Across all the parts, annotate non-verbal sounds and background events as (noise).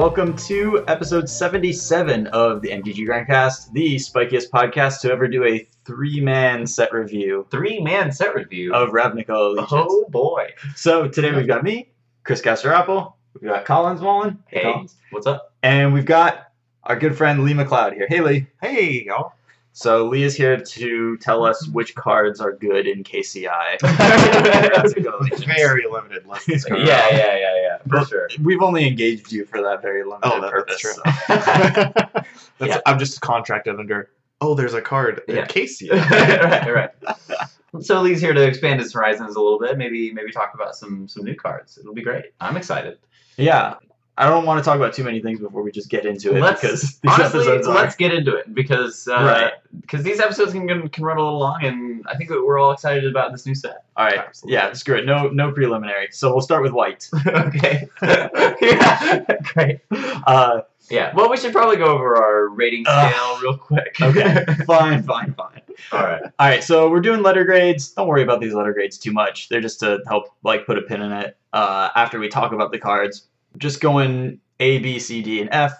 Welcome to episode 77 of the MTG Grindcast, the spikiest podcast to ever do a three-man set review Three man set review. of Ravnica Allegiance. oh boy. So today we've got me, Chris Casterapple, we've got Collins Wallen, Hey, Collins, what's up? and we've got our good friend Lee McLeod here. Hey Lee. Hey, y'all. So Lee is here to tell us which cards are good in KCI. (laughs) Very limited list. this yeah, yeah, yeah, yeah, for Well, sure. We've only engaged you for that very limited Oh, that- purpose. that's true. so- (laughs) That's- Yeah. I'm just contracted under. Oh, there's a card in Yeah. Casey. (laughs) right, right. So Lee's here to expand his horizons a little bit. Maybe, maybe talk about some some new cards. It'll be great. I'm excited. Yeah. I don't want to talk about too many things before we just get into it Let's because these honestly episodes are. let's get into it because uh, Right. because these episodes can can run a little long, and I think that we're all excited about this new set. All right. Absolutely. Yeah, screw it. No, no preliminary. So we'll start with white. (laughs) okay. yeah. (laughs) Great. Uh, Yeah. Well, we should probably go over our rating scale real quick. okay. (laughs) fine, fine, fine. All right. All right. So we're doing letter grades. Don't worry about these letter grades too much. They're just to help like put a pin in it. Uh, after we talk about the cards, just going A, B, C, D, and F.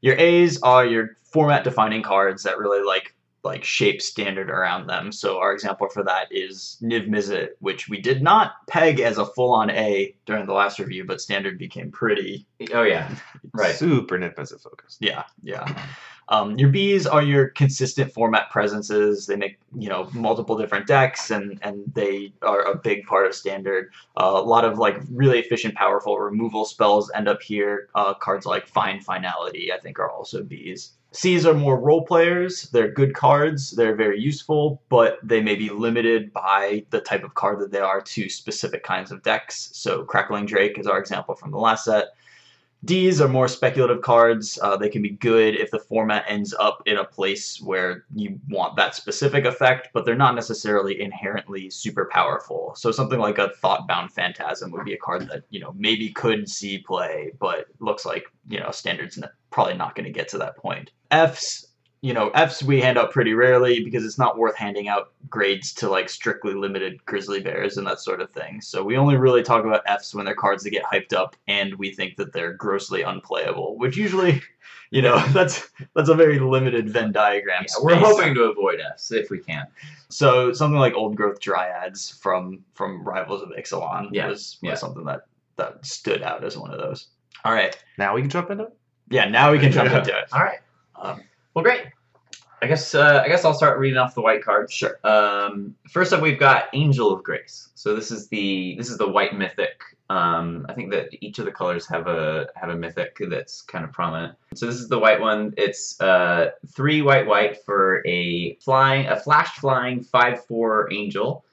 Your A's are your format defining cards that really like like shape standard around them. So our example for that is Niv Mizzet, which we did not peg as a full on A during the last review, but standard became pretty Oh yeah. Right. Super nitpicky focused. yeah, yeah. Um, your Bs are your consistent format presences. They make you know multiple different decks, and and they are a big part of standard. Uh, a lot of like really efficient, powerful removal spells end up here. Uh, cards like Find Finality, I think, are also Bs. Cs are more role players. They're good cards. They're very useful, but they may be limited by the type of card that they are to specific kinds of decks. So Crackling Drake is our example from the last set. Ds are more speculative cards. Uh, they can be good if the format ends up in a place where you want that specific effect, but they're not necessarily inherently super powerful. So something like a Thoughtbound Phantasm would be a card that you know maybe could see play, but looks like you know standards probably not going to get to that point. Fs, you know, Fs we hand out pretty rarely because it's not worth handing out grades to like strictly limited grizzly bears and that sort of thing. So we only really talk about Fs when they're cards that get hyped up and we think that they're grossly unplayable, which usually, you know, (laughs) that's that's a very limited Venn diagram. Yeah, we're hoping to avoid Fs if we can. So something like old growth dryads from from Rivals of Ixalan Yeah, was, was yeah. something that that stood out as one of those. All right, Now we can jump into it. yeah, now we can jump (laughs) into it. All right. Um, Well, great. I guess uh, I guess I'll start reading off the white cards. Sure. Um, first up, we've got Angel of Grace. So this is the this is the white mythic. Um, I think that each of the colors have a have a mythic that's kind of prominent. So this is the white one. It's uh, three white white for a flying a flash flying five four angel.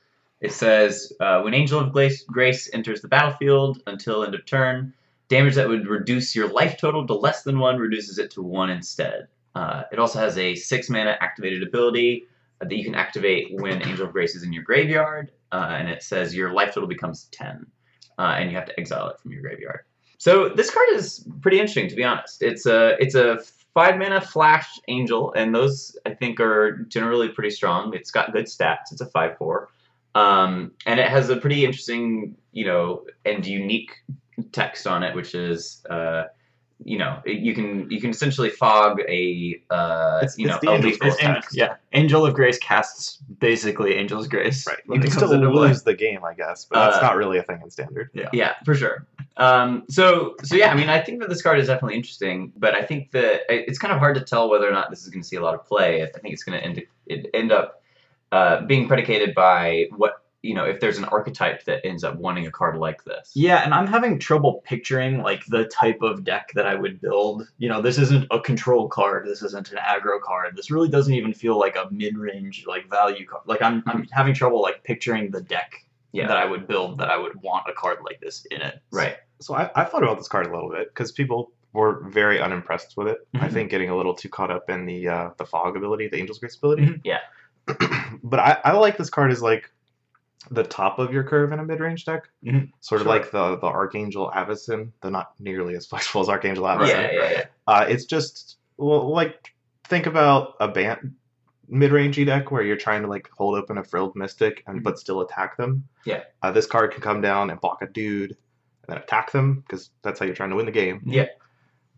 It says uh, when Angel of Grace, Grace enters the battlefield until end of turn, damage that would reduce your life total to less than one reduces it to one instead. Uh, it also has a six mana activated ability uh, that you can activate when Angel of Grace is in your graveyard, uh, and it says your life total becomes 10, uh, and you have to exile it from your graveyard. So this card is pretty interesting, to be honest. It's a it's a five mana flash angel, and those I think are generally pretty strong. It's got good stats. It's a five four, um, and it has a pretty interesting, you know, and unique text on it, which is. Uh, you know, it- you can you can essentially fog a uh, It's- you it's know the a Angel's lethal Grace An- yeah, Angel of Grace casts basically Angel's Grace. Right. You can still into play. lose the game, I guess, but that's Uh, not really a thing in standard. Yeah. Yeah, for sure. Um, so so yeah, I mean, I think that this card is definitely interesting, but I think that it's kind of hard to tell whether or not this is going to see a lot of play. I think it's going to end end up uh, being predicated by what you know if there's an archetype that ends up wanting a card like this. Yeah, and I'm having trouble picturing like the type of deck that I would build. You know, this isn't a control card. This isn't an aggro card. This really doesn't even feel like a mid-range like value card. Like I'm I'm having trouble like picturing the deck Yeah. that I would build that I would want a card like this in it. Right. So I, I thought about this card a little bit because people were very unimpressed with it. I Mhm. think getting a little too caught up in the uh, the fog ability, the Angel's Grace ability. Mhm. Yeah. (clears throat) but I, I like this card as like the top of your curve in a mid range deck. Mhm. Sort of Sure. like the the Archangel Avacyn, though not nearly as (laughs) flexible as Archangel Yeah, Avacyn. yeah, yeah. Uh, it's just well, like think about a band mid-rangey deck where you're trying to like hold open a frilled mystic and but still attack them. Yeah. Uh, this card can come down and block a dude. and then attack them because that's how you're trying to win the game. Yeah.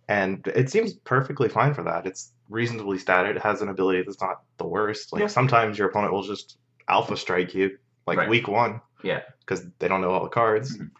And it seems perfectly fine for that. It's reasonably statted. It has an ability that's not the worst. Like Yeah. sometimes your opponent will just alpha strike you, like Right. week one. Yeah. Because they don't know all the cards, Mhm.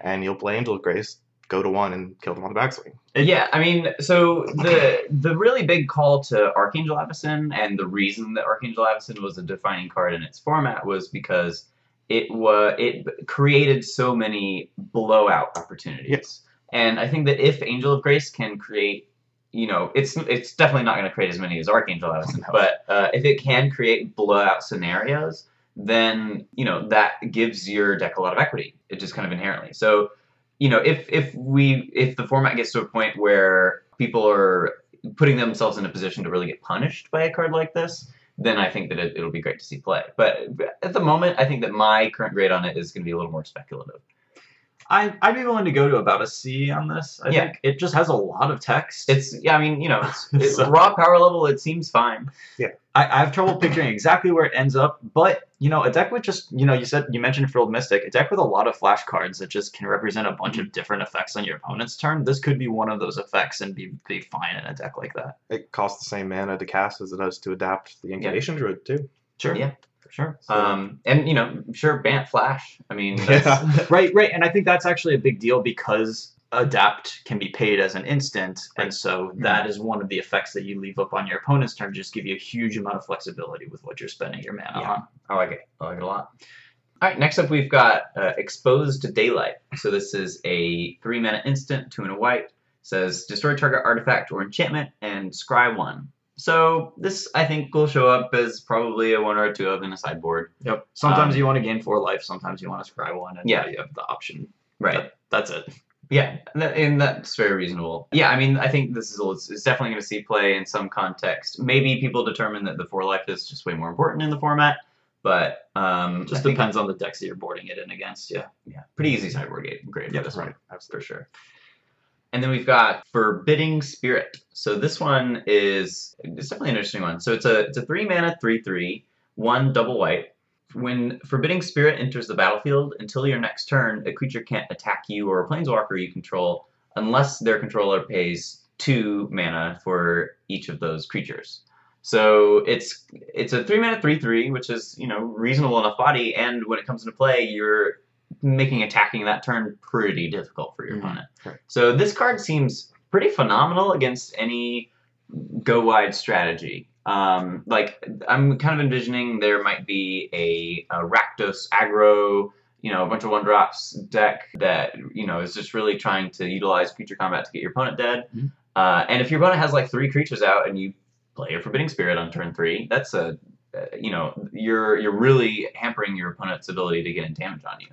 and you'll play Angel of Grace, go to one, and kill them on the backswing. Yeah, I mean, so the the really big call to Archangel Avacyn and the reason that Archangel Avacyn was a defining card in its format was because it was it created so many blowout opportunities. Yes. And I think that if Angel of Grace can create, you know, it's it's definitely not going to create as many as Archangel Avacyn, No. but uh, if it can create blowout scenarios, then you know that gives your deck a lot of equity. It just kind of inherently. So you know, if if we if the format gets to a point where people are putting themselves in a position to really get punished by a card like this, then I think that it, it'll be great to see play. But at the moment, I think that my current grade on it is going to be a little more speculative. I I'd be willing to go to about a C on this. I Yeah. think it just has a lot of text. It's yeah, I mean, you know, (laughs) it's, it's So- raw power level. It seems fine. I, I have trouble picturing exactly where it ends up, but you know, a deck with just you know, you said you mentioned Frilled Mystic, a deck with a lot of flash cards that just can represent a bunch of different effects on your opponent's turn. This could be one of those effects and be be fine in a deck like that. It costs the same mana to cast as it does to adapt the incubation druid too. Sure. Yeah. For sure. So- Um, and you know, sure, Bant Flash. I mean, (laughs) that's, Yeah. right, right, and I think that's actually a big deal because adapt can be paid as an instant, and Right. so that is one of the effects that you leave up on your opponent's turn. Just give you a huge amount of flexibility with what you're spending your mana Yeah. on. I like it. I like it a lot. All right, next up we've got uh, Exposed to Daylight. So this is a three mana instant, two and a white. Says destroy target artifact or enchantment and scry one. So this I think will show up as probably a one or a two of in a sideboard. Yep. Sometimes Um, you want to gain four life, sometimes you want to scry one, and Yeah. yeah, you have the option. Right. That- that's it. Yeah, and that's very reasonable. Yeah, I mean, I think this is it's it's definitely going to see play in some context. Maybe people determine that the four life is just way more important in the format, but um, Just I depends on the decks that you're boarding it in against. Yeah. Yeah, pretty easy sideboard grade, Yeah, that's right. Absolutely. for sure. And then we've got Forbidding Spirit. So this one is it's definitely an interesting one. So it's a it's a three mana three three one double white. When Forbidding Spirit enters the battlefield, until your next turn, a creature can't attack you or a planeswalker you control unless their controller pays two mana for each of those creatures. So it's it's a three mana three three, which is you know reasonable enough body, and when it comes into play, you're making attacking that turn pretty difficult for your Mhm. opponent. Right. So this card seems pretty phenomenal against any go wide strategy. Um, like I'm kind of envisioning there might be a, a Rakdos aggro, you know, a bunch of one drops deck that you know is just really trying to utilize creature combat to get your opponent dead. Mhm. Uh, and if your opponent has like three creatures out and you play a Forbidding Spirit on turn three, that's a uh, you know you're you're really hampering your opponent's ability to get in damage on you.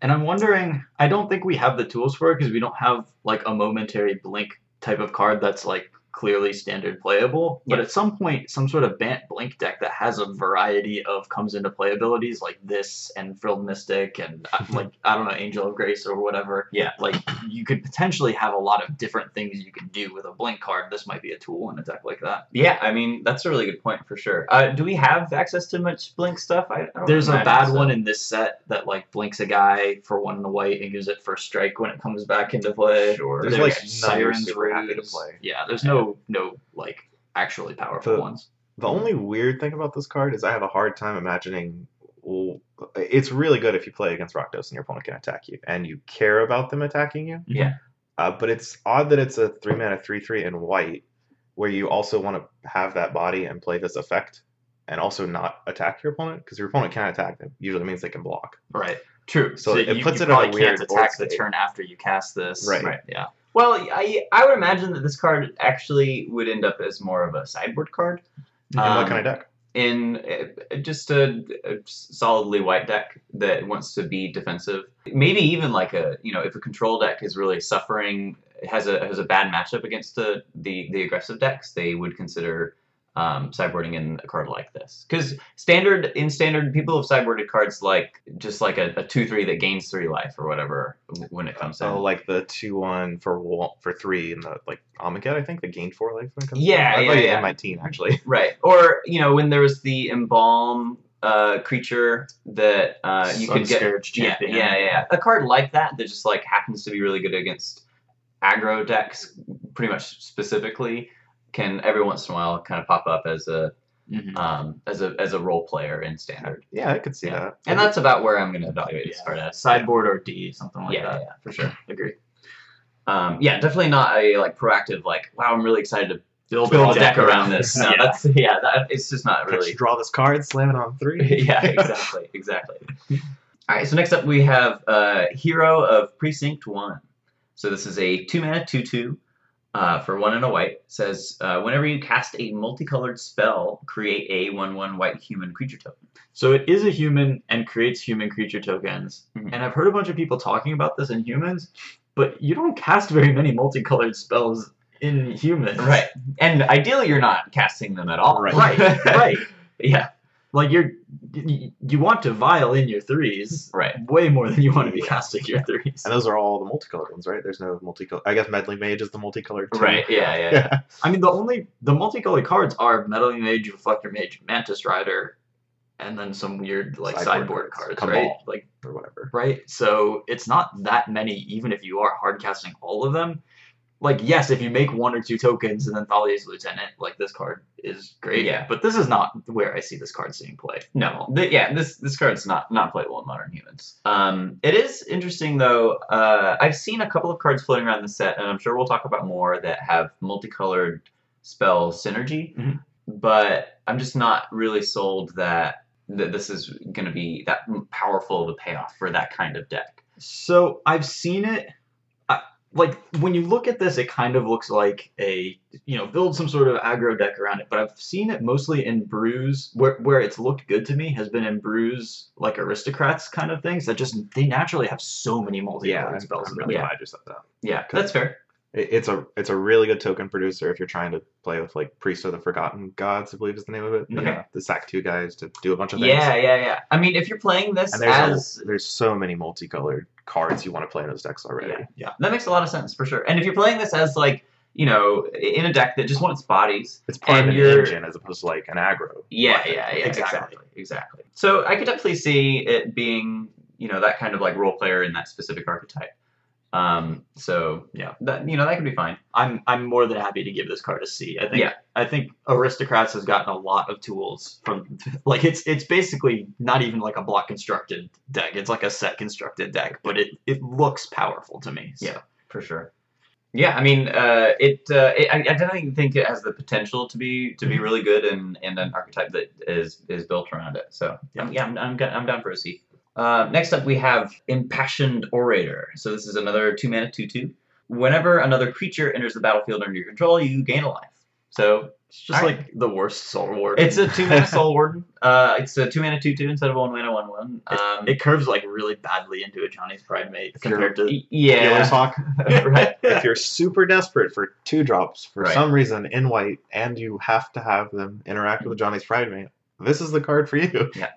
And I'm wondering, I don't think we have the tools for it because we don't have like a momentary blink type of card that's like clearly standard playable. But Yeah. at some point, some sort of Bant Blink deck that has a variety of comes into play abilities like this and Frilled Mystic and uh, (laughs) like I don't know Angel of Grace or whatever. Yeah. Like you could potentially have a lot of different things you can do with a Blink card. This might be a tool in a deck like that. Yeah, I mean that's a really good point for sure. Uh, do we have access to much blink stuff? I, I don't There's a bad so. one in this set that like blinks a guy for one in the white and gives it first strike when it comes back into play. Sure. There's, There's, like, like none you're Siren's super happy to play. Yeah, there's no no like actually powerful The- ones. The only weird thing about this card is I have a hard time imagining. Well, it's really good if you play against Rakdos and your opponent can attack you, and you care about them attacking you. Yeah. Uh, but it's odd that it's a three mana three three in white, where you also want to have that body and play this effect, and also not attack your opponent because your opponent can't attack them. Usually means they can block. Right. True. So, it you, puts you it in a weird can't attack the turn after you cast this. Right. Right. Yeah. Well, I I would imagine that this card actually would end up as more of a sideboard card In Um, what kind of deck? in uh, just a, a solidly white deck that wants to be defensive. Maybe even like a you know if a control deck is really suffering has a has a bad matchup against the the, the aggressive decks, they would consider um, sideboarding in a card like this. Because standard in standard, people have sideboarded cards like just like a, a two three that gains three life or whatever when it comes in. Oh, like the two one for wa- for three in the like Amonkhet, I think the gain four life when it comes. Yeah, I yeah, yeah. in my team actually. (laughs) Right. Or, you know, when there was the embalm uh, creature that uh, you can get. Sunscourge Yeah, yeah, yeah. A card like that that just like happens to be really good against aggro decks, pretty much specifically, can every once in a while kind of pop up as a Mhm. um, as a as a role player in standard. Yeah, I could see Yeah. that. And that's about where I'm going to evaluate this card Yeah. as. Sideboard or D, something like yeah, that. yeah, for sure. Agree. Um, yeah, definitely not a like proactive like wow, I'm really excited to Build, build a deck around this. No, yeah. that's yeah, that, it's just not Really. really. draw this card, slam it on three. (laughs) yeah, exactly, exactly. All right, so next up we have uh, Hero of Precinct One. So this is a two mana two two. Uh, for one and a white, says uh, whenever you cast a multicolored spell, create a one-one white human creature token. So it is a human and creates human creature tokens. Mhm. And I've heard a bunch of people talking about this in humans, but you don't cast very many multicolored spells in humans. Right, and ideally you're not casting them at all. Right. Right. right. (laughs) yeah. Like you're you, you want to vial in your threes Right. way more than you want to be casting your threes. And those are all the multicolored ones, right? There's no multicolored. I guess Meddling Mage is the multicolored. Too. Right. Yeah. Yeah. Yeah. I mean, the only the multicolored cards are Meddling Mage, Reflector Mage, Mantis Rider, and then some weird like Sideboard sideboard, cards. cards, right? Cabal. Like or whatever. right? So it's not that many, even if you are hard casting all of them. Like, yes, if you make one or two tokens and then Thalia's Lieutenant, like this card is great. Yeah. But this is not where I see this card seeing play. No, th- yeah, this this card's not not playable in modern humans. Um, it is interesting though. Uh, I've seen a couple of cards floating around the set, and I'm sure we'll talk about more that have multicolored spell synergy. Mhm. But I'm just not really sold that that this is going to be that powerful of a payoff for that kind of deck. So I've seen it. I, like when you look at this, it kind of looks like a you know build some sort of aggro deck around it. But I've seen it mostly in brews where where it's looked good to me has been in brews like aristocrats kind of things that just they naturally have so many Yeah, multicolored I'm, spells I'm in them. really Yeah. glad you said that. Yeah, that's fair. It's a it's a really good token producer if you're trying to play with like Priest of the Forgotten Gods, I believe is the name of it. Okay. Yeah, the sack two guys to do a bunch of things. Yeah, yeah, yeah. I mean, if you're playing this And there's as a, there's so many multicolored cards you want to play in those decks already. Yeah. That makes a lot of sense for sure. And if you're playing this as like, you know, in a deck that just wants bodies, It's part of an engine as opposed to like an aggro. yeah, weapon. yeah, yeah, Exactly. exactly, exactly. So I could definitely see it being, you know, that kind of like role player in that specific archetype. Um, so Yeah. that you know that could be fine. I'm I'm more than happy to give this card a C. I think Yeah. I think Aristocrats has gotten a lot of tools from (laughs) like it's it's basically not even like a block constructed deck. It's like a set constructed deck, but it it looks powerful to me. So. Yeah. For sure. Yeah, I mean, uh, it, uh, it. I, I definitely think it has the potential to be to be Mhm. really good and and an archetype that is is built around it. So yeah, yeah, I'm I'm, I'm down for a C. Uh, next up, we have Impassioned Orator. So this is another two mana two two. Whenever another creature enters the battlefield under your control, you gain a life. So It's just Alright. like the worst Soul Ward. it's a two mana (laughs) Soul Warden. Uh, it's a two mana two two instead of a one mana one one. Um, it curves like really badly into a Ajani's Pridemate compared to yeah, Hawk. (laughs) (laughs) right. if you're super desperate for two drops for Right. some reason in white and you have to have them interact with Johnny's Pride Mate, this is the card for you. Yeah.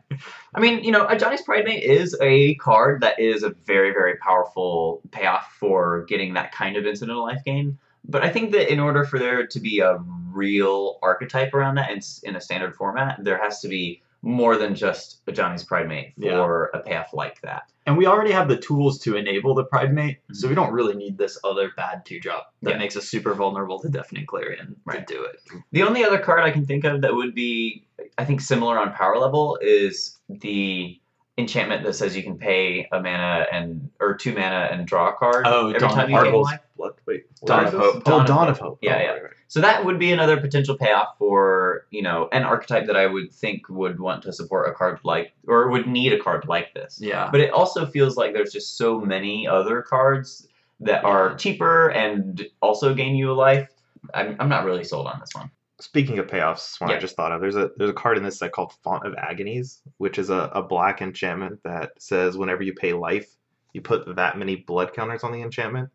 I mean, you know, a Ajani's Pridemate is a card that is a very, very powerful payoff for getting that kind of incidental life gain. But I think that in order for there to be a real archetype around that s- in a standard format, there has to be more than just a Ajani's Pridemate Yeah. for a path like that. and we already have the tools to enable the Pride Mate, so mhm. we don't really need this other bad two drop that Yeah. makes us super vulnerable to Deafening Clarion Right. to do it. The only other card I can think of that would be, I think, similar on power level is the enchantment that says you can pay a mana and or two mana and draw a card Oh, every time you gain life. Blood. Wait. what Dawn of this? Hope. Oh, Dawn of Dawn Hope. of Hope. Yeah, Oh, yeah. right, right. So that would be another potential payoff for, you know, an archetype that I would think would want to support a card like, or would need a card like this. Yeah. But it also feels like there's just so many other cards that are cheaper and also gain you a life. I'm, I'm not really sold on this one. Speaking of payoffs, one Yeah. I just thought of, there's a there's a card in this set called Font of Agonies, which is a, a black enchantment that says whenever you pay life, you put that many blood counters on the enchantment.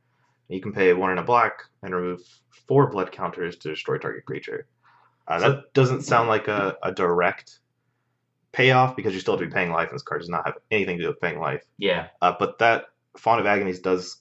You can pay one in a black and remove four blood counters to destroy target creature. Uh, So- that doesn't sound like a, a direct payoff because you still have to be paying life, and this card does not have anything to do with paying life. Yeah. Uh, but that Font of Agonies does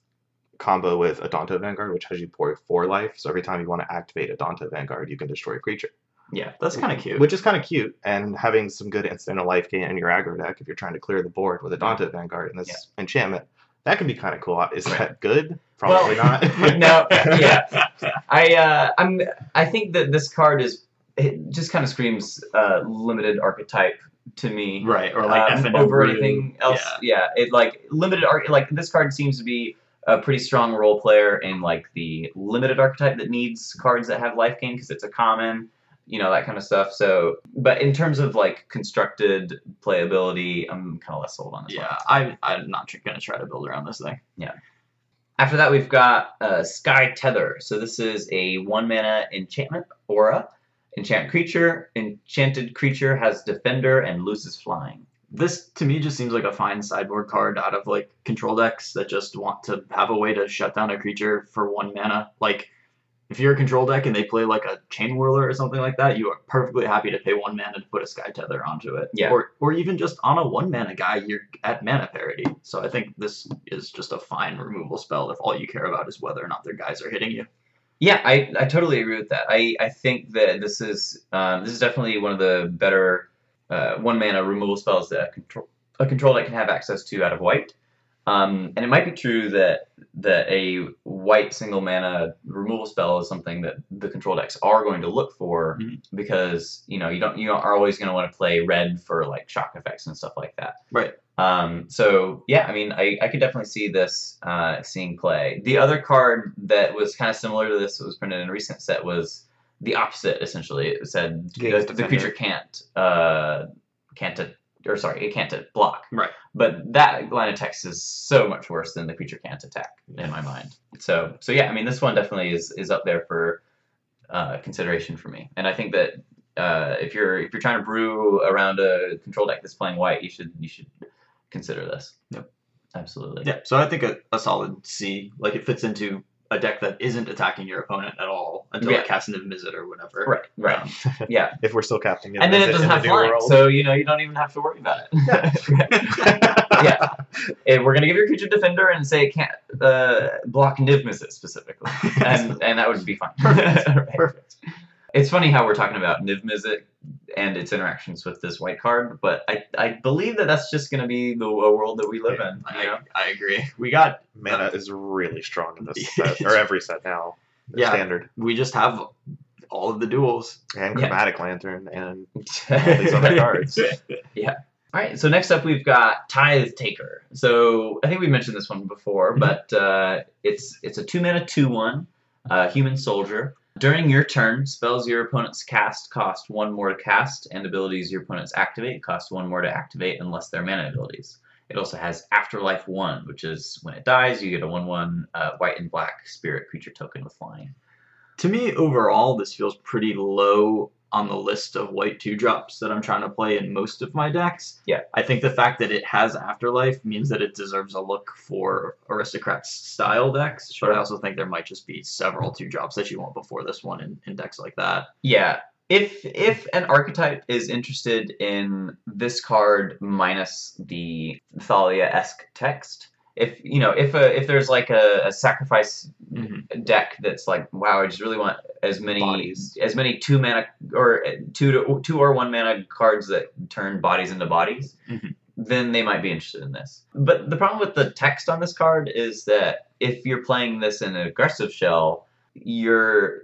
combo with Adanto Vanguard, which has you pour four life. So every time you want to activate Adanto Vanguard, you can destroy a creature. Yeah. That's kind of cute. which is kind of cute. And having some good instant life gain in your aggro deck if you're trying to clear the board with Adanto Vanguard and this Yeah. enchantment, that can be kind of cool. Is that (laughs) good? Probably Well, not. (laughs) no, yeah. (laughs) I uh, I'm I think that this card is it just kind of screams uh, limited archetype to me. right, or like um, over anything else. Yeah. it like limited arch like this card seems to be a pretty strong role player in like the limited archetype that needs cards that have life gain because it's a common, you know that kind of stuff. So, but in terms of like constructed playability, I'm kind of less sold on this. Yeah, I, I'm not tr- gonna try to build around this thing. Yeah. After that, we've got uh, Sky Tether. So this is a one mana enchantment aura. Enchant creature. Enchanted creature has defender and loses flying. This to me just seems like a fine sideboard card out of like control decks that just want to have a way to shut down a creature for one mana. Like if you're a control deck and they play like a chain whirler or something like that, you are perfectly happy to pay one mana to put a sky tether onto it. Yeah. Or or even just on a one mana guy, you're at mana parity. So I think this is just a fine removal spell if all you care about is whether or not their guys are hitting you. Yeah, I, I totally agree with that. I, I think that this is um, this is definitely one of the better uh, one mana removal spells that a control a control deck can have access to out of white. Um, and it might be true that that a white single mana removal spell is something that the control decks are going to look for Mhm. because you know you don't you are always going to want to play red for like shock effects and stuff like that. Right. Um, so yeah, I mean, I, I could definitely see this uh, seeing play. The other card that was kind of similar to this that was printed in a recent set was the opposite. Essentially, it said the, the creature can't uh, can't or sorry, it can't block. Right. But that line of text is so much worse than the creature can't attack in my mind. So so yeah, I mean, this one definitely is is up there for uh, consideration for me, and I think that. Uh, if you're if you're trying to brew around a control deck that's playing white, you should you should consider this. Yep. Absolutely. Yeah, so I think a, a solid C. Like it fits into a deck that isn't attacking your opponent at all until Yeah. it casts Niv Mizzet or whatever. Right. Right. Um, (laughs) yeah. if we're still casting it, And then it doesn't have new flying, world? so you know you don't even have to worry about it. (laughs) yeah. And we're gonna give your creature defender and say it can't uh, block Niv Mizzet specifically, (laughs) and and that would be fine. Perfect. Right. Perfect. It's funny how we're talking about Niv Mizzet and its interactions with this white card, but I, I believe that that's just going to be the world that we live Yeah, in. You I, know? I agree. We got mana is really strong in this (laughs) set, or every set now. Yeah. Standard we just have all of the duels. and Yeah. chromatic lantern and (laughs) these other cards. Yeah. All right, so next up we've got Tithe Taker. So I think we mentioned this one before, Mhm. but uh, it's it's a two mana two one uh, human soldier. During your turn, spells your opponents cast cost one more to cast, and abilities your opponents activate cost one more to activate unless they're mana abilities. It also has Afterlife one, which is when it dies, you get a one one uh, white and black spirit creature token with flying. To me, overall, this feels pretty low on the list of white two drops that I'm trying to play in most of my decks. Yeah. I think the fact that it has afterlife means that it deserves a look for aristocrats style decks. But I also think there might just be several two drops that you want before this one in, in decks like that. Yeah. If if an archetype is interested in this card minus the Thalia esque text, if you know if a if there's like a, a sacrifice Mhm. deck that's like wow I just really want as many Bodies. as many two mana or two to two or one mana cards that turn bodies into bodies, Mhm. then they might be interested in this. But the problem with the text on this card is that if you're playing this in an aggressive shell, you're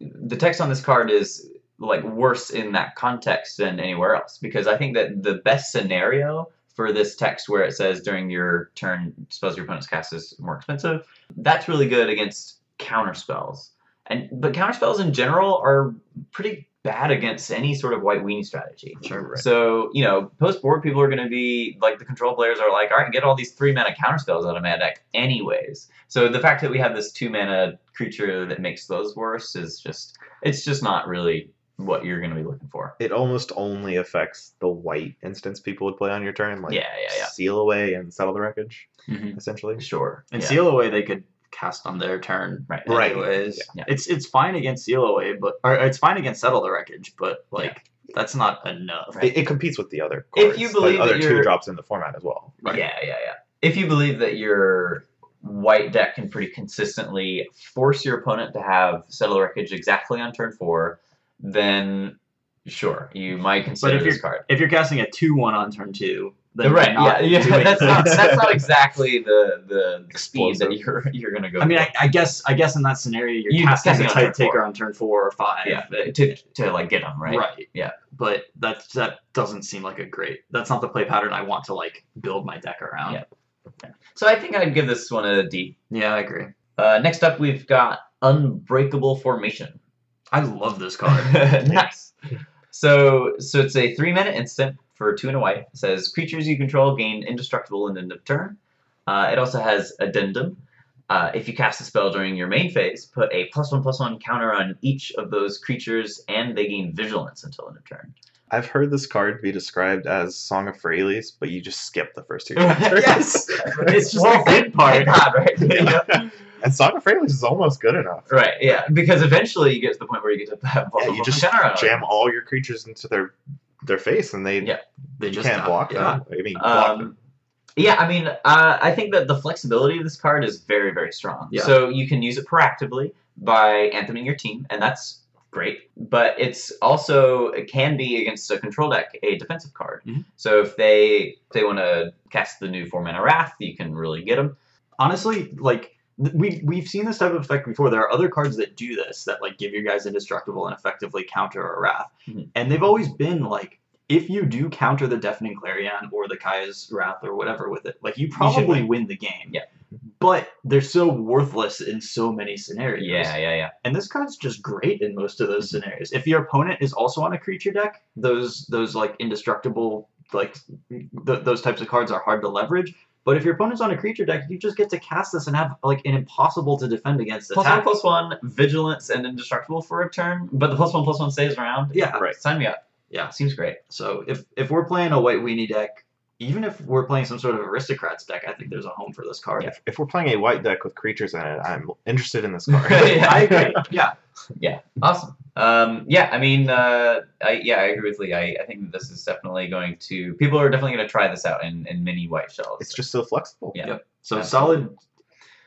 the text on this card is like worse in that context than anywhere else because I think that the best scenario for this text where it says during your turn spells your opponent's cast is more expensive that's really good against counter spells and but counter spells in general are pretty bad against any sort of white weenie strategy Sure. Right. so, you know, post board people are going to be like the control players are like, all right, get all these three mana counter spells out of my deck, anyways. So the fact that we have this two mana creature that makes those worse is just, it's just not really what you're going to be looking for. it almost only affects the white instance people would play on your turn, like yeah, yeah, yeah. seal away and settle the wreckage, Mhm. essentially. Sure. And yeah. seal away they could cast on their turn Right. Right. anyways. Yeah. It's it's fine against seal away, but or it's fine against settle the wreckage, but like that's not enough. Right. It, it competes with the other If you like believe other that two you're- drops in the format as well. Right. Yeah, yeah, yeah. If you believe that your white deck can pretty consistently force your opponent to have settle the wreckage exactly on turn four, then Sure, you might consider if this you're- card. If you're casting a two one on turn two, then right, you're not yeah, yeah. That's not that's not exactly the the, the speed that you're you're gonna go. I mean. I, I guess I guess in that scenario you're You- casting casting a on turn Tithe Taker on turn four or five. yeah, to to like get them right. Right. Yeah. But that that doesn't seem like a great. That's not the play pattern I want to like build my deck around. Yeah. So I think I'd give this one a D. Yeah, I agree. Uh, next up, we've got Unbreakable Formation. I love this card. (laughs) nice. So, so it's a three mana instant for two and a white. It says creatures you control gain indestructible in the end of turn. Uh, it also has addendum. Uh, if you cast a spell during your main phase, put a plus one plus one counter on each of those creatures, and they gain vigilance until end of turn. I've heard this card be described as Song of Freyalise, but you just skip the first two (laughs) chapters. yes, (laughs) it's just Well, the thin part. Thank God, right? Yeah. And of Freyalise is almost good enough. right. Yeah. Because eventually you get to the point where you get to have Yeah, you just one counter on jam all your creatures into their their face, and they Yeah. They just can't block yeah. them. I mean, block them. Um, yeah, I mean, uh, I think that the flexibility of this card is very, very strong. Yeah. So you can use it proactively by antheming your team, and that's great. But it's also it can be against a control deck a defensive card. Mhm. So if they if they want to cast the new four mana wrath, you can really get them. honestly, like we we've seen this type of effect before. There are other cards that do this that like give your guys indestructible and effectively counter a wrath, Mhm. and they've always been like. If you do counter the Deafening Clarion or the Kaya's Wrath or whatever with it, like you probably win. win. the game. Yeah. But they're so worthless in so many scenarios. Yeah, yeah, yeah. And this card's just great in most of those scenarios. If your opponent is also on a creature deck, those those like indestructible like th- those types of cards are hard to leverage. But if your opponent's on a creature deck, you just get to cast this and have like an impossible to defend against Plus one, attack. plus one, vigilance and indestructible for a turn, but the plus one, plus one stays around. Yeah, Right. Sign me up. yeah. Seems great. So if if we're playing a white weenie deck, even if we're playing some sort of aristocrats deck, I think there's a home for this card. Yeah. If, if we're playing a white deck with creatures in it, I'm interested in this (laughs) card. Yeah. I agree. Yeah. Yeah, awesome. Um, yeah, I mean, uh, I, yeah, I agree with Lee. I, I think this is definitely going to people are definitely going to try this out in, in mini white shells. It's just so flexible. Yeah. Yep. So Absolutely. solid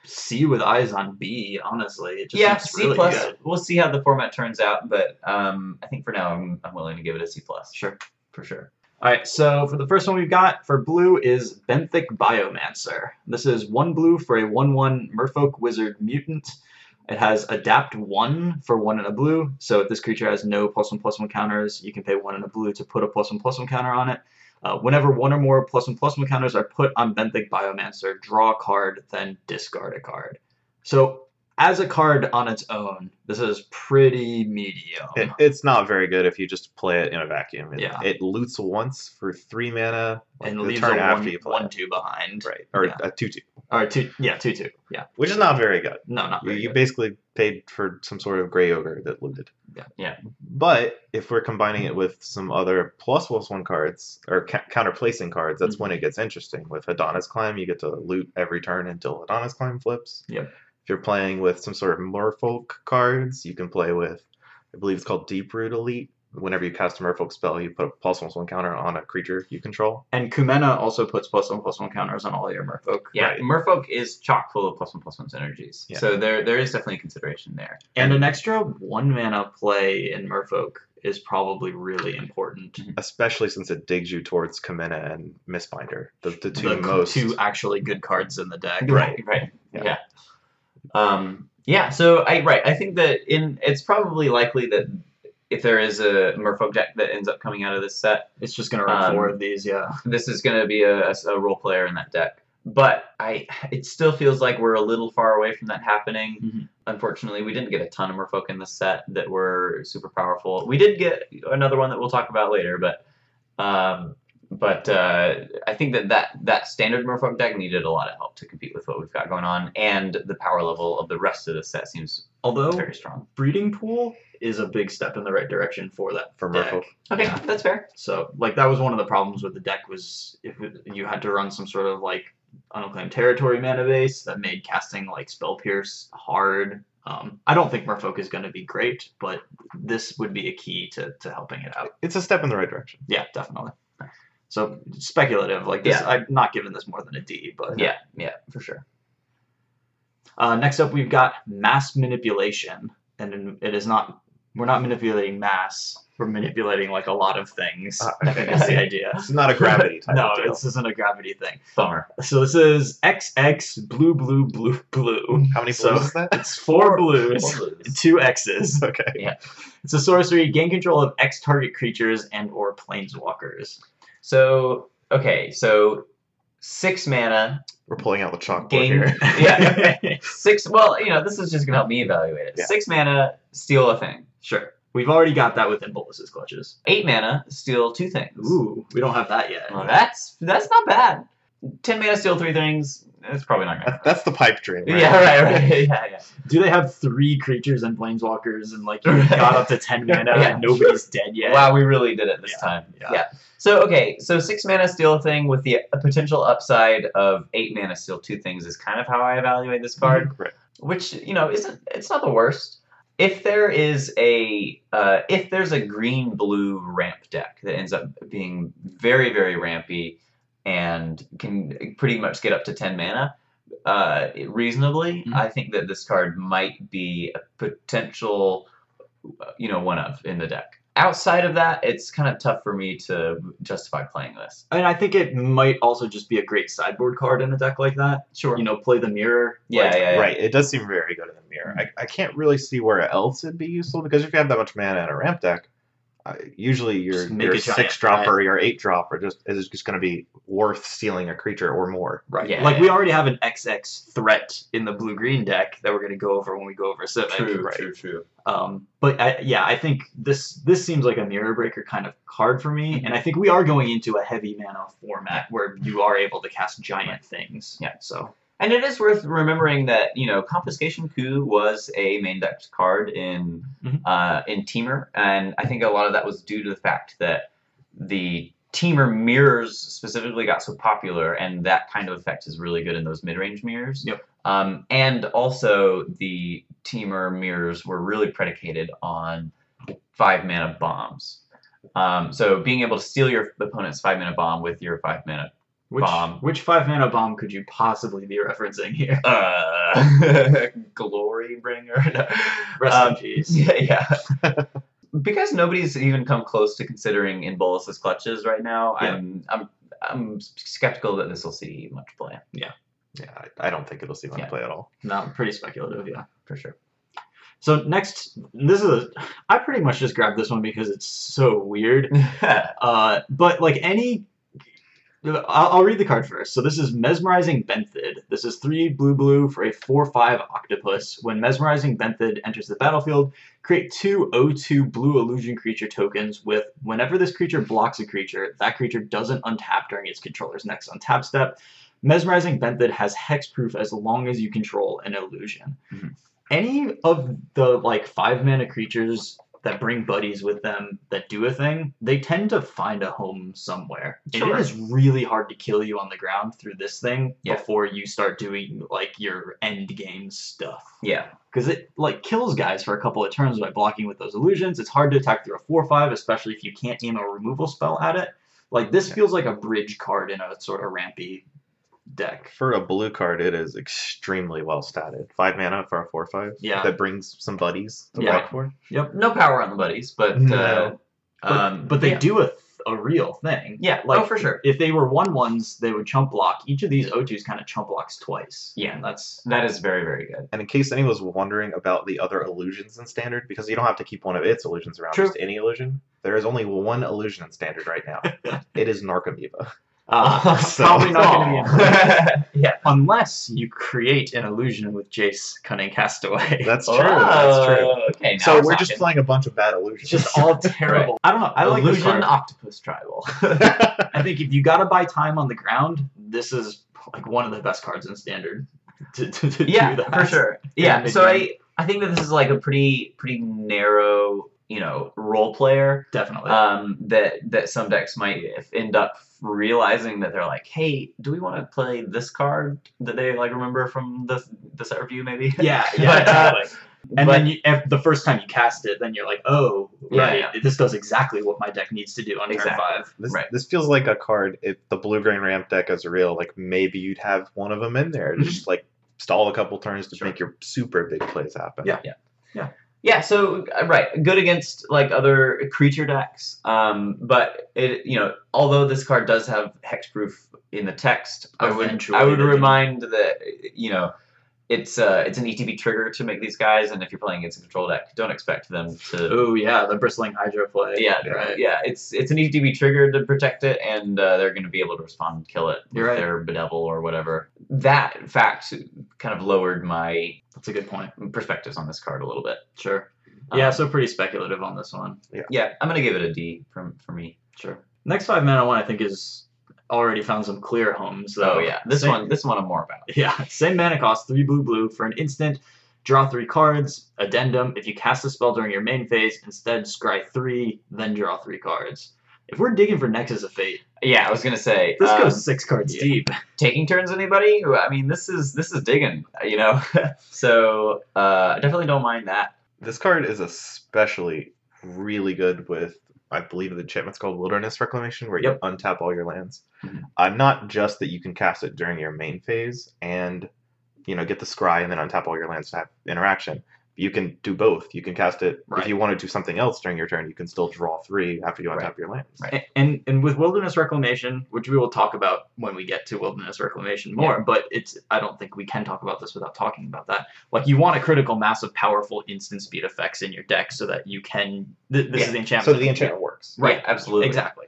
C with eyes on B. Honestly, it just yeah, seems C really plus. good. We'll see how the format turns out, but um, I think for now I'm, I'm willing to give it a C plus Sure. for sure. All right, so for the first one we've got for blue is Benthic Biomancer. This is one blue for a 1 1 Merfolk Wizard Mutant. It has Adapt 1 for 1 and a blue, so if this creature has no plus 1 plus 1 counters, you can pay 1 and a blue to put a plus 1 plus 1 counter on it. Uh, whenever one or more plus 1 plus 1 counters are put on Benthic Biomancer, draw a card, then discard a card. So, as a card on its own, this is pretty medium. It, it's not very good if you just play it in a vacuum. It, Yeah. it loots once for three mana like and the leaves turn a after 1 you play. 1 2 behind. Right. Or Yeah. a 2 2, Or two, yeah, two two, yeah. which is not very good. No, not You, you basically paid for some sort of gray ogre that looted. Yeah. Yeah. But if we're combining it with some other plus plus one cards or ca- counter placing cards, that's mm-hmm. when it gets interesting. With Adonis Climb, you get to loot every turn until Adonis Climb flips. Yep. If you're playing with some sort of Merfolk cards, you can play with, I believe it's called Deep Root Elite. Whenever you cast a Merfolk spell, you put a plus one plus one counter on a creature you control. And Kumena also puts plus one plus one counters on all your Merfolk. Yeah, Right. Merfolk is chock full of plus one plus one synergies, Yeah. so there there is definitely consideration there. And an extra one mana play in Merfolk is probably really important. Mm-hmm. Especially since it digs you towards Kumena and Mistbinder, the, the two the most. two actually good cards in the deck. Right, right. Yeah. Yeah. Um, yeah. So I right. I think that in it's probably likely that if there is a Merfolk deck that ends up coming out of this set, It's just gonna run Um, four of these, yeah. this is going to be a, a, role player in that deck. But I, it still feels like we're a little far away from that happening. Mhm. Unfortunately, we didn't get a ton of Merfolk in this set that were super powerful. We did get another one that we'll talk about later, but um, but uh, I think that, that that standard Merfolk deck needed a lot of help to compete with what we've got going on, and the power level of the rest of the set seems Although very strong. Breeding Pool is a big step in the right direction for that For deck. Merfolk. Okay, Yeah. that's fair. So like that was one of the problems with the deck was if it, you had to run some sort of like unclaimed territory mana base that made casting like spell pierce hard. Um, I don't think Merfolk is going to be great, but this would be a key to, to helping it out. It's a step in the right direction. Yeah, definitely. So speculative, like this, Yeah. I'm not giving this more than a D, but Yeah, yeah, for sure. Uh, next up, we've got mass manipulation, and it is not we're not manipulating mass. We're manipulating like a lot of things. Uh, I think that's the idea. It's not a gravity type (laughs) no, this isn't a gravity thing. Bummer. So this is XX blue blue blue blue. How many So- blues is that? It's four blues, Four blues. two X's. okay. Yeah. It's a sorcery. Gain control of X target creatures and or planeswalkers. So okay, so six mana, We're pulling out the chalkboard gain. here. (laughs) yeah, (laughs) six. Well, you know, this is just gonna help me evaluate it. Yeah. Six mana, steal a thing. Sure. We've already got that within Bolas's clutches. Eight mana, steal two things. Ooh, we don't have that yet. Well, that's that's not bad. Ten mana, steal three things. That's probably not gonna. That- That's the pipe dream. Right? Yeah, right, right. Yeah, yeah. Do they have three creatures and planeswalkers and like you got up to ten mana (laughs) Yeah. and nobody's dead yet? Wow, we really did it this Yeah, time. yeah. Yeah. So okay, so six mana steal a thing with the a potential upside of eight mana steal two things is kind of how I evaluate this card. Right. which you know isn't it's not the worst. If there is a uh, if there's a green blue ramp deck that ends up being very very rampy and can pretty much get up to ten mana uh, reasonably, Mhm. I think that this card might be a potential you know one of in the deck. Outside of that, it's kind of tough for me to justify playing this. And I think it might also just be a great sideboard card in a deck like that. Sure. You know, play the mirror. Yeah, like, yeah, yeah. Right. It does seem very good in the mirror. I, I can't really see where else it'd be useful because if you have that much mana in a ramp deck, uh, usually your your a giant six drop or your eight drop are just is just going to be worth stealing a creature or more. Right. Yeah, like yeah. we already have an XX threat in the blue green deck that we're going to go over when we go over Simic. True, Right. true, true. Um, but I, yeah, I think this this seems like a mirror breaker kind of card for me, and I think we are going into a heavy mana format where you are able to cast giant things. Yeah. So And it is worth remembering that you know Confiscation Coup was a main deck card in Mhm. uh, in Temur, and I think a lot of that was due to the fact that the Temur mirrors specifically got so popular, and that kind of effect is really good in those mid-range mirrors. Yep. Um, and also the Temur mirrors were really predicated on five mana bombs. Um, so being able to steal your opponent's five mana bomb with your five mana which Bomb. which five mana bomb could you possibly be referencing here? uh, (laughs) glory bringer. No. Rest Um, in peace. yeah, yeah. because nobody's even come close to considering in Bolas's clutches right now. Yeah. I'm I'm I'm skeptical that this will see much play Yeah, I, I don't think it'll see much Yeah. play at all. No, pretty speculative. Yeah. for sure. So next, this is a. I pretty much just grabbed this one because it's so weird. (laughs) Uh, but like any, I'll, I'll read the card first. So this is Mesmerizing Benthid. This is three blue blue for a four five octopus. When Mesmerizing Benthid enters the battlefield, create two O2 blue illusion creature tokens with whenever this creature blocks a creature, that creature doesn't untap during its controller's next untap step. Mesmerizing Benthid has hexproof as long as you control an illusion. Mhm. Any of the like five mana creatures that bring buddies with them that do a thing, they tend to find a home somewhere. And it is really hard to kill you on the ground through this thing Yeah. before you start doing like your end game stuff. yeah, Because it like kills guys for a couple of turns by blocking with those illusions. It's hard to attack through a four five, especially if you can't aim a removal spell at it. Like this Yeah. feels like a bridge card in a sort of rampy deck. For a blue card, it is extremely well statted. Five mana for a four five. Yeah. That brings some buddies to Yeah. block for. Yep. No power on the buddies, but No. uh, But, um, but they yeah. do a, th- a real thing. Yeah, Like oh for sure. If they were one ones, they would chump block. Each of these O2s kind of chump blocks twice. Yeah. And that's That is very very good. And in case anyone was wondering about the other illusions in standard, because you don't have to keep one of its illusions around, True. just any illusion. There is only one illusion in standard right now. (laughs) it is Narcomoeba. Uh, (laughs) So- probably not going to be (laughs) Aw. (laughs) yeah. unless you create an illusion with Jace Cunning Castaway. That's true. That's true. Oh, Okay, So we're we're just talking. playing a bunch of bad illusions. It's just all terrible. I don't know. I like this illusion card. octopus tribal. I think if you got to buy time on the ground, this is like one of the best cards in standard. To, to, to yeah, do that. for sure. Yeah, mid so I. I think that this is like a pretty pretty narrow you know role player Definitely. um, that that some decks might end up realizing that they're like, hey, do we want to play this card that they like remember from the the set review maybe? yeah, yeah, (laughs) But, uh, exactly. And but- then you, if the first time you cast it, then you're like, oh, Yeah, right, yeah. this does exactly what my deck needs to do on Exactly. turn five. This, Right. this feels like a card. If the blue green ramp deck is real, like maybe you'd have one of them in there, Mhm. just like stall a couple turns to Sure. make your super big plays happen. Yeah. Yeah, Yeah, so uh, right, good against like other creature decks. Um, but it you know, although this card does have hexproof in the text, I would I would remind that you know it's uh it's an ETB trigger to make these guys, and if you're playing against a control deck, don't expect them to. Oh yeah, the Bristling Hydra play. Yeah, right. yeah, it's it's an ETB trigger to protect it, and uh, they're going to be able to respond and kill it You're with right. their bedevil or whatever. That fact kind of lowered my That's a good point. perspectives on this card a little bit. Sure. Yeah, Um, so pretty speculative on this one. Yeah. yeah, I'm gonna give it a D from for me. Sure. Next five mana one I think is already found some clear homes. Though. Oh yeah, this Same- one this one I'm more about. Yeah, (laughs) same mana cost, three blue blue for an instant. Draw three cards. Addendum: If you cast a spell during your main phase, instead scry three, then draw three cards. If we're digging for Nexus of Fate, Yeah, I was gonna say this um, goes six cards yeah. deep. taking turns. Anybody? I mean, this is this is digging. You know, (laughs) so uh, I definitely don't mind that. This card is especially really good with, I believe the enchantment's called Wilderness Reclamation, where you Yep. untap all your lands. Mhm. Uh, not just that you can cast it during your main phase and, you know, get the scry and then untap all your lands to have interaction. You can do both. You can cast it Right. if you want to do something else during your turn. You can still draw three after you untap Right. your lands. Right. And and with Wilderness Reclamation, which we will talk about when we get to Wilderness Reclamation more, but it's I don't think we can talk about this without talking about that. Like you want a critical mass of powerful instant speed effects in your deck so that you can. Th- this Yeah, is the enchantment. So the enchantment works. Right, Yeah, absolutely. Exactly.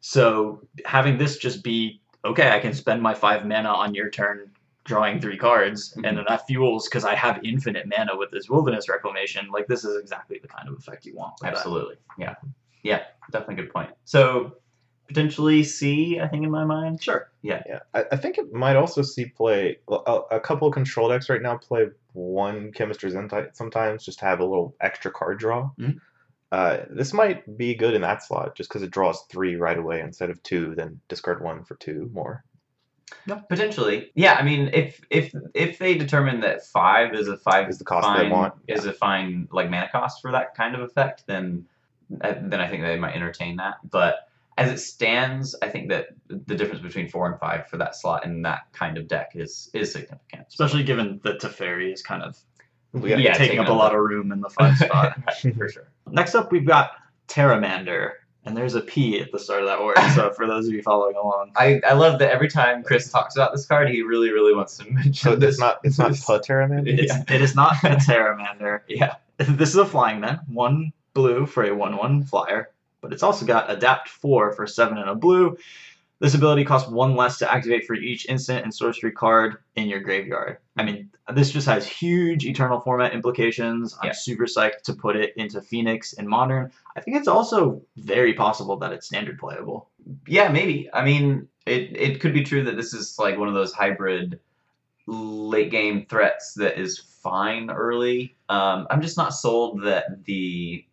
So having this just be okay, I can spend my five mana on your turn drawing three cards, Mhm. and then that fuels because I have infinite mana with this Wilderness Reclamation. Like this is exactly the kind of effect you want. with that. Absolutely. Yeah. Yeah. Definitely good point. So potentially C, I think in my mind. Sure. Yeah, I, I think it might also see play. A, a couple of control decks right now play one Chemister's Insight sometimes just to have a little extra card draw. Mhm. Uh, this might be good in that slot just because it draws three right away instead of two, then discard one for two more. Potentially. Yeah. I mean, if if if they determine that five is a five Is the cost fine, they want, is a fine like mana cost for that kind of effect, then uh, then I think they might entertain that. But as it stands, I think that the difference between four and five for that slot in that kind of deck is is significant. Especially given that Teferi is kind of Yeah. Yeah, taking taking up a lot of room in the five (laughs) spot. For sure. Next up, we've got Pteramander, and there's a P at the start of that word. So (laughs) for those of you following along, I, I love that every time Chris talks about this card, he really, really wants to (laughs) mention So this. it's not it's not this- Puteraman. it's, it is not (laughs) a Terramander. Yeah. This is a flying man, one blue for a one-one flyer, but it's also got adapt four for seven and a blue. This ability costs one less to activate for each instant and sorcery card in your graveyard. I mean, this just has huge eternal format implications. I'm Yeah. super psyched to put it into Phoenix and Modern. I think it's also very possible that it's standard playable. Yeah, maybe. I mean, it, it could be true that this is like one of those hybrid late game threats that is fine early. Um, I'm just not sold that the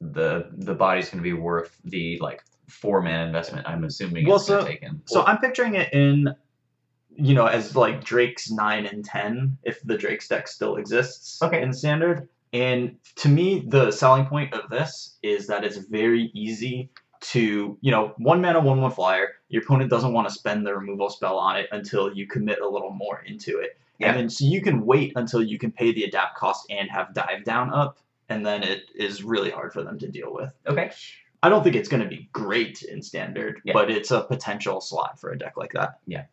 the the body's going to be worth the like four man investment. I'm assuming Well, so-. So I'm picturing it in, you know, as like Drake's nine and ten, if the Drake's deck still exists Okay. in standard. And to me, the selling point of this is that it's very easy to, you know, one mana, one one flyer. Your opponent doesn't want to spend the removal spell on it until you commit a little more into it. Yeah. And then so you can wait until you can pay the adapt cost and have dive down up, and then it is really hard for them to deal with. okay. I don't think it's going to be great in standard, Yeah. but it's a potential slot for a deck like that. Yeah,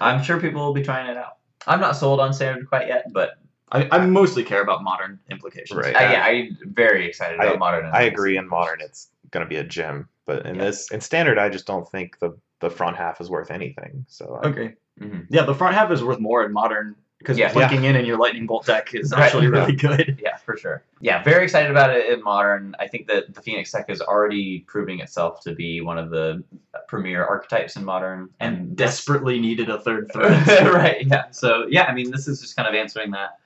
I'm sure people will be trying it out. I'm not sold on standard quite yet, but I, I mostly care about modern implications. Right. uh, yeah, I'm very excited about modern. I agree. In modern, it's going to be a gem, but in Yeah. this in standard, I just don't think the the front half is worth anything. So I- Okay. Mhm. Yeah, the front half is worth more in modern because Yeah. flicking in in your lightning bolt deck is Right. actually really (laughs) good. Yeah, for sure. Yeah, very excited about it in modern. I think that the Phoenix deck is already proving itself to be one of the premier archetypes in modern, And desperately needed a third (laughs) threat. right. Yeah. So yeah, I mean, this is just kind of answering that,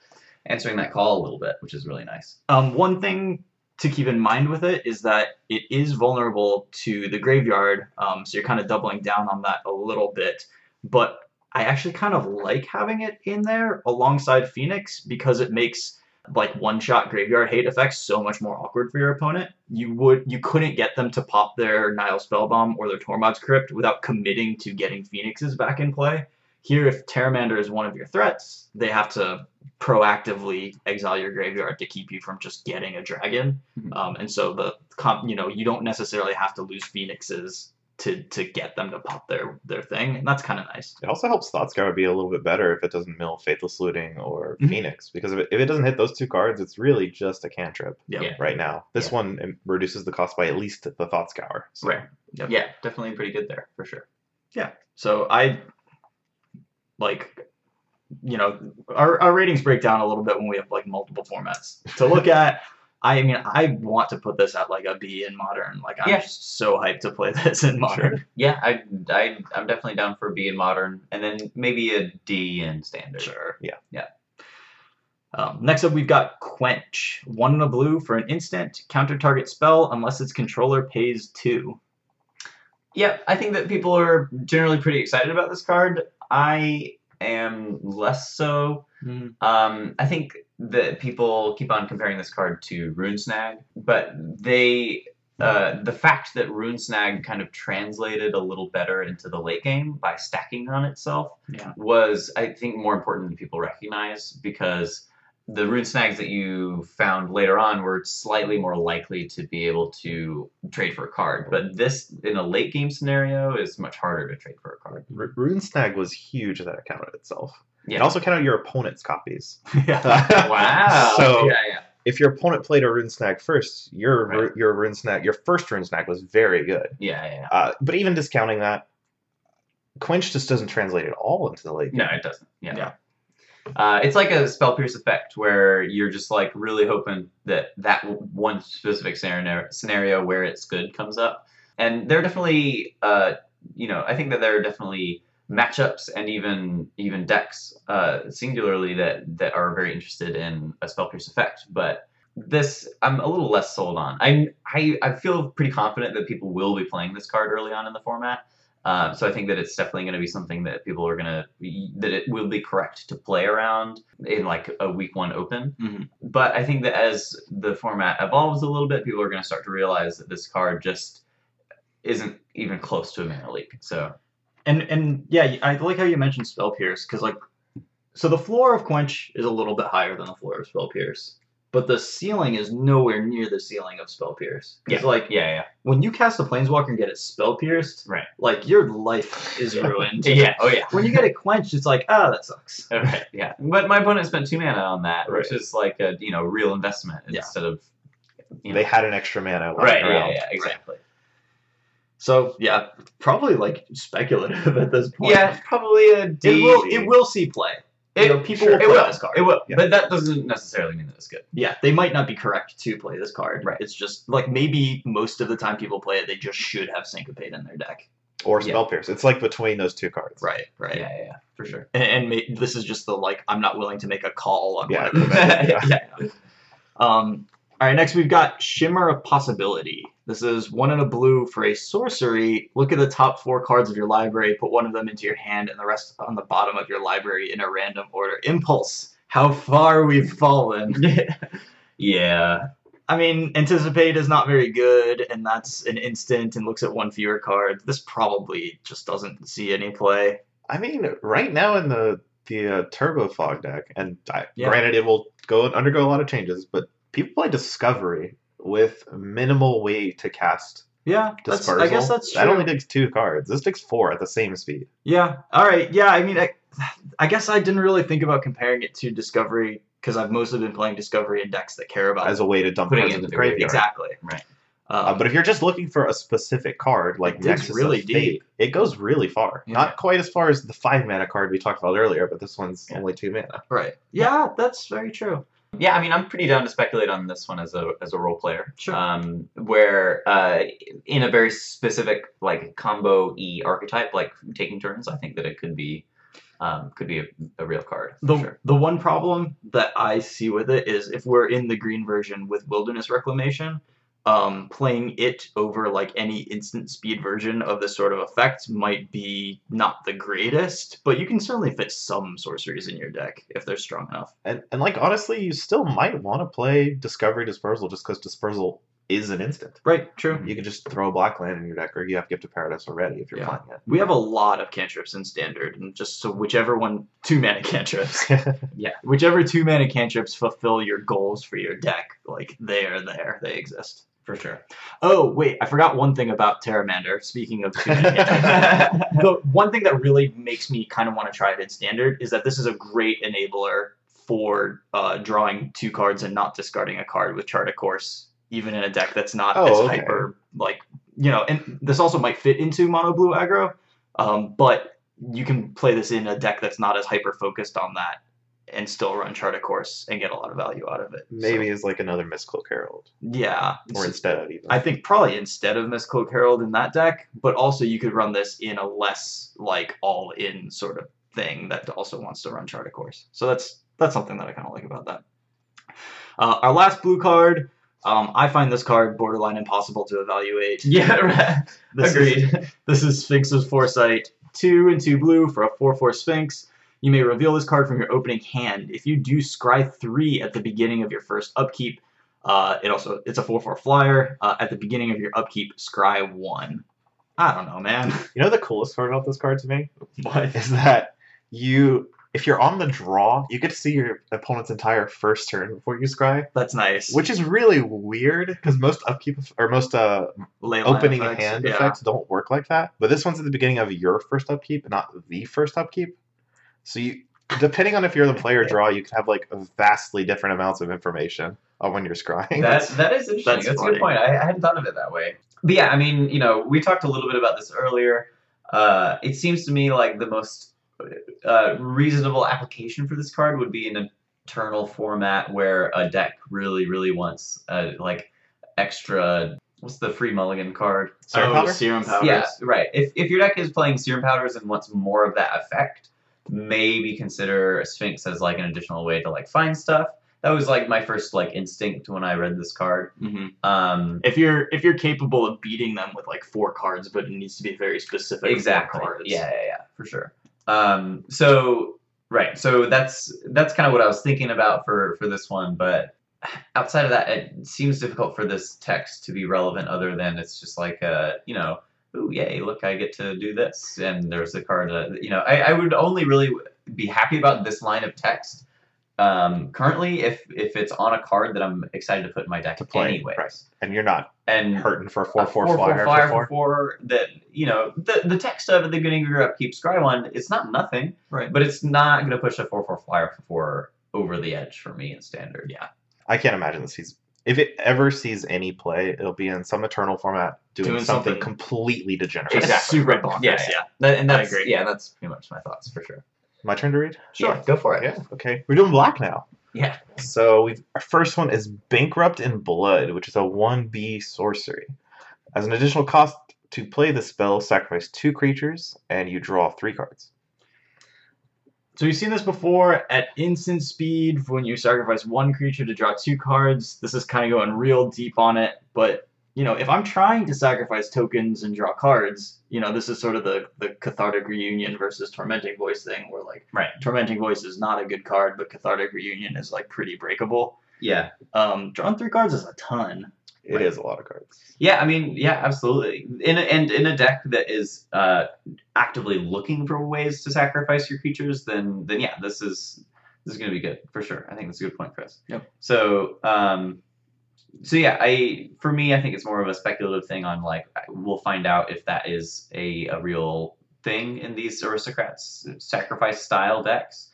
answering that call a little bit, which is really nice. Um, one thing to keep in mind with it is that it is vulnerable to the graveyard, um, so you're kind of doubling down on that a little bit. But I actually kind of like having it in there alongside Phoenix because it makes like one-shot graveyard hate effects so much more awkward for your opponent. You would you couldn't get them to pop their Nihil Spellbomb or their Tormod's Crypt without committing to getting Phoenixes back in play. Here, if Pteramander is one of your threats, they have to proactively exile your graveyard to keep you from just getting a dragon. Mhm. Um, and so the comp, you know, you don't necessarily have to lose phoenixes to to get them to pop their their thing, and that's kind of nice. It also helps Thought Scour be a little bit better if it doesn't mill Faithless Looting or Mhm. Phoenix, because if it, if it doesn't hit those two cards, it's really just a cantrip Yeah. Yeah. right now. This Yeah. one reduces the cost by at least the Thought Scour. So. Right. Yep. Yeah, definitely pretty good there for sure. Yeah. So I like you know our, our ratings break down a little bit when we have like multiple formats to look (laughs) at. I mean, I want to put this at like a B in modern. Like I'm Yeah. just so hyped to play (laughs) this in modern. Yeah, I, I I'm definitely down for B in modern, and then maybe a D in standard. Sure. Yeah. Yeah. Um, next up, we've got Quench. One in a blue for an instant. Counter target spell unless its controller pays two. Yeah, I think that people are generally pretty excited about this card. I am less so. Um, I think that people keep on comparing this card to Rune Snag, but they uh, the fact that Rune Snag kind of translated a little better into the late game by stacking on itself Yeah. was, I think, more important than people recognize because the Rune Snags that you found later on were slightly more likely to be able to trade for a card, but this in a late game scenario is much harder to trade for a card. R- Rune Snag was huge that it counted itself. Yeah. It also counted your opponent's copies. yeah. (laughs) (laughs) wow. So- yeah, yeah. if your opponent played a Rune Snag first, your Right. your Rune Snag, your first Rune Snag was very good. Yeah, yeah. Uh, but even discounting that, Quench just doesn't translate at all into the late game. No, it doesn't. Yeah. Yeah. Uh, it's like a spell pierce effect where you're just like really hoping that that one specific scenario scenario where it's good comes up, and there are definitely, uh, you know, I think that there are definitely matchups and even even decks uh, singularly that that are very interested in a spell pierce effect, but this I'm a little less sold on. I I I feel pretty confident that people will be playing this card early on in the format. Uh, so I think that it's definitely going to be something that people are going to that it will be correct to play around in like a week one open. Mhm. But I think that as the format evolves a little bit, people are going to start to realize that this card just isn't even close to a mana leak. So And and yeah, I like how you mentioned spell pierce because like, so the floor of quench is a little bit higher than the floor of spell pierce, but the ceiling is nowhere near the ceiling of spell pierce. It's like yeah, yeah, when you cast a planeswalker and get it spell pierced, Right. Like your life is ruined. (laughs) yeah, oh yeah. When you get it quenched, it's like, ah, that sucks. (laughs) Okay, yeah. But my opponent spent two mana on that, which is like a you know real investment Yeah. instead of you know, They had an extra mana lying right. Yeah, around. yeah, exactly. So yeah, probably like speculative (laughs) at this point. Yeah, probably a D. It will it will see play. You know, people will it play will. this card. It will, Yeah. but that doesn't necessarily mean that it's good. Yeah, they might not be correct to play this card. Right. It's just like maybe most of the time people play it, they just should have syncopate in their deck. Or Yeah. Spell Pierce. It's like between those two cards. Right, right. Yeah, yeah, yeah, for sure. And, and ma- this is just the like I'm not willing to make a call on Yeah, one of (laughs) them. yeah. (laughs) yeah. Um. All right. Next, we've got Shimmer of Possibility. This is one in a blue for a sorcery. Look at the top four cards of your library. Put one of them into your hand, and the rest on the bottom of your library in a random order. Impulse. How far we've fallen. (laughs) yeah, I mean, anticipate is not very good, and that's an instant and looks at one fewer card. This probably just doesn't see any play. I mean, right now in the the uh, Turbo Fog deck, and I, Yeah. granted it will go undergo a lot of changes, but people play Discovery with minimal way to cast Yeah, that's, Dispersal. I guess that's true. That only takes two cards. This takes four at the same speed. Yeah. All right. Yeah. I mean, I, I guess I didn't really think about comparing it to Discovery because I've mostly been playing Discovery in decks that care about as a way to dump Putting cards in the graveyard. exactly. Right. Um, Uh, but if you're just looking for a specific card, like It Nexus really of Fate, deep. it goes really far. Yeah. Not quite as far as the five mana card we talked about earlier, but this one's Yeah. only two mana. right. Yeah, that's very true. Yeah, I mean, I'm pretty down to speculate on this one as a as a role player. Sure. Um, where uh, in a very specific like combo E archetype, like taking turns, I think that it could be um, could be a, a real card. The sure. the one problem that I see with it is if we're in the green version with Wilderness Reclamation, um, playing it over like any instant speed version of this sort of effect might be not the greatest, but you can certainly fit some sorceries in your deck if they're strong enough. And and like honestly, you still might want to play Discovery Dispersal just because Dispersal is an instant. Right, true. You can just throw a black land in your deck, or you have Gift of Paradise already if you're Yeah. playing it. We have a lot of cantrips in standard, and just so whichever one two mana cantrips, (laughs) yeah. whichever two mana cantrips fulfill your goals for your deck, like they are there, they exist. For sure. Oh wait, I forgot one thing about Pteramander. Speaking of (laughs) the one thing that really makes me kind of want to try it in standard is that this is a great enabler for uh, drawing two cards and not discarding a card with Chart of Course, even in a deck that's not Oh, as okay. hyper like you know. And this also might fit into mono blue aggro, um, but you can play this in a deck that's not as hyper focused on that and still run Chart of Course and get a lot of value out of it. So, Maybe it's like another Mistcloak Herald, yeah. or instead of even. I think probably instead of Mistcloak Herald in that deck, but also you could run this in a less like all in sort of thing that also wants to run Chart of Course. So that's that's something that I kind of like about that. Uh, our last blue card, um, I find this card borderline impossible to evaluate. (laughs) Yeah, right. This is- Agreed. this is Sphinx's Foresight, two and two blue for a four-four Sphinx. You may reveal this card from your opening hand. If you do scry three at the beginning of your first upkeep, uh, it also it's a four-four flyer. Uh, at the beginning of your upkeep, scry one. I don't know, man. (laughs) You know the coolest part about this card to me What? is that you, if you're on the draw, you get to see your opponent's entire first turn before you scry, That's nice. which is really weird because most upkeep or most uh, opening effects, hand yeah. effects don't work like that. But this one's at the beginning of your first upkeep, not the first upkeep. So you, depending on if you're the player draw, you can have like vastly different amounts of information on when you're scrying. That that is interesting. that's That's, a good point. I, I hadn't thought of it that way. But yeah, I mean, you know, we talked a little bit about this earlier. Uh, it seems to me like the most uh, reasonable application for this card would be in an eternal format where a deck really, really wants uh, like extra. What's the free mulligan card? Serum oh, powder? serum powders. Yeah, right. If if your deck is playing serum powders and wants more of that effect, maybe consider Sphinx as like an additional way to like find stuff. That was like my first like instinct when I read this card. hmm Um, If you're if you're capable of beating them with like four cards, but it needs to be very specific. exactly. Yeah, yeah, yeah, for sure. Um, so right, so that's that's kind of what I was thinking about for for this one, but outside of that, it seems difficult for this text to be relevant. Other than it's just like a you know, ooh, yay, look, I get to do this, and there's a card. Uh, you know, I, I would only really be happy about this line of text. Um, currently, if if it's on a card that I'm excited to put in my deck To play, anyways, right. and you're not and hurting for a a four four four, flyer four flyer for four. for four that you know the the text of the beginning of your upkeep scry one it's not nothing Right. but it's not going to push a four four flyer for four over the edge for me in standard Yeah. I can't imagine this sees if it ever sees any play, it'll be in some eternal format doing, Doing something, something- completely degenerate. It's Exactly. super bonkers. Yeah, Yeah. yeah. That, and I that's agree. yeah that's pretty much my thoughts for sure My turn to read. yeah go for it Yeah. Okay. We're doing black now. yeah So we've our first one is Bankrupt in Blood, which is a one B sorcery. As an additional cost to play the spell, sacrifice two creatures and you draw three cards. So we've seen this before at instant speed when you sacrifice one creature to draw two cards. This is kind of going real deep on it, but you know, if I'm trying to sacrifice tokens and draw cards, you know, this is sort of the the cathartic reunion versus tormenting voice thing where like Right. tormenting voice is not a good card, but cathartic reunion is like pretty breakable. yeah Um, drawing three cards is a ton. It is a lot of cards. yeah i mean yeah absolutely. In a, and in a deck that is uh actively looking for ways to sacrifice your creatures then then yeah this is this is going to be good for sure. I think that's a good point chris. Yep. so um so yeah i for me i think it's more of a speculative thing on like we'll find out if that is a, a real thing in these aristocrats sacrifice style decks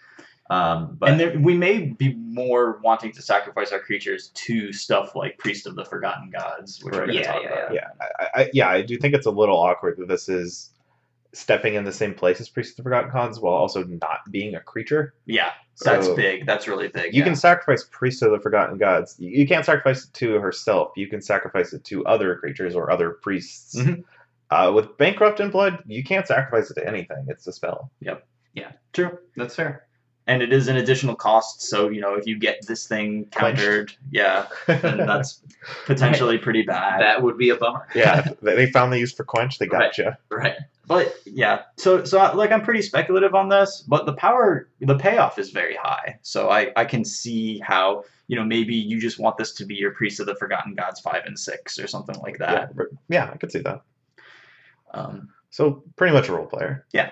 um but and there, we may be more wanting to sacrifice our creatures to stuff like Priest of the Forgotten Gods, which we're Right. going to Yeah, talk yeah, about. Yeah, I, I, yeah, I do think it's a little awkward that this is stepping in the same place as Priest of the Forgotten Gods while also not being a creature. Yeah, that's So- big. That's really big. You yeah. can sacrifice Priest of the Forgotten Gods. You you can't sacrifice it to herself. You can sacrifice it to other creatures or other priests. Mhm. Uh, with Bankrupt in Blood, you can't sacrifice it to anything. It's a spell. Yep. Yeah. True. that's fair And it is an additional cost, so you know if you get this thing countered, yeah, then (laughs) that's potentially pretty bad. that would be a bummer yeah, they they found the use for Quench. They Right. got you. right But yeah, so so I- like I'm pretty speculative on this, but the power, the payoff is very high. So I I can see how you know maybe you just want this to be your Priest of the Forgotten Gods five and six or something like that. r- yeah, I could see that. Um, So pretty much a role player. Yeah.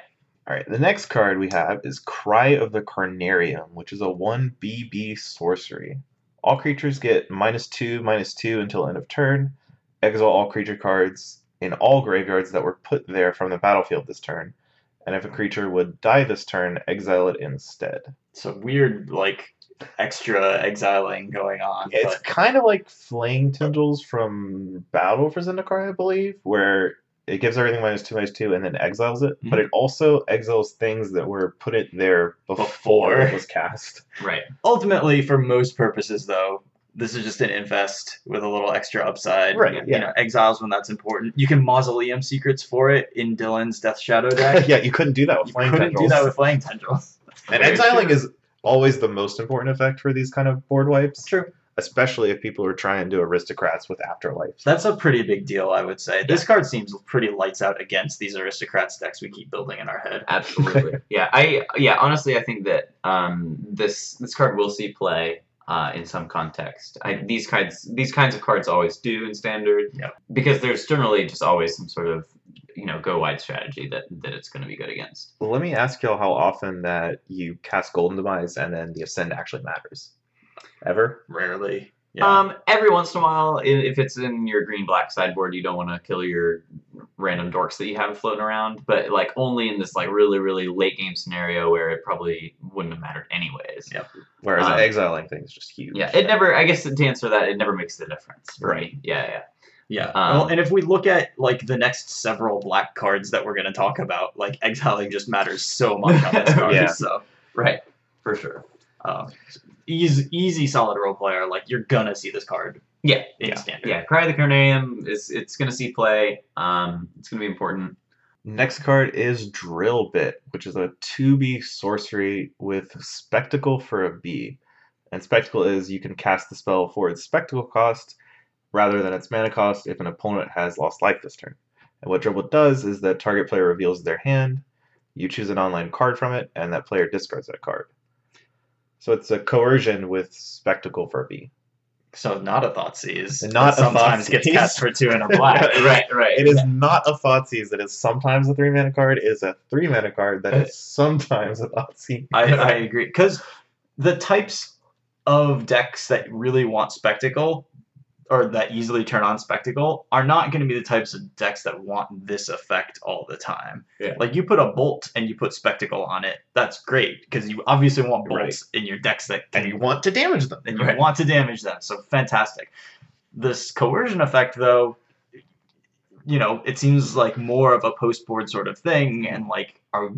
All right. The next card we have is Cry of the Carnarium, which is a one BB sorcery. All creatures get minus two, minus two until end of turn. Exile all creature cards in all graveyards that were put there from the battlefield this turn. And if a creature would die this turn, exile it instead. so weird like extra exiling going on. It's but kind of like Flaying Tendrils from Battle for Zendikar, I believe, where it gives everything minus two, minus two, and then exiles it. But mhm. it also exiles things that were put it there before, Before. it was cast. Right. ultimately, for most purposes, though, this is just an infest with a little extra upside. Right, You yeah. know, exiles when that's important. You can mausoleum secrets for it in Dylan's Death Shadow deck. (laughs) yeah, you couldn't do that with you Flaying couldn't Tendrils. do that with Flaying Tendrils. (laughs) and exiling true. is always the most important effect for these kind of board wipes, True. Especially if people are trying to do aristocrats with afterlife. That's a pretty big deal, I would say. This card seems pretty lights out against these aristocrats decks we keep building in our head. Absolutely. (laughs) yeah. I yeah. Honestly, I think that um, this this card will see play uh, in some context. I, these kinds these kinds of cards always do in standard. Yep. Because there's generally just always some sort of you know go wide strategy that that it's going to be good against. Well, let me ask y'all how often that you cast Golden Demise and then the Ascend actually matters. Ever? Rarely. Yeah. Um, every once in a while, if it's in your green black sideboard, you don't want to kill your random dorks that you have floating around. But like only in this like really really late game scenario where it probably wouldn't have mattered anyways. Yeah. Whereas Um, exiling things just huge. Yeah, it never. I guess to answer that, it never makes the difference. For Right. Yeah, yeah. Yeah. Um, well, and if we look at like the next several black cards that we're going to talk about, like exiling just matters so much on this (laughs) card. Yeah. So, Right. For sure. um, easy, easy, solid role player. Like you're gonna see this card Yeah. in Yeah. standard. Yeah. Cry of the Carnarium is it's gonna see play. Um, it's gonna be important. Next card is Drill Bit, which is a 2B sorcery with Spectacle for a B. And Spectacle is you can cast the spell for its Spectacle cost rather than its mana cost if an opponent has lost life this turn. And what Drill Bit does is that target player reveals their hand, you choose an nonland card from it, and that player discards that card. So it's a coercion with Spectacle B. So not a Thoughtseize. And not sometimes gets cast for two and a black. (laughs) right. Right. It is not a Thoughtseize that is sometimes a three mana card, it is a three mana card that is sometimes a Thoughtseize. I, I agree because the types of decks that really want spectacle or that easily turn on spectacle are not going to be the types of decks that want this effect all the time. Yeah. Like you put a bolt and you put spectacle on it, that's great because you obviously want Right. bolts in your decks that can and you want to damage them. and you Right. want to damage them. So fantastic. This coercion effect, though, you know, it seems like more of a post board sort of thing. And like, are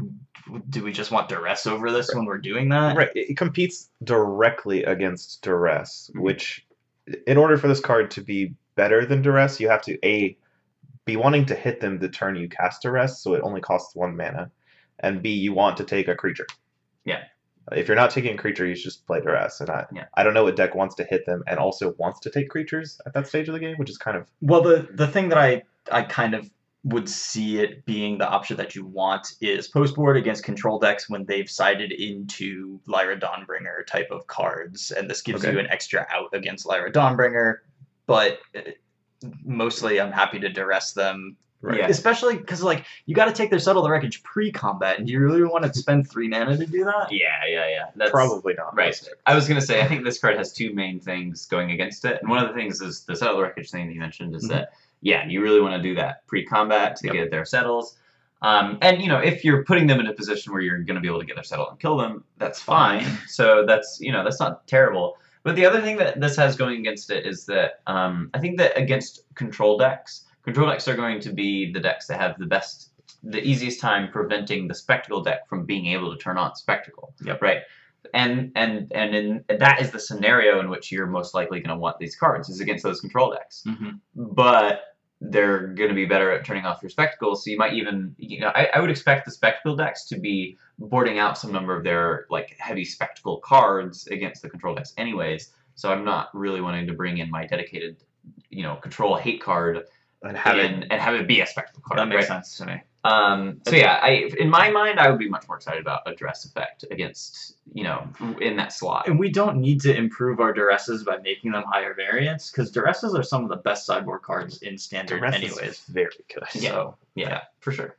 do we just want duress over this when we're doing that? Right, it competes directly against Duress, Mhm. which, in order for this card to be better than Duress, you have to A, be wanting to hit them the turn you cast Duress, so it only costs one mana, and B, you want to take a creature. Yeah. If you're not taking a creature, you should just play Duress. And I, Yeah. I don't know what deck wants to hit them and also wants to take creatures at that stage of the game, which is kind of Well, the the thing that I I kind of would see it being the option that you want is post board against control decks when they've sided into Lyra Dawnbringer type of cards, and this gives Okay. you an extra out against Lyra Dawnbringer. But uh, mostly, I'm happy to duress them, right. Yeah. especially because like you got to take their settle the wreckage pre-combat, and do you really want to (laughs) spend three mana to do that? Yeah. Yeah. Yeah. That's Probably not. Right. I was gonna say I think this card has two main things going against it, and one of the things is the settle the wreckage thing that you mentioned is Mhm. that yeah, you really want to do that pre-combat to Yep. get their settles. Um, and you know, if you're putting them in a position where you're going to be able to get their settle and kill them, that's fine. so that's you know that's not terrible. But the other thing that this has going against it is that um, I think that against control decks, control decks are going to be the decks that have the best, the easiest time preventing the spectacle deck from being able to turn on spectacle. Yep. Right. And and and in that is the scenario in which you're most likely going to want these cards is against those control decks Mm-hmm. but they're going to be better at turning off your spectacles. So you might even, you know, I, I would expect the spectacle decks to be boarding out some number of their like heavy spectacle cards against the control decks, anyways. So I'm not really wanting to bring in my dedicated, you know, control hate card And having and, and have it be a spectacle card. That makes right? sense to me. Um, so yeah, I in my mind, I would be much more excited about a duress effect against you know in that slot. And we don't need to improve our duresses by making them higher variants, because duresses are some of the best sideboard cards in standard, Duress is anyways. very good. Yeah. So Yeah, for sure.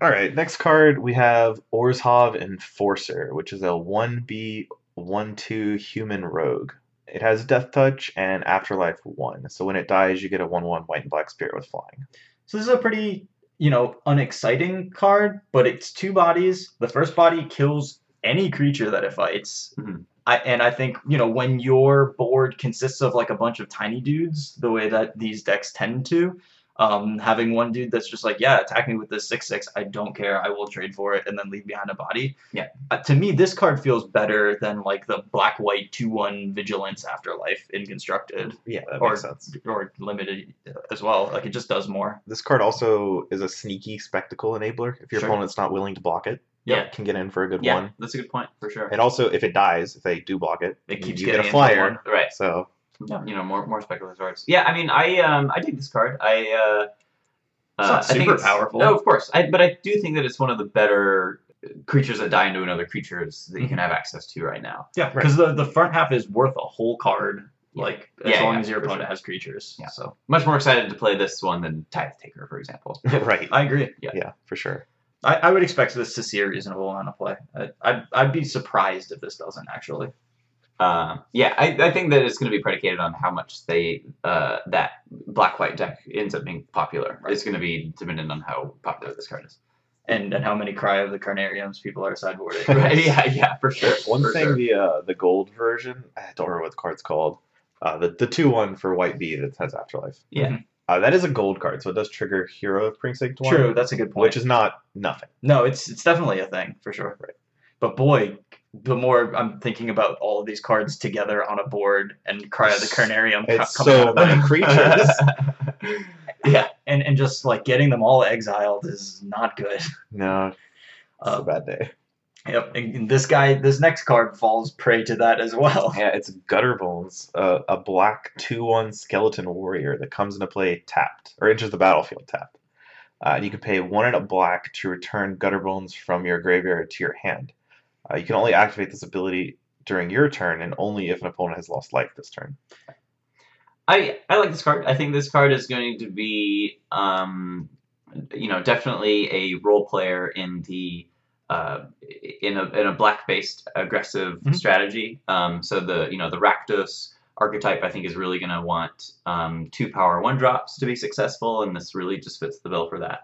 All right, next card we have Orzhov Enforcer, which is a 1B 1-2 human rogue. It has Death Touch and Afterlife 1. So when it dies, you get a 1-1 white and black spirit with flying. So this is a pretty, you know, unexciting card, but it's two bodies. The first body kills any creature that it fights. Mhm. I, and I think, you know, when your board consists of like a bunch of tiny dudes, the way that these decks tend to, um, having one dude that's just like, yeah, attack me with this 6 6, I don't care, I will trade for it, and then leave behind a body. Yeah. Uh, to me, this card feels better than like the black white 2 1 Vigilance Afterlife in Constructed, Yeah, that Or- makes sense. or Limited as well. Like, it just does more. This card also is a sneaky spectacle enabler. If your Sure. opponent's not willing to block it, Yeah. can get in for a good Yeah, one. that's a good point for sure. And also, if it dies, if they do block it, It keeps you getting get a flyer. Right. So You know, more more speculative cards. Yeah, I mean, I um I dig this card. I uh, It's uh, not I think super it's- powerful. No, of course. I, but I do think that it's one of the better creatures that die into another creatures that you can have access to right now. Yeah, Right. because the, the front half is worth a whole card, Yeah. like as Yeah, long yeah, as your opponent sure. has creatures. Yeah. So Much more excited to play this one than Tithe Taker, for example. (laughs) right, I agree. yeah, for sure. I, I would expect this to see a reasonable amount of play. I, I'd, I'd be surprised if this doesn't actually. Uh, yeah, I, I think that it's going to be predicated on how much they uh, that black white deck ends up being popular. Right. It's going to be dependent on how popular this card is. And and how many cry of the carnariums people are sideboarding. (laughs) right? Yeah, yeah, for sure. One for thing, sure. the uh, the gold version, I don't remember what the card's called. Uh, the the two one for white B that has afterlife. Yeah. Uh, that is a gold card, so it does trigger Hero of Precinct One, True, that's a good point. which is not nothing. no, it's it's definitely a thing for sure. Right. But boy, the more I'm thinking about all of these cards together on a board and cry of the carnarium co- It's coming out so of my many creatures. (laughs) yeah, and and just like getting them all exiled is not good. no, it's Uh, a bad day. Yep, and this guy, this next card falls prey to that as well. Yeah, it's Gutter Bones, uh, a black two one skeleton warrior that comes into play tapped or enters the battlefield tapped. Uh, and you can pay one and a black to return Gutter Bones from your graveyard to your hand. Uh, you can only activate this ability during your turn and only if an opponent has lost life this turn. I I like this card. I think this card is going to be, um, you know, definitely a role player in the uh, in a in a black based aggressive Mhm. strategy. Um, so the you know the Rakdos archetype I think is really going to want um, two power one drops to be successful, and this really just fits the bill for that.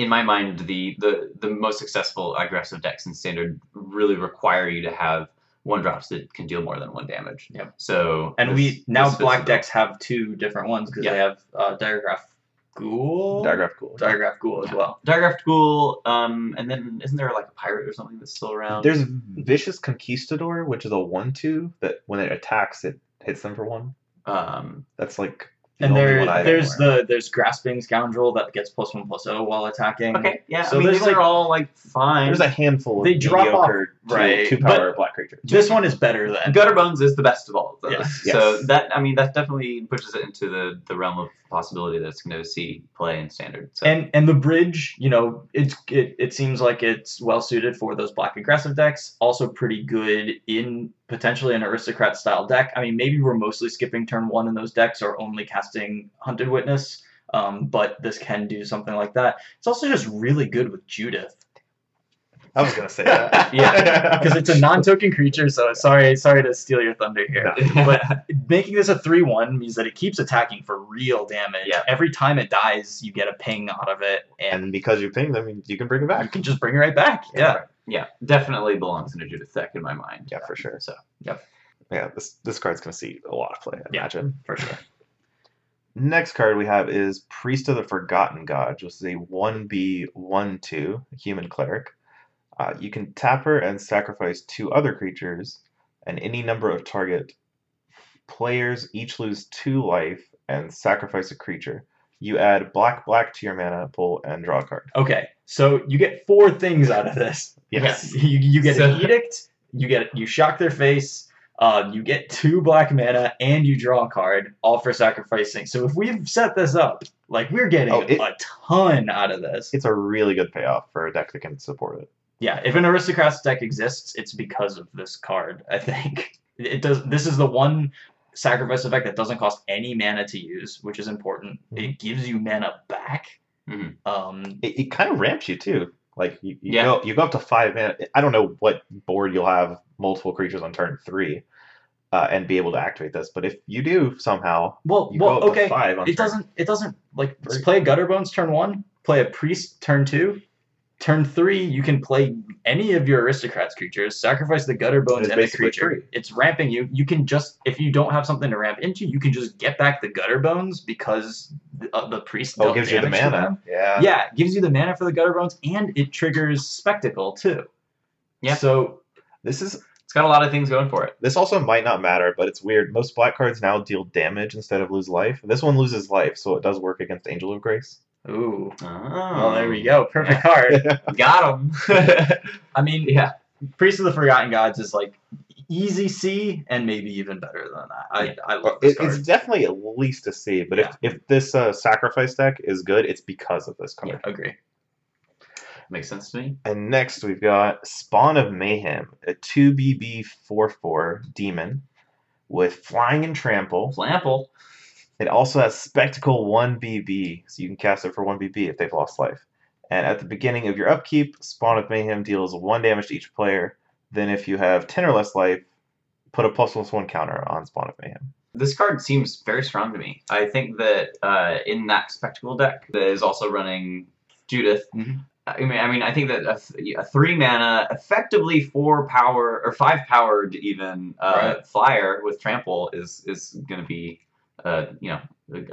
In my mind, the the the most successful aggressive decks in standard really require you to have one drops that can deal more than one damage. Yep. So And this- we now black decks have two different ones because Yeah. they have uh, Diregraf Ghoul, Diregraf Ghoul. Diregraf Ghoul as Yeah. well. Diagraphed Ghoul, um, and then isn't there like a pirate or something that's still around? There's Vicious Conquistador, which is a one two that when it attacks it hits them for one. um, That's like the And only there, there's know. the there's Grasping Scoundrel that gets plus one plus zero while attacking. okay, yeah. So I mean, there's, these like- are all like fine. There's a handful of They drop off- mediocre two, right, two power black creatures. This one is better than Gutter Bones is the best of all of those. Yes. So that I mean that definitely pushes it into the, the realm of possibility that it's going to see play in standard. So and and the bridge, you know, it's it, it seems like it's well suited for those black aggressive decks. Also pretty good in potentially an aristocrat style deck. I mean, maybe we're mostly skipping turn one in those decks or only casting Hunted Witness. Um, but this can do something like that. It's also just really good with Judith I was gonna say that. (laughs) Yeah. because it's a non-token creature. So sorry, sorry to steal your thunder here. (laughs) But making this a 3 1 means that it keeps attacking for real damage. Yeah. Every time it dies, you get a ping out of it, and and because you ping them, you can bring it back. you can just bring it right back. Yeah. yeah, definitely belongs in a Judith deck in my mind. Yeah, for sure. So yep. Yeah, this this card's gonna see a lot of play. I Yeah. imagine. for sure. Next card we have is Priest of the Forgotten God, which is a 1B 1 2 human cleric. Uh, you can tap her and sacrifice two other creatures, and any number of target players each lose two life and sacrifice a creature. You add black black to your mana pool and draw a card. Okay, so you get four things out of this. (laughs) Yes. You, you get So- an edict, you get you shock their face, Uh, you get two black mana and you draw a card, all for sacrificing. So if we've set this up, like we're getting Oh, it- a ton out of this. It's a really good payoff for a deck that can support it. Yeah, if an aristocrats deck exists, it's because of this card. I think (laughs) it does. This is the one sacrifice effect that doesn't cost any mana to use, which is important. It gives you mana back. Mhm. Um, It, it kind of ramps you too. Like you, you Yeah. go you go up to five mana. I don't know what board you'll have multiple creatures on turn three, uh, and be able to activate this. But if you do somehow, well, you well, go up okay. to five on It turn doesn't. It doesn't like Three. play a gutter bones turn one, play a priest turn two. Turn three, you can play any of your aristocrats creatures, sacrifice the gutter bones It's and the creature. free. It's ramping you. You can just, if you don't have something to ramp into, you can just get back the gutter bones because the, uh, the priest Oh, gives you the mana. Yeah. Yeah, it gives you the mana for the gutter bones, and it triggers spectacle too. Yeah. So This is It's got a lot of things going for it. this also might not matter, but it's weird. Most black cards now deal damage instead of lose life. This one loses life, so it does work against Angel of Grace. Ooh. Oh, Well, there we go. Perfect card. (laughs) Got him. (laughs) I mean, yeah. Priest of the Forgotten Gods is like easy C and maybe even better than that. I, I love It, this card. it's definitely at least a C, but Yeah. if, if this uh, sacrifice deck is good, it's because of this card. yeah, agree. Makes sense to me. And next we've got Spawn of Mayhem, a 2BB 4-4 demon with flying and trample. Flample. It also has Spectacle 1BB, so you can cast it for 1BB if they've lost life. And at the beginning of your upkeep, Spawn of Mayhem deals 1 damage to each player. Then if you have 10 or less life, put a plus plus 1 counter on Spawn of Mayhem. This card seems very strong to me. I think that uh, in that spectacle deck that is also running Judith. Mhm. I mean, I mean, I think that a, th- a three mana, effectively four power or five powered even uh, Right. flyer with trample is is going to be, uh, you know,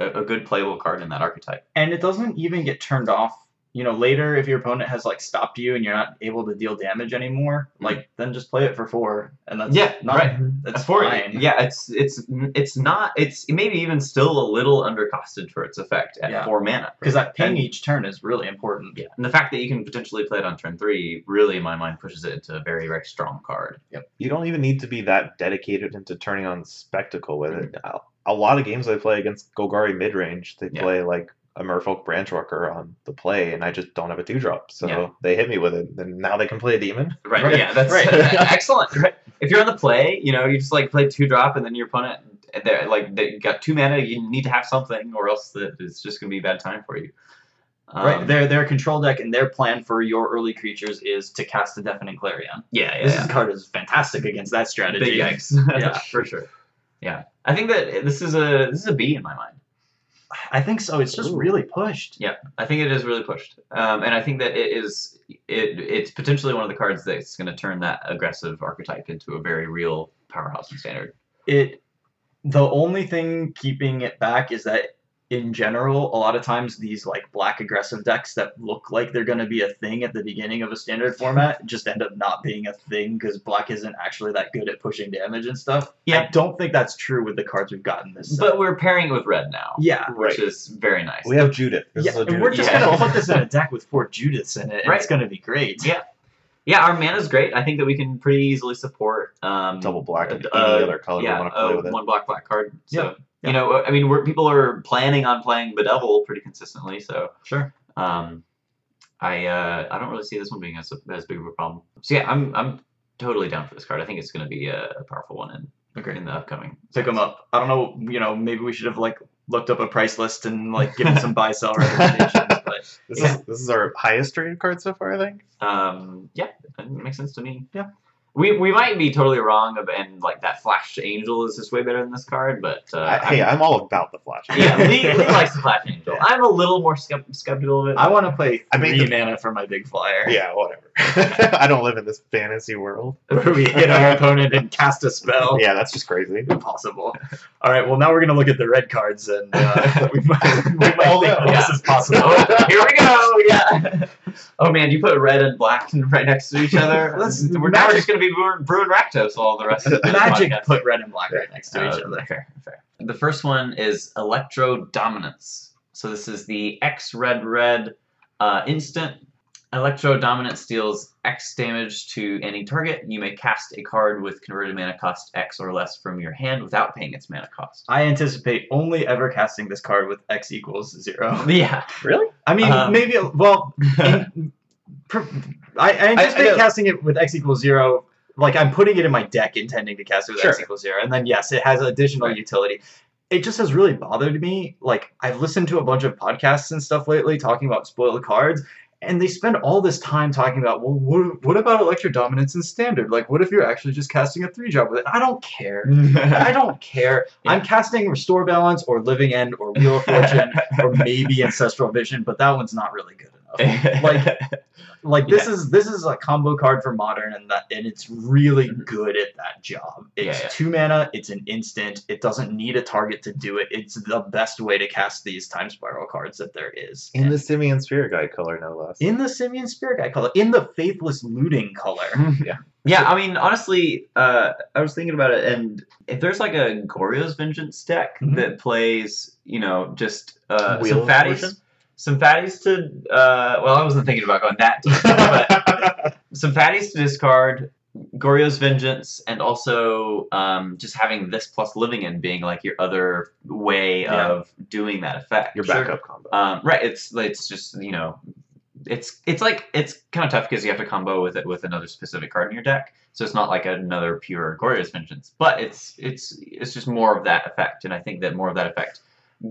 a, a good playable card in that archetype. And it doesn't even get turned off. You know, later if your opponent has like stopped you and you're not able to deal damage anymore, Mhm. like then just play it for four, and that's Yeah, not, right. (laughs) That's for fine. Yeah, it's it's it's not it's maybe even still a little undercosted for its effect at Yeah. four mana. because that ping And- each turn is really important. Yeah, and the fact that you can potentially play it on turn three really, in my mind, pushes it into a very, very strong card. Yep. You don't even need to be that dedicated into turning on Spectacle with it. A- A lot of games I play against Golgari mid range, they Yeah. play like a Merfolk Branchwalker on the play, and I just don't have a two drop. So Yeah. they hit me with it, and now they can play a demon. Right. (laughs) Right, Yeah. That's right. (laughs) excellent. Right. If you're on the play, you know, you just like play two drop, and then your opponent, they're like they got two mana. You need to have something, or else that it's just gonna be a bad time for you. Um, right, their their control deck and their plan for your early creatures is to cast a Deafening Clarion. Yeah. Yeah. This yeah. card is fantastic against that strategy. Big yikes. (laughs) Yeah. for sure. Yeah. I think that this is a this is a B in my mind. I think so. It's just Ooh. really pushed. Yeah, I think it is really pushed, um, and I think that it is it it's potentially one of the cards that's going to turn that aggressive archetype into a very real powerhouse in standard. It the only thing keeping it back is that in general, a lot of times these like black aggressive decks that look like they're going to be a thing at the beginning of a standard format just end up not being a thing because black isn't actually that good at pushing damage and stuff. Yeah. I don't think that's true with the cards we've gotten this. set. But we're pairing it with red now, yeah, which is very nice. We have Judith. This yeah, is a and we're just Yeah. gonna put this in a (laughs) deck with four Judiths in it, and it's gonna be great. Yeah. yeah, our mana's great. I think that we can pretty easily support um, double black and uh, any other color yeah, we want to uh, play with it. one black black card. So Yeah, yeah. you know, I mean, we're, people are planning on playing Bedevil pretty consistently, so Sure. Um, I uh, I don't really see this one being as, as big of a problem. So yeah, I'm I'm totally down for this card. I think it's going to be a, a powerful one in Okay. in the upcoming. Pick them up. I don't know. You know, maybe we should have like looked up a price list and like given (laughs) some buy sell recommendations. But This Yeah. is this is our highest rated card so far, I think. Um, yeah, that makes sense to me. Yeah. We, we might be totally wrong, ab- and like that Flash Angel is just way better than this card, but uh, I, hey, I'm all about the flash. yeah, Lee, Lee (laughs) likes the Flash Angel. I'm a little more skeptical of it. I want to play I made three the- mana for my big flyer. Yeah, whatever. (laughs) I don't live in this fantasy world. (laughs) Where we hit our opponent and cast a spell. Yeah, that's just crazy. Impossible. All right. Well, now we're gonna look at the red cards, and uh, we might, we might Oh, think no. that this is possible. Oh, here we go. Yeah. Oh man, you put red and black right next to each other. Let's- We're now just going to be brewing, brewing Rakdos all the rest of (laughs) the Magic podcast. put red and black right next to each Uh, other. Fair, fair. The first one is Electro Dominance. So this is the X red red uh, instant. Electro Dominance deals X damage to any target. You may cast a card with converted mana cost X or less from your hand without paying its mana cost. I anticipate only ever casting this card with X equals zero. (laughs) Yeah. Really? I mean, Um, maybe well, (laughs) in, per, I, I anticipate know. casting it with X equals zero. Like I'm putting it in my deck, intending to cast it with X equals zero, and then yes, it has additional Right. utility. It just has really bothered me. Like I've listened to a bunch of podcasts and stuff lately talking about spoiled cards, and they spend all this time talking about, well, what, what about Electro Dominance in Standard? Like, what if you're actually just casting a three drop with it? I don't care. (laughs) I don't care. Yeah. I'm casting Restore Balance or Living End or Wheel of Fortune (laughs) or maybe Ancestral Vision, but that one's not really good (laughs) Like, like this is this is a combo card for Modern, and that and it's really Mhm. good at that job. It's yeah. two mana. It's an instant. It doesn't need a target to do it. It's the best way to cast these Time Spiral cards that there is. In And the Simian Spirit Guide color, no less. in the Simian Spirit Guide color, in the Faithless Looting color. (laughs) Yeah, yeah, I mean, honestly, uh, I was thinking about it, and if there's like a Goryo's Vengeance deck Mhm. that plays, you know, just uh, some fatties? Some fatties to, uh, well, I wasn't thinking about going that deep, but (laughs) some fatties to discard, Goryo's Vengeance, and also um, just having this plus living in being like your other way Yeah. of doing that effect. Your Sure. backup combo. Um, right. It's it's just you know, it's it's like it's kind of tough because you have to combo with it with another specific card in your deck. So it's not like another pure Goryo's Vengeance, but it's it's it's just more of that effect, and I think that more of that effect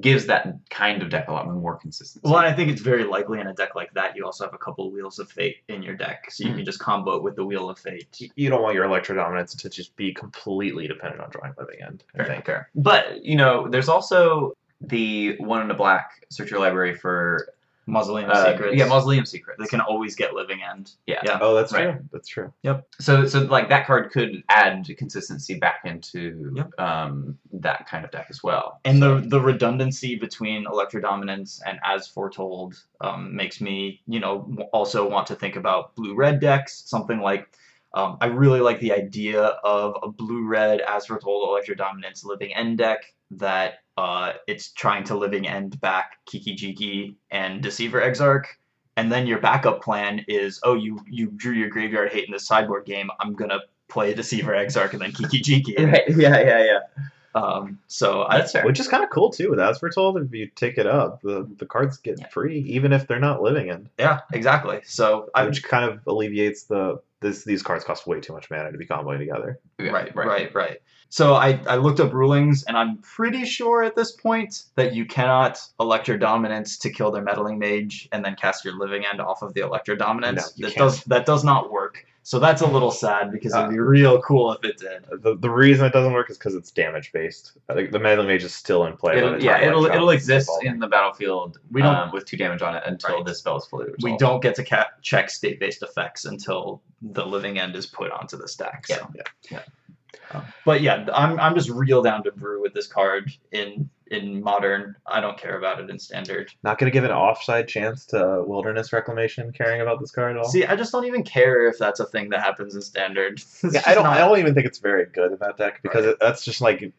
gives that kind of deck a lot more consistency. Well, and I think it's very likely in a deck like that you also have a couple Wheels of Fate in your deck, so you Mhm. can just combo it with the Wheel of Fate. You don't want your Electro Dominance to just be completely dependent on drawing Living End. I Fair, think. fair. But you know, there's also the one in a black search your library for Mausoleum uh, Secrets. yeah Mausoleum Secrets. They can always get Living End. yeah. yeah. Oh, that's Right. true. That's true. Yep. So so like that card could add consistency back into Yep. um, that kind of deck as well. And So- the the redundancy between Electro Dominance and As Foretold um, makes me, you know, also want to think about blue red decks. Something like, um, I really like the idea of a blue red As Foretold Electro Dominance Living End deck that uh, it's trying to Living End back Kiki Jiki and Deceiver Exarch. And then your backup plan is, oh, you you drew your graveyard hate in the sideboard game. I'm gonna play Deceiver Exarch and then Kiki Jiki. (laughs) Right. Yeah. Yeah. Yeah. Um, so I, That's fair. Which is kind of cool too. With As Foretold, if you take it up, the, the cards get Yeah. free, even if they're not Living End. Yeah, exactly. So I Which kind of alleviates the this these cards cost way too much mana to be comboing together. Yeah, right, right, right, So I, I looked up rulings, and I'm pretty sure at this point that you cannot electrodominance to kill their meddling mage and then cast your living end off of the electro dominance. No, that can't. does that does not work. So that's a little sad because it'd be real cool if it did. The, the reason it doesn't work is because it's damage based. Like, the meddling mage is still in play. It'll, yeah, time, like, it'll it'll exist evolve. in the battlefield We don't- um, with two damage on it until Right. this spell is fully resolved. We don't get to ca- check state based effects until the living end is put onto the stack. So. Yeah, yeah. Um, but yeah, I'm I'm just real down to brew with this card in in modern. I don't care about it in standard. Not going to give an offside chance to Wilderness Reclamation caring about this card at all. See, I just don't even care if that's a thing that happens in standard. (laughs) Yeah, I don't. not- I don't even think it's very good in that deck because Right. it, that's just like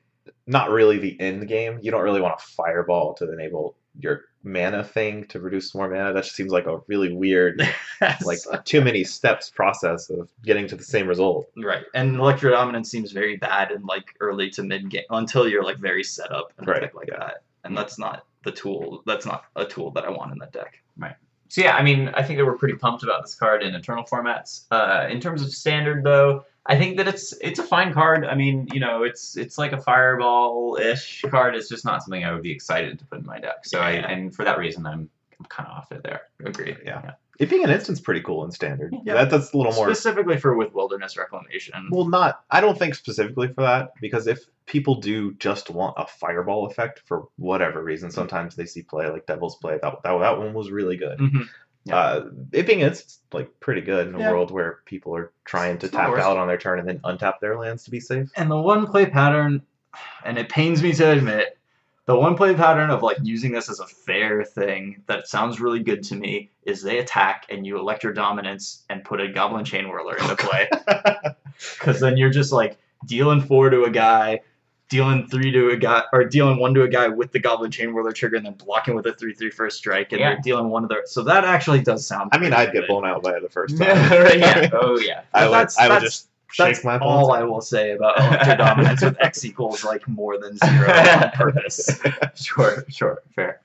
not really the end game. You don't really want a fireball to enable your mana thing to reduce more mana. That just seems like a really weird, (laughs) like too many steps process of getting to the same result. right. And electro dominance seems very bad in like early to mid game until you're like very set up and Right, right, like yeah. that. And that's not the tool. That's not a tool that I want in that deck. Right. So yeah, I mean, I think that we're pretty pumped about this card in eternal formats. Uh, in terms of standard, though, I think that it's it's a fine card. I mean, you know, it's it's like a fireball-ish card. It's just not something I would be excited to put in my deck. So I Yeah. and for that reason, I'm, I'm kind of off it there. Agree. Yeah. It being an instance pretty cool in standard. Yeah. That, that's a little more. Specifically for with wilderness reclamation. Well, not. I don't think specifically for that because if people do just want a fireball effect for whatever reason, sometimes they see play like Devil's Play. That that, that one was really good. Mhm. Yeah. Uh, it being it's like pretty good in a Yeah. world where people are trying to It's tap out on their turn and then untap their lands to be safe. And the one play pattern, and it pains me to admit, the one play pattern of like using this as a fair thing that sounds really good to me is they attack and you electrodominance and put a goblin chain whirler into play. (laughs) Because then you're just like dealing four to a guy, dealing three to a guy or dealing one to a guy with the Goblin Chain Whirler trigger and then blocking with a three three first strike and Yeah. they're dealing one of their so that actually does sound. I mean, I'd get blown out by it the first (laughs) time. yeah. (laughs) Oh yeah. I would, that's- I would that's- just shake That's my all. I will say about Electro (laughs) Dominance with X equals like more than zero on purpose. sure, sure, fair.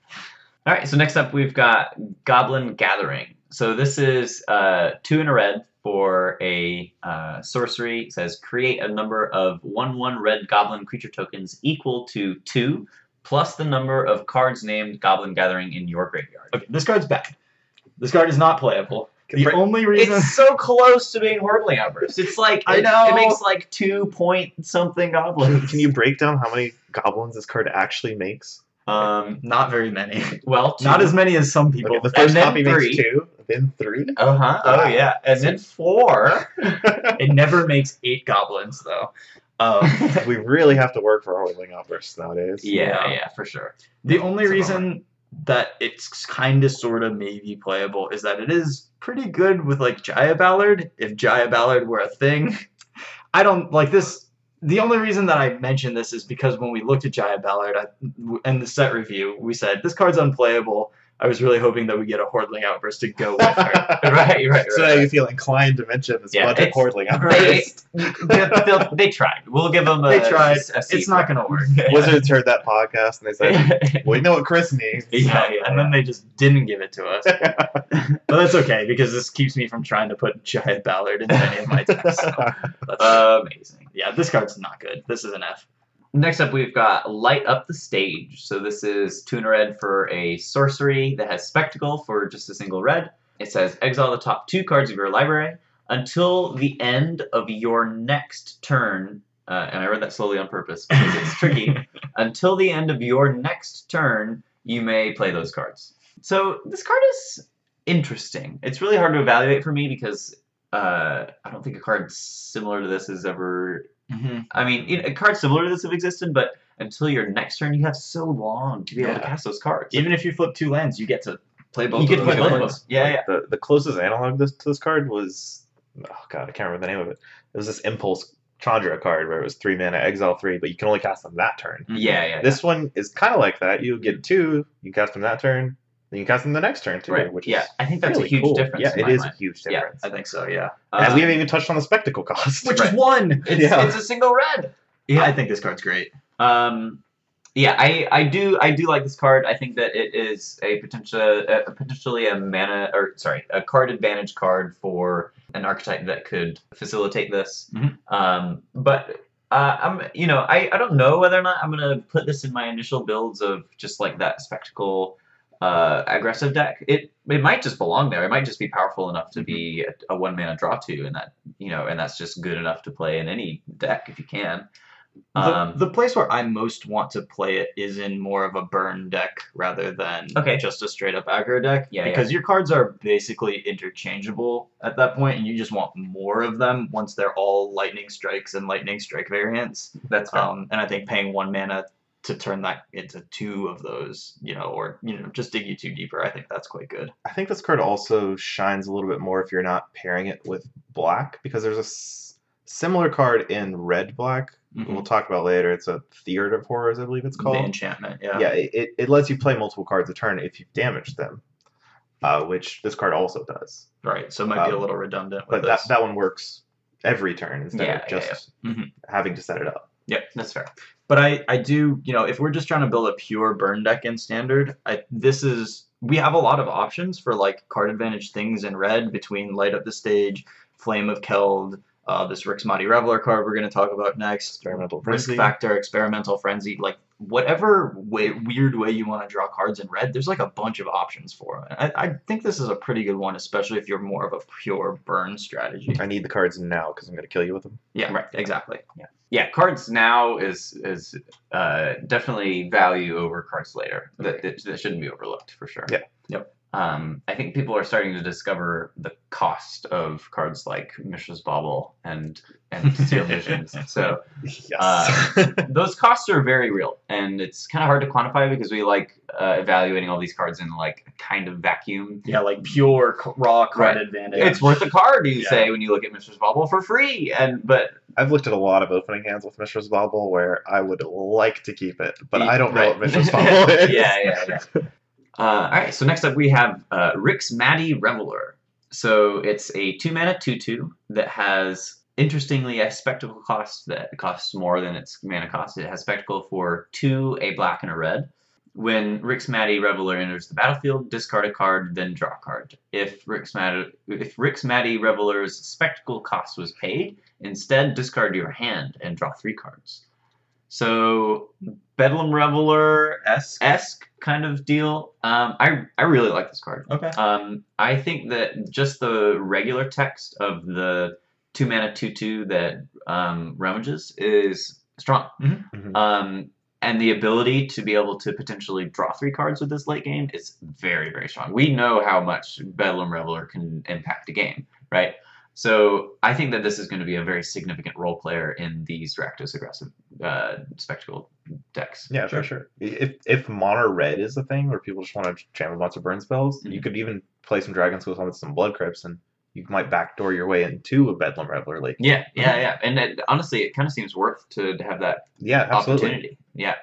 All right, so next up we've got Goblin Gathering. So this is uh, two in a red for a uh, sorcery. It says create a number of one one red goblin creature tokens equal to two plus the number of cards named Goblin Gathering in your graveyard. Okay, this card's bad. This card is not playable. The Right. only reason It's so close to being Hordeling Outburst. It's like I it, know. it makes like two point something goblins. Can you break down how many goblins this card actually makes? Um. not very many. (laughs) Well, Not as many as some people. Okay, the And first then copy three. makes two, then three. Uh huh. Oh yeah, and then (laughs) four. (laughs) It never makes eight goblins though. Um, we really have to work for Hordeling Outbursts nowadays. Yeah, Yeah. yeah, for sure. the only It's a reason that it's kind of sort of maybe playable is that it is pretty good with like Jaya Ballard. If Jaya Ballard were a thing, I don't like this. The only reason that I mentioned this is because when we looked at Jaya Ballard I, in the set review, we said this card's unplayable. I was really hoping that we get a Hordeling Outburst to go with her. (laughs) right, right, So now you feel inclined to mention this Yeah, budget it's- Hordeling (laughs) They, Outburst. they, they'll- tried. We'll give them a. They tried. a C It's not gonna work. it. (laughs) Wizards heard that podcast and they said, "Well, you know what Chris needs." Yeah, yeah, and then they just didn't give it to us. but that's okay because this keeps me from trying to put Jaya Ballard into any of my decks. So that's Amazing. Yeah, this card's not good. This is an F. Next up, we've got Light Up the Stage. So this is two in a red for a sorcery that has Spectacle for just a single red. It says exile the top two cards of your library until the end of your next turn. Uh, and I read that slowly on purpose because it's tricky. (laughs) until the end of your next turn, you may play those cards. So this card is interesting. It's really hard to evaluate for me because uh, I don't think a card similar to this has ever Mm-hmm. I mean, you know, cards similar to this have existed, but until your next turn, you have so long to be able to Yeah. cast those cards. Even if you flip two lands, you get to play both. you get to play those both of cards. them. Yeah, yeah. The the closest analog this, to this card was oh god, I can't remember the name of it. It was this Impulse Chandra card where it was three mana, exile three, but you can only cast them that turn. Mhm. Yeah, yeah. This one is kind of like that. You get two, you cast them that turn, then you cast them the next turn too, right. which yeah, is I think that's really a huge cool. difference. Yeah, in it my is mind. a huge difference. Yeah, difference. I think so. Yeah. and Um, we haven't even touched on the spectacle cost. Which Right. is one. it's, Yeah. it's a single red. Yeah, I think this card's great. Um, yeah, I, I do I do like this card. I think that it is a potential a, potentially a mana or sorry a card advantage card for an archetype that could facilitate this. Mhm. Um, but uh, I'm you know I, I don't know whether or not I'm gonna put this in my initial builds of just like that spectacle uh, aggressive deck. It it might just belong there. It might just be powerful enough to be a, a one mana draw two, and that you know and that's just good enough to play in any deck if you can. The, Um, the place where I most want to play it is in more of a burn deck rather than Okay. just a straight up aggro deck. Yeah, because your cards are basically interchangeable at that point, and you just want more of them once they're all lightning strikes and lightning strike variants. That's fair. Um, and I think paying one mana to turn that into two of those, you know, or you know, just dig you two deeper. I think that's quite good. I think this card also shines a little bit more if you're not pairing it with black because there's a s- similar card in red black. We'll talk about later. It's a Theater of Horrors, I believe it's The called. enchantment, yeah. yeah, it, it, lets you play multiple cards a turn if you've damaged them, uh, which this card also does. Right. So it might be a Um, little redundant But that, this. that one works every turn instead Yeah, of yeah, just yeah. Mhm. having to set it up. Yep, that's fair. But I, I do, you know, if we're just trying to build a pure burn deck in standard, I this is we have a lot of options for like card advantage things in red between light up the stage, flame of Keld, uh, this Rix Maadi Reveler card we're going to talk about next, Experimental risk factor, experimental frenzy, like whatever way weird way you want to draw cards in red, there's like a bunch of options for it. I, I think this is a pretty good one, especially if you're more of a pure burn strategy. I need the cards now because I'm going to kill you with them. Yeah, Right. exactly. Yeah, cards now is is uh, definitely value over cards later. That, that that shouldn't be overlooked for sure. Yeah. Yep. Um, I think people are starting to discover the cost of cards like Mishra's Bauble and and Sealed Visions. (laughs) So Yes. Uh, those costs are very real, and it's kind of hard to quantify because we like uh, evaluating all these cards in like a kind of vacuum. Yeah, like pure raw card Right. advantage. It's worth a card, you Yeah. say, when you look at Mishra's Bauble for free, and but I've looked at a lot of opening hands with Mishra's Bauble where I would like to keep it, but I don't know right. what Mishra's (laughs) Bauble is. yeah, yeah, yeah. Uh, all right, so next up we have uh, Rix Maadi Reveler. So it's a two mana two two that has interestingly a spectacle cost that costs more than its mana cost. It has spectacle for two, a black and a red. When Rix Maadi Reveler enters the battlefield, discard a card, then draw a card. If Rix Maadi, if Rix Maadi Reveler's spectacle cost was paid, instead discard your hand and draw three cards. So Bedlam Reveler esque kind of deal. Um, I I really like this card. okay. Um, I think that just the regular text of the two mana two two that um, rummages is strong. Mhm. Um, and the ability to be able to potentially draw three cards with this late game is very very strong. We know how much Bedlam Reveler can impact a game, right? So I think that this is going to be a very significant role player in these Rakdos aggressive uh, spectacle decks. Yeah, for sure. If if mono red is the thing where people just want to jam a bunch of burn spells, you Mhm. could even play some Dragon Schools on some Blood Crypts, and you might backdoor your way into a Bedlam Reveler. Like, Yeah, yeah, yeah. And it, honestly, it kind of seems worth to, to have that yeah, absolutely. opportunity. Yeah.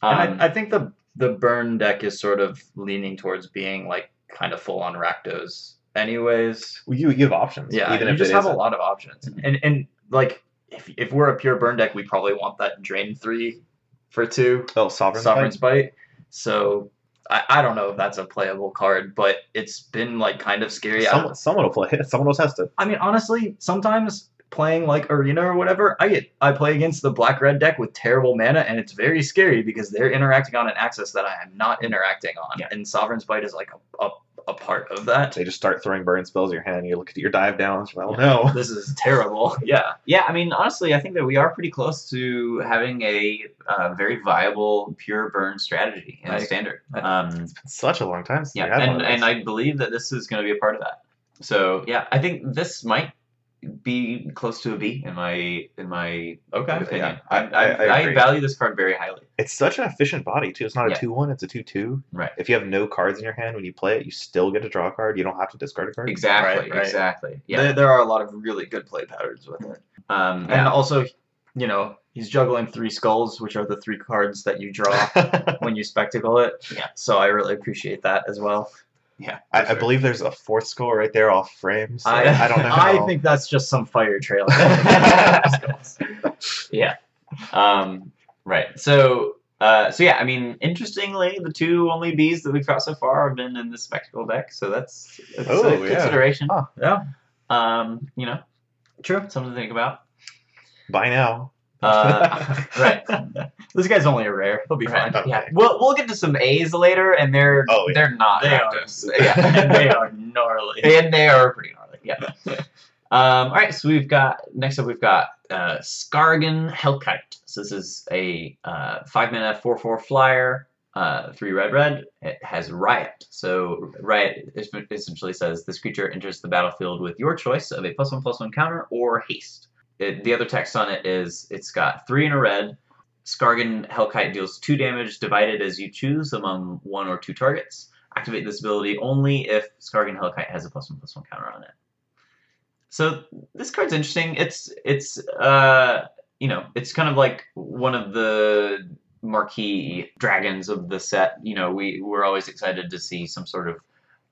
Um, and I, I think the the burn deck is sort of leaning towards being like kind of full on Rakdos, anyways. Well, you you have options. Yeah, even you if just have a isn't. lot of options, Mhm. and and like if if we're a pure burn deck, we probably want that drain three for two Oh, Sovereign. sovereign Spite? spite. So I, I don't know if that's a playable card, but it's been like kind of scary. Someone, someone will play it. Someone will test it. I mean, honestly, sometimes playing like arena or whatever, I get I play against the black red deck with terrible mana, and it's very scary because they're interacting on an axis that I am not interacting on, Yeah. and Sovereign's Bite is like a, a, a part of that. They just start throwing burn spells in your hand. You look at your dive downs. Well, Yeah. no. This is terrible. (laughs) Yeah, yeah, I mean, honestly, I think that we are pretty close to having a uh, very viable pure burn strategy in I- standard. I- Um, Such a long time since yeah, we had one and, of and. I believe that this is going to be a part of that. So yeah, I think this might be close to a B in my in my okay. opinion. yeah, I- I, I- I I value this card very highly. It's such an efficient body too. It's not a Yeah. two one. It's a two two. Right. If you have no cards in your hand when you play it, you still get to draw a card. You don't have to discard a card. Exactly. Right, right. Exactly. Yeah. There, there are a lot of really good play patterns with it, Um, and yeah. also, you know, he's juggling three skulls, which are the three cards that you draw (laughs) when you spectacle it. Yeah. So I really appreciate that as well. Yeah. I, for I believe there's a fourth skull right there off frame. So I, I, don't know. (laughs) I think that's just some fire trail. (laughs) yeah. Um, right. So, uh, so yeah. I mean, interestingly, the two only bees that we've got so far have been in the spectacle deck. So that's, that's Oh, a yeah. consideration. Huh. yeah, Um, you know, true. something to think about. By now. Uh, (laughs) right. (laughs) This guy's only a rare. He'll be Right. fine. Okay. Yeah. We'll we'll get to some A's later, and they're Oh, yeah. they're not They are- Rakdos. (laughs) and they are gnarly. and they are pretty gnarly. Yeah. Um, all right, so we've got next up we've got uh, Skargan Hellkite. So this is a uh, five mana four four flyer, uh, three red red. It has Riot. So Riot essentially says this creature enters the battlefield with your choice of a plus one plus one counter or haste. It, the other text on it is it's got three in a red. Skargan Hellkite deals two damage divided as you choose among one or two targets. Activate this ability only if Skargan Hellkite has a plus one plus one counter on it. So this card's interesting. It's it's uh you know it's kind of like one of the marquee dragons of the set. You know we we're always excited to see some sort of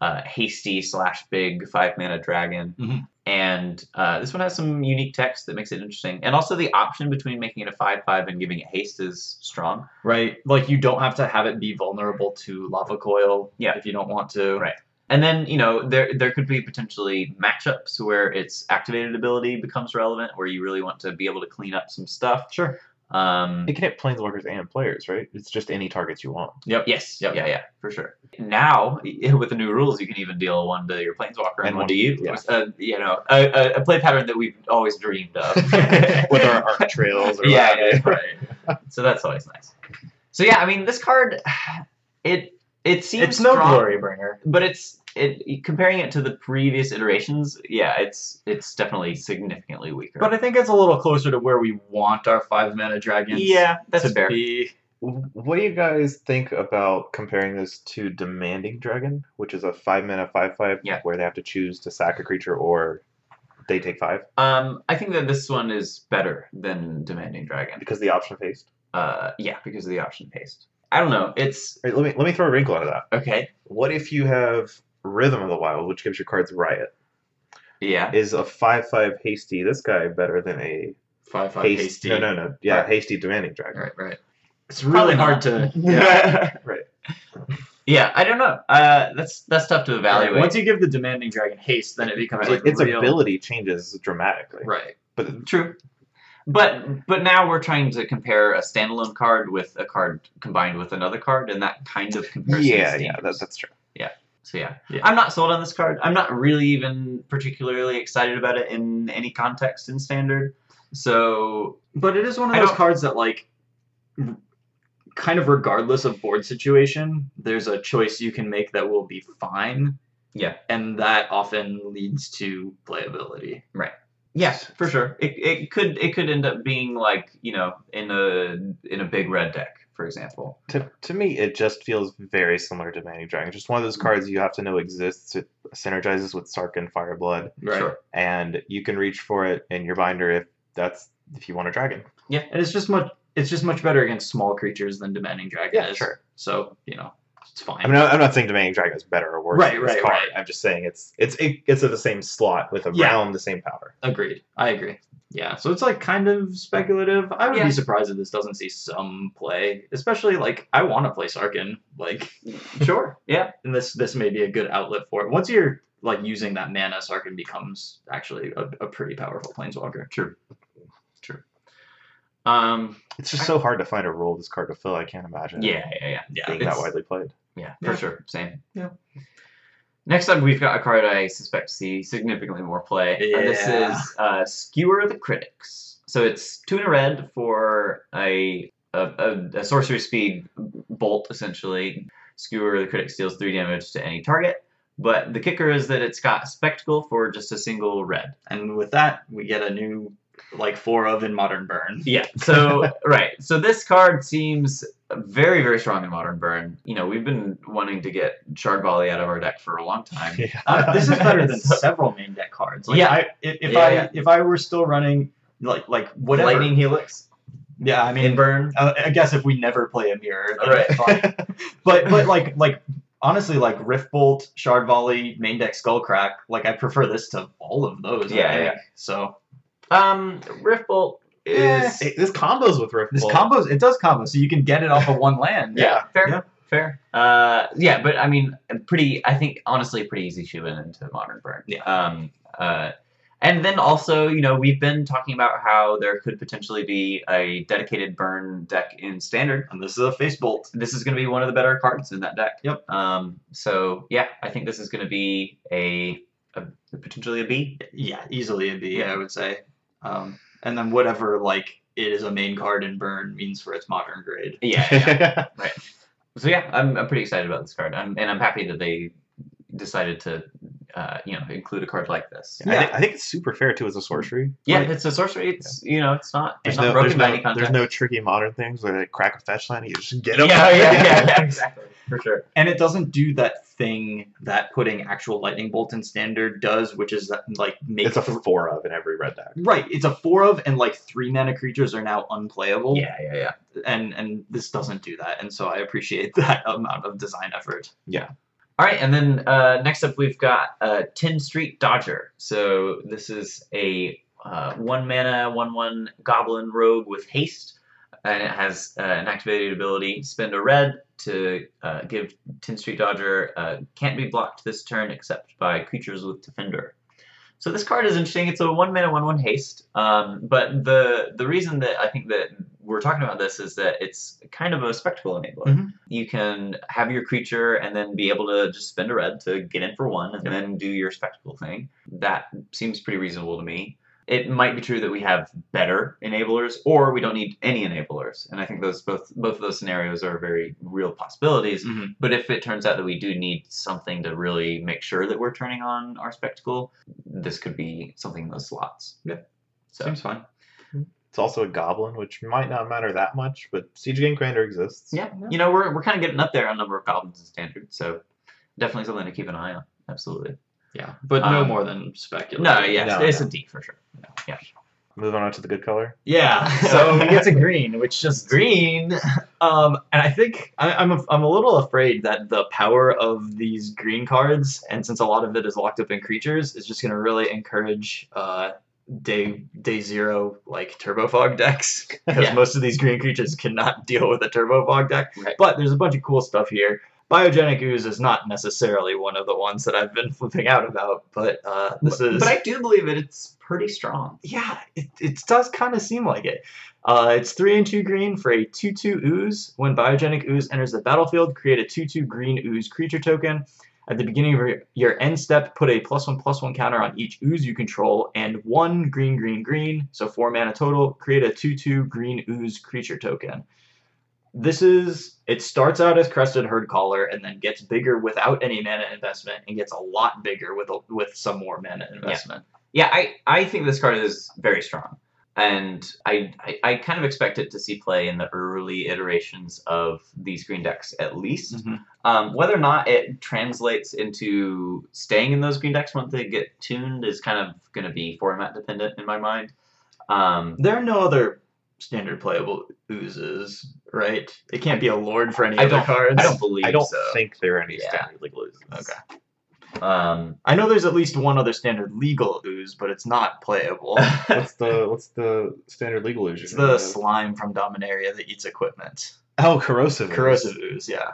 uh, hasty slash big five mana dragon. Mhm. And uh, this one has some unique text that makes it interesting, and also the option between making it a five-five and giving it haste is strong. Right? Like you don't have to have it be vulnerable to lava coil. Yeah. If you don't want to. Right. And then you know there there could be potentially matchups where its activated ability becomes relevant, where you really want to be able to clean up some stuff. Sure. Um, It can hit planeswalkers and players, right? It's just any targets you want. Yep. yes. Yep. Yeah. Yeah. For sure. Now (laughs) with the new rules, you can even deal one to your planeswalker and, And one to you. yeah. Uh, you know, a, a, a play pattern that we've always dreamed of. (laughs) With our arc trails or yeah, yeah, right. so that's always nice. So yeah, I mean, this card, (sighs) it It seems It's no glory bringer. but it's it comparing it to the previous iterations. Yeah, it's it's definitely significantly weaker. But I think it's a little closer to where we want our five mana dragons. yeah, that's to fair. be. What do you guys think about comparing this to Demanding Dragon, which is a five mana five five Yeah. where they have to choose to sack a creature or they take five Um, I think that this one is better than Demanding Dragon. because the option faced. Uh, yeah, because of the option paste. I don't know. It's All right, let me let me throw a wrinkle into that. okay. What if you have Rhythm of the Wild, which gives your cards Riot? Yeah. Is a five five hasty this guy better than a Five five haste- hasty. No, no, no. Yeah, Right. hasty demanding dragon. Right, right. It's really Probably hard not. to. (laughs) yeah. Right. yeah, I don't know. Uh, that's that's tough to evaluate. Once you give the demanding dragon haste, then it becomes Right. like its real. ability changes dramatically. Right. But True. But but now we're trying to compare a standalone card with a card combined with another card, and that kind of comparison. yeah, is yeah, dangerous. that, that's true. So yeah. Yeah. I'm not sold on this card. I'm not really even particularly excited about it in any context in standard. So But it is one of I those don't- cards that, like, kind of regardless of board situation, there's a choice you can make that will be fine. Yeah. And that often leads to playability. Right. Yes, yeah, for sure. It, it could it could end up being like you know in a in a big red deck, for example. To, to me, it just feels very similar to Demanding Dragon. Just one of those cards you have to know exists. It synergizes with Sarkhan Fireblood, Right. Sure. and you can reach for it in your binder if that's if you want a dragon. Yeah, and it's just much. It's just much better against small creatures than demanding dragon Yeah, is. sure. So you know, it's fine. I mean, I'm not saying Demanding Dragon is better or worse Right, than this right, card. right. I'm just saying it's it's it, it's at the same slot with Yeah. around the same power. Agreed. I agree. Yeah. So it's like kind of speculative. I would Yeah. be surprised if this doesn't see some play, especially like I want to play Sarkhan. Like (laughs) Sure. Yeah. and this this may be a good outlet for it. Once you're like using that mana, Sarkhan becomes actually a, a pretty powerful planeswalker. True. True. Um. It's just so hard to find a role this card to fill. I can't imagine. Yeah. Yeah. Yeah. Yeah. being it's- that widely played. Yeah, Yeah. for sure. Same. Yeah. Next up, we've got a card I suspect to see significantly more play. Uh, this Yeah. is uh, Skewer the Critics. So it's two in a red for a a, a, a sorcery speed bolt, essentially. Skewer the Critics deals three damage to any target. But the kicker is that it's got Spectacle for just a single red. And with that, we get a new like four of in Modern Burn. Yeah. So (laughs) right. So this card seems very very strong in Modern Burn. You know, we've been wanting to get Shard Volley out of our deck for a long time. (laughs) Yeah. Uh, this is better than (laughs) several main deck cards. Like, Yeah. I, if, if Yeah, I yeah. if I were still running like like whatever. Lightning Helix Yeah, I mean, in Burn. uh, I guess if we never play a mirror, then Right. it's fine. but but like like honestly, like Rift Bolt, Shard Volley, main deck Skullcrack, like I prefer this to all of those. I Yeah, think. yeah. So Um, Rift Bolt is Hey, this combos with Rift this Bolt. combos it does combo, so you can get it off of one land. yeah, fair, yeah. fair. Uh, yeah, but I mean, pretty. I think honestly, pretty easy to win into Modern Burn. Yeah. Um. Uh. And then also, you know, we've been talking about how there could potentially be a dedicated burn deck in standard. And this is a face bolt. This is going to be one of the better cards in that deck. Yep. Um. So yeah, I think this is going to be a, a potentially a B. Yeah, easily a B, Yeah. I would say. Um, and then whatever like it is a main card in burn means for its modern grade. Yeah. yeah. (laughs) So yeah, I'm, I'm pretty excited about this card, I'm, and I'm happy that they decided to, uh, you know, include a card like this. I, think, I think it's super fair too as a sorcery. Yeah, Like, it's a sorcery. It's you know, it's not it's there's not no, broken there's, by no, any context. there's no tricky modern things where they crack a fetch line. You just get yeah, them. yeah, yeah, yeah, (laughs) exactly for sure. And it doesn't do that thing that putting actual lightning bolt in standard does, which is that like make It's a four of in every red deck. right. It's a four of, and like three mana creatures are now unplayable. Yeah, yeah, yeah. and and this doesn't do that, and so I appreciate (laughs) that amount of design effort. Yeah. All right, and then uh, next up we've got uh, Tin Street Dodger. So this is a uh, one mana, one one goblin rogue with haste, and it has uh, an activated ability: spend a red to uh, give Tin Street Dodger uh, can't be blocked this turn except by creatures with Defender. So this card is interesting. It's a one mana, one one haste. Um, but the the reason that I think that we're talking about this is that it's kind of a spectacle enabler. Mhm. You can have your creature and then be able to just spend a red to get in for one and Yep. then do your spectacle thing. That seems pretty reasonable to me. It might be true that we have better enablers, or we don't need any enablers. And I think those both both of those scenarios are very real possibilities. Mhm. But if it turns out that we do need something to really make sure that we're turning on our spectacle, this could be something in those slots. Yeah. So Seems fine. It's also a goblin, which might not matter that much, but Siege-Gang Commander exists. yeah, you know we're we're kind of getting up there on number of goblins in standard, so definitely something to keep an eye on. Absolutely. Yeah, but no Um, more than speculation. No, yeah, No, it's no. a D for sure. Yeah. Moving on to the good color. Yeah, (laughs) so he gets a green, which just (laughs) green. Um, and I think I, I'm a, I'm a little afraid that the power of these green cards, and since a lot of it is locked up in creatures, is just going to really encourage uh, day day zero like turbo fog decks (laughs) because Yeah. most of these green creatures cannot deal with a turbo fog deck. Right. But there's a bunch of cool stuff here. Biogenic ooze is not necessarily one of the ones that I've been (laughs) flipping out about, but uh, this but, is. but I do believe it. it's pretty strong. Yeah, it, it does kind of seem like it. Uh, it's 3 and 2 green for a 2 2 ooze. When Biogenic Ooze enters the battlefield, create a 2 2 green ooze creature token. At the beginning of your, end step, put a plus 1 plus 1 counter on each ooze you control and 1 green green green, so 4 mana total. Create a 2 2 green ooze creature token. This is. It starts out as Crested Herd Caller and then gets bigger without any mana investment and gets a lot bigger with, a, with some more mana investment. Yeah, I, I think this card is very strong. And I, I, I kind of expect it to see play in the early iterations of these green decks at least. Mhm. Um, whether or not it translates into staying in those green decks once they get tuned is kind of going to be format dependent in my mind. Um, There are no other standard playable oozes, right? It can't be a lord for any I other don't- cards. I don't believe I don't so. think there are any Yeah. standard legal oozes. Okay. Um, I know there's at least one other standard legal ooze, but it's not playable. (laughs) (laughs) What's the what's the standard legal ooze? it's the thinking slime from Dominaria that eats equipment. oh corrosive. ooze. Corrosive ooze, yeah.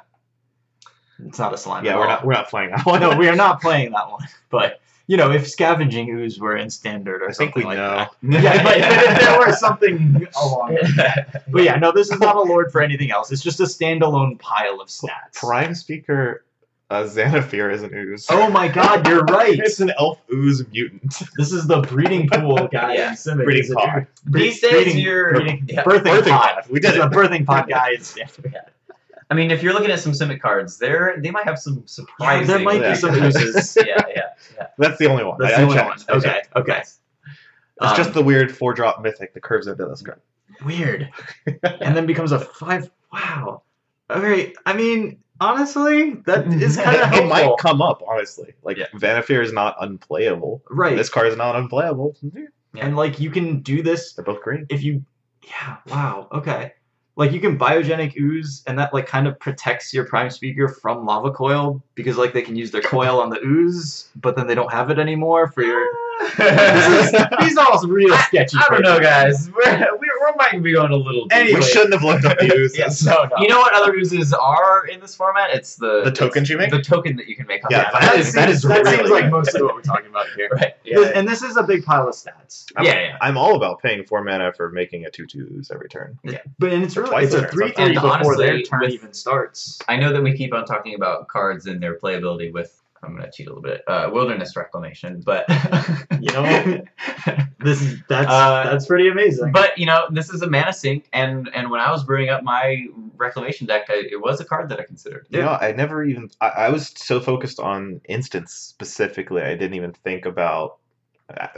It's not a slime. Yeah, at we're all. not we're not playing that one. no, we are not (laughs) playing that one. But you know, if scavenging ooze were in standard or I think something we like know. that. (laughs) Yeah, but, but if there were something along with (laughs) that. But yeah, no, this is not a lord for anything else. It's just a standalone pile of stats. Prime Speaker uh, Vannifar is an ooze. Oh my god, you're (laughs) right. it's an elf ooze mutant. This is the breeding pool guy Yeah, in Simic. breeding Is pod. your- These days, breeding- you're- breeding- yeah, birthing, birthing pod. pod. We did This is it. The birthing pod guy is I mean, if you're looking at some Simic cards, there they might have some Yeah, there might be some oozes. (laughs) yeah, yeah, yeah. That's the only one. That's I, the only one. Okay, checked. okay. It's Um, just the weird four drop mythic that curves into this card. Weird. (laughs) and then becomes a five. Wow. Okay, I mean, honestly, that is (laughs) kind of it might come up, honestly. Like Yeah. Is not unplayable. right. This card is not unplayable. And like you can do this They're both green. if you yeah wow okay like you can biogenic ooze and that like kind of protects your prime speaker from lava coil because like they can use their coil on the ooze but then they don't have it anymore for your (laughs) these are all real sketchy I don't know, guys. (laughs) We're, we're, we might be going a little deep. Anyway. We shouldn't have looked up the (laughs) oozes. yes no no You know what other oozes are in this format? It's the The tokens you make? The token that you can make. on Yeah, the that map. is- that is that really seems like good. most of what we're talking about here right. Yeah. This- and this is a big pile of stats I'm, Yeah, yeah. I'm all about paying four mana for making a 2 2 ooze every turn. Yeah, but and it's For really twice it's a a turn, three three And before their turn with- even starts I know that we keep on talking about cards and their playability with. I'm gonna cheat a little bit. Uh, wilderness reclamation, but (laughs) You know, (laughs) this is that's Uh, that's pretty amazing But you know, this is a mana sink, and and when I was brewing up my reclamation deck, I, it was a card that I considered. You know, I never even. I, I was so focused on instants specifically, I didn't even think about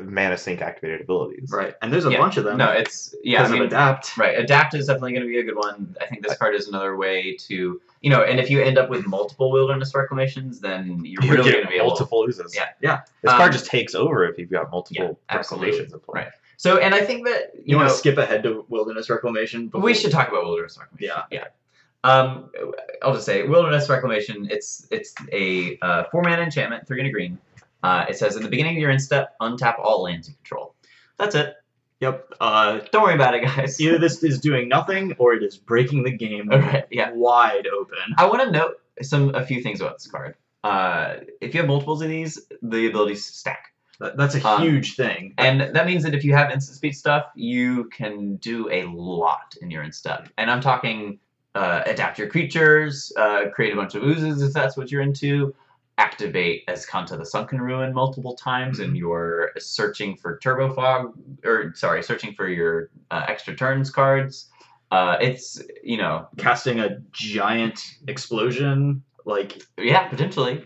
mana sync activated abilities. right and there's a Yeah. bunch of them No, it's yeah. I mean, of adapt Right, adapt is definitely going to be a good one. I think this card is another way to, you know, and if you end up with multiple wilderness reclamations, then you're You really going to be able. multiple oozes. Yeah. Yeah. This Um, card just takes over if you've got multiple Yeah, absolutely. reclamations in play. Right. So, and I think that you, You, know want to skip ahead to wilderness reclamation? Before we should talk about wilderness reclamation. Yeah. yeah. Um, I'll just say wilderness reclamation. It's it's a uh, four mana enchantment, three and a green. Uh, it says at the beginning of your end step, untap all lands you control. That's it. Yep. Uh, Don't worry about it, guys. either (laughs) this is doing nothing or it is breaking the game Okay, yeah. wide open. I want to note some a few things about this card. Uh, if you have multiples of these, the abilities stack, That, that's a Um, huge thing. and that means that if you have instant speed stuff, you can do a lot in your end step. And I'm talking uh, adapt your creatures, uh, create a bunch of oozes if that's what you're into, activate Azcanta the Sunken Ruin multiple times, Mm-hmm. and you're searching for Turbo Fog, or sorry, searching for your uh, extra turns cards. Uh, it's you know Casting a giant explosion, like yeah potentially.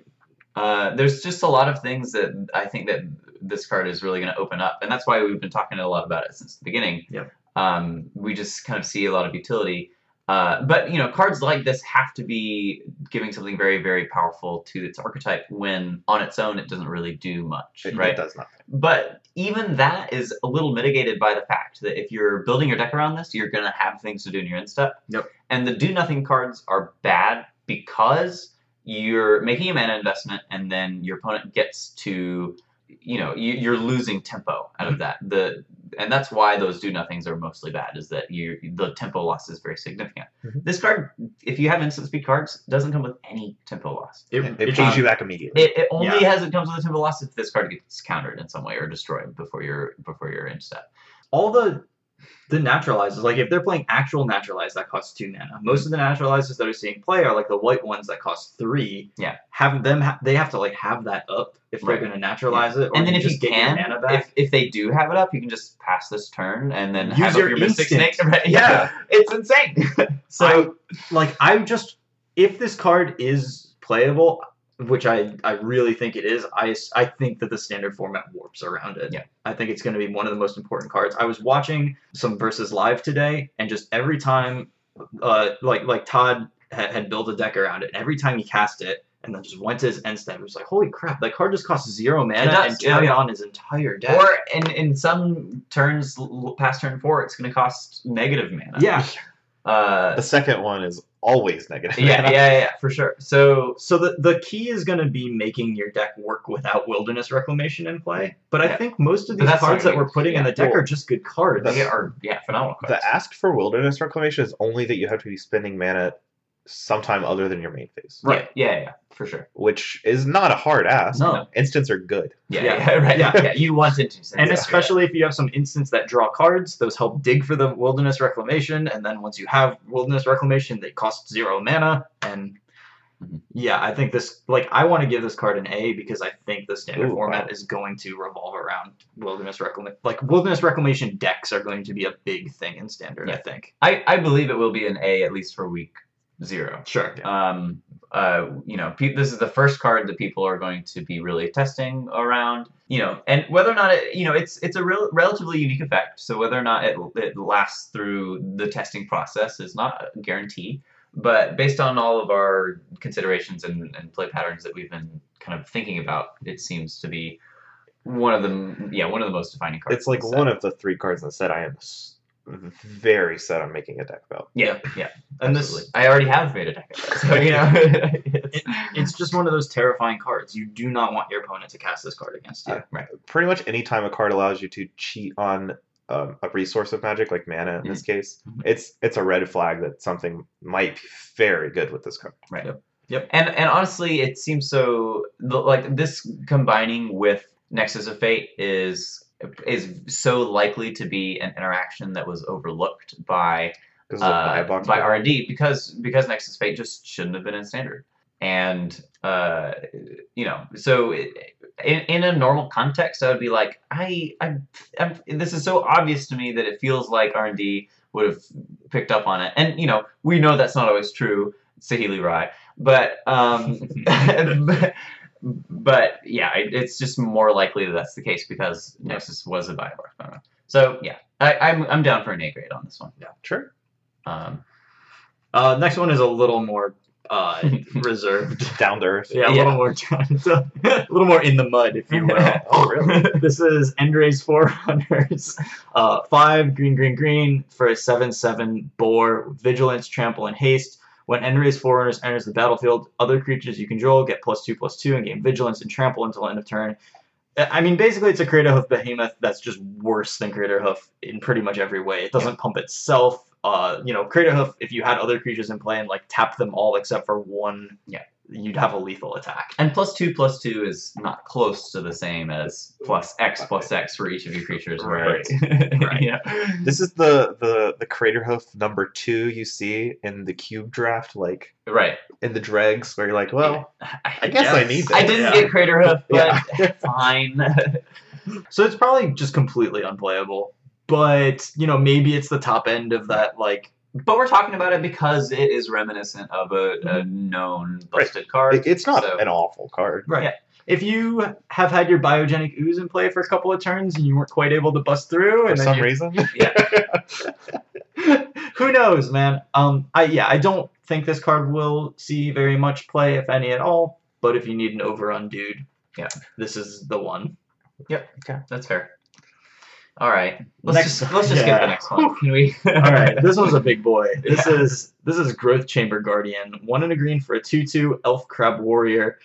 Uh, there's just a lot of things that I think that this card is really going to open up, and that's why we've been talking a lot about it since the beginning. Yep. Um, we just kind of see a lot of utility. Uh, but you know, cards like this have to be giving something very, very powerful to its archetype. When on its own, it doesn't really do much, It, right? it does nothing. But even that is a little mitigated by the fact that if you're building your deck around this, you're going to have things to do in your end step. Yep. And the do nothing cards are bad because you're making a mana investment and then your opponent gets to, you know, you, you're losing tempo out of that. The and that's why those do nothings are mostly bad is that you the tempo loss is very significant. Mhm. This card, if you have instant speed cards, doesn't come with any tempo loss. it, It, it- pays you back immediately. It, it only Yeah. has it comes with a tempo loss if this card gets countered in some way or destroyed before your before your end step. all the the naturalizers, like if they're playing actual naturalize that costs two mana. Most of the naturalizers that are seeing play are like the white ones that cost three. Yeah. Have them ha- they have to like have that up if they're gonna naturalize it. Or and then if you get your can, mana back. if, if they do have it up, you can just pass this turn and then Use have your your Mystic. Snake. (laughs) Right? Yeah. it's insane. (laughs) so I, like I'm just if this card is playable, which I I really think it is. I, I think that the standard format warps around it. Yeah. I think it's going to be one of the most important cards. I was watching some versus live today, and just every time, uh, like like Todd had, had built a deck around it, and every time he cast it. And then just went to his end step. It was like, holy crap! That card just costs zero mana does, and yeah, turned yeah. on his entire deck. or in in some turns past turn four, it's going to cost negative mana. yeah. Uh, the second one is always negative. yeah, yeah, (laughs) yeah, yeah, for sure. So So the, the key is going to be making your deck work without Wilderness Reclamation in play. But I think most of these cards that we're putting in the deck Well, are just good cards. they are yeah phenomenal cards. The ask for wilderness reclamation is only that you have to be spending mana sometime other than your main phase, Right. Yeah, yeah, yeah, for sure. which is not a hard ask. No. Instants are good. Yeah, Yeah. yeah, (laughs) right. Yeah. Yeah, you want it to. And yeah. especially if you have some instants that draw cards, those help dig for the Wilderness Reclamation. And then once you have Wilderness Reclamation, they cost zero mana. And Mhm. yeah, I think this, like, I want to give this card an A because I think the standard Ooh, format wow. is going to revolve around Wilderness Reclamation. Like, Wilderness Reclamation decks are going to be a big thing in standard, I think. I, I believe it will be an A at least for a week zero. Sure. Um, uh, you know, pe- this is the first card that people are going to be really testing around. You know, and whether or not it, you know, it's it's a real, relatively unique effect. So whether or not it it lasts through the testing process is not a guarantee. But based on all of our considerations and, and play patterns that we've been kind of thinking about, it seems to be one of the yeah one of the most defining cards. It's like in the set. one of the three cards in the set I am very set on making a deck about. yeah yeah. And Absolutely. this, I already have made a deck it, so you know. (laughs) (laughs) it's, it's just one of those terrifying cards. You do not want your opponent to cast this card against you. uh, right. Pretty much any time a card allows you to cheat on um, a resource of magic, like mana in this case, Mhm. it's it's a red flag that something might be very good with this card. Right. Yep. Yep. And and honestly, it seems so like this combining with Nexus of Fate is is so likely to be an interaction that was overlooked by Because of the buy uh, by. R and D because because Nexus Fate just shouldn't have been in standard. And uh, you know, so it, in, in a normal context, I would be like, I, I, I'm, this is so obvious to me that it feels like R and D would have picked up on it. And you know, we know that's not always true. Saheeli Rai, but um, (laughs) but, but yeah, it, it's just more likely that that's the case because Nexus was a buy box. So yeah, I, I'm I'm down for an A grade on this one. Yeah, sure. Um, Uh, next one is a little more uh, (laughs) reserved. Down to earth. Yeah, a Yeah. little more, (laughs) a little more in the mud, if you (laughs) will. Oh, really? this is End-Raze Forerunners. Uh, five green, green, green for a seven-seven boar, vigilance, trample, and haste. When End-Raze Forerunners enters the battlefield, other creatures you control get plus two, plus two, and gain vigilance and trample until end of turn. I mean, basically, it's a Crater Hoof Behemoth that's just worse than Crater Hoof in pretty much every way. It doesn't pump itself. Uh, you know, Crater Hoof, if you had other creatures in play and like tap them all except for one, Yeah. You'd have a lethal attack. And plus two plus two is not close to the same as plus X plus X for each of your creatures, right? (laughs) Right. yeah. This is the the the crater hoof number two you see in the cube draft, like Right. in the dregs, where you're like, well, I, I guess I need that. I didn't Yeah. get Crater Hoof, (laughs) but Yeah. (laughs) fine. So it's probably just completely unplayable. But you know, maybe it's the top end of that like but we're talking about it because it is reminiscent of a, a known busted card. it's not so- an awful card. Right. Yeah. If you have had your biogenic ooze in play for a couple of turns and you weren't quite able to bust through, For and then some you- reason. (laughs) (laughs) who knows, man? Um, I yeah, I don't think this card will see very much play, if any at all. But if you need an overrun dude, Yeah. this is the one. Yep. Okay, that's fair. All right. Let's Next- just let's just yeah. get the next one. Can we? (laughs) All right, this one's a big boy. (laughs) This Yeah. is this is Growth Chamber Guardian, one in a green for a two-two elf crab warrior,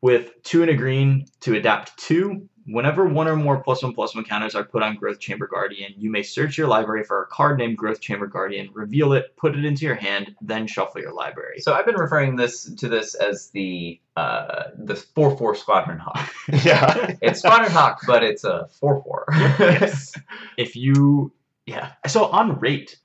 with two in a green to adapt two. Whenever one or more plus one plus one counters are put on Growth Chamber Guardian, you may search your library for a card named Growth Chamber Guardian, reveal it, put it into your hand, then shuffle your library. So I've been referring this to this as the uh, the four four Squadron Hawk. (laughs) yeah. It's Squadron Hawk, but it's a four four. yes. (laughs) If you yeah. So on rate,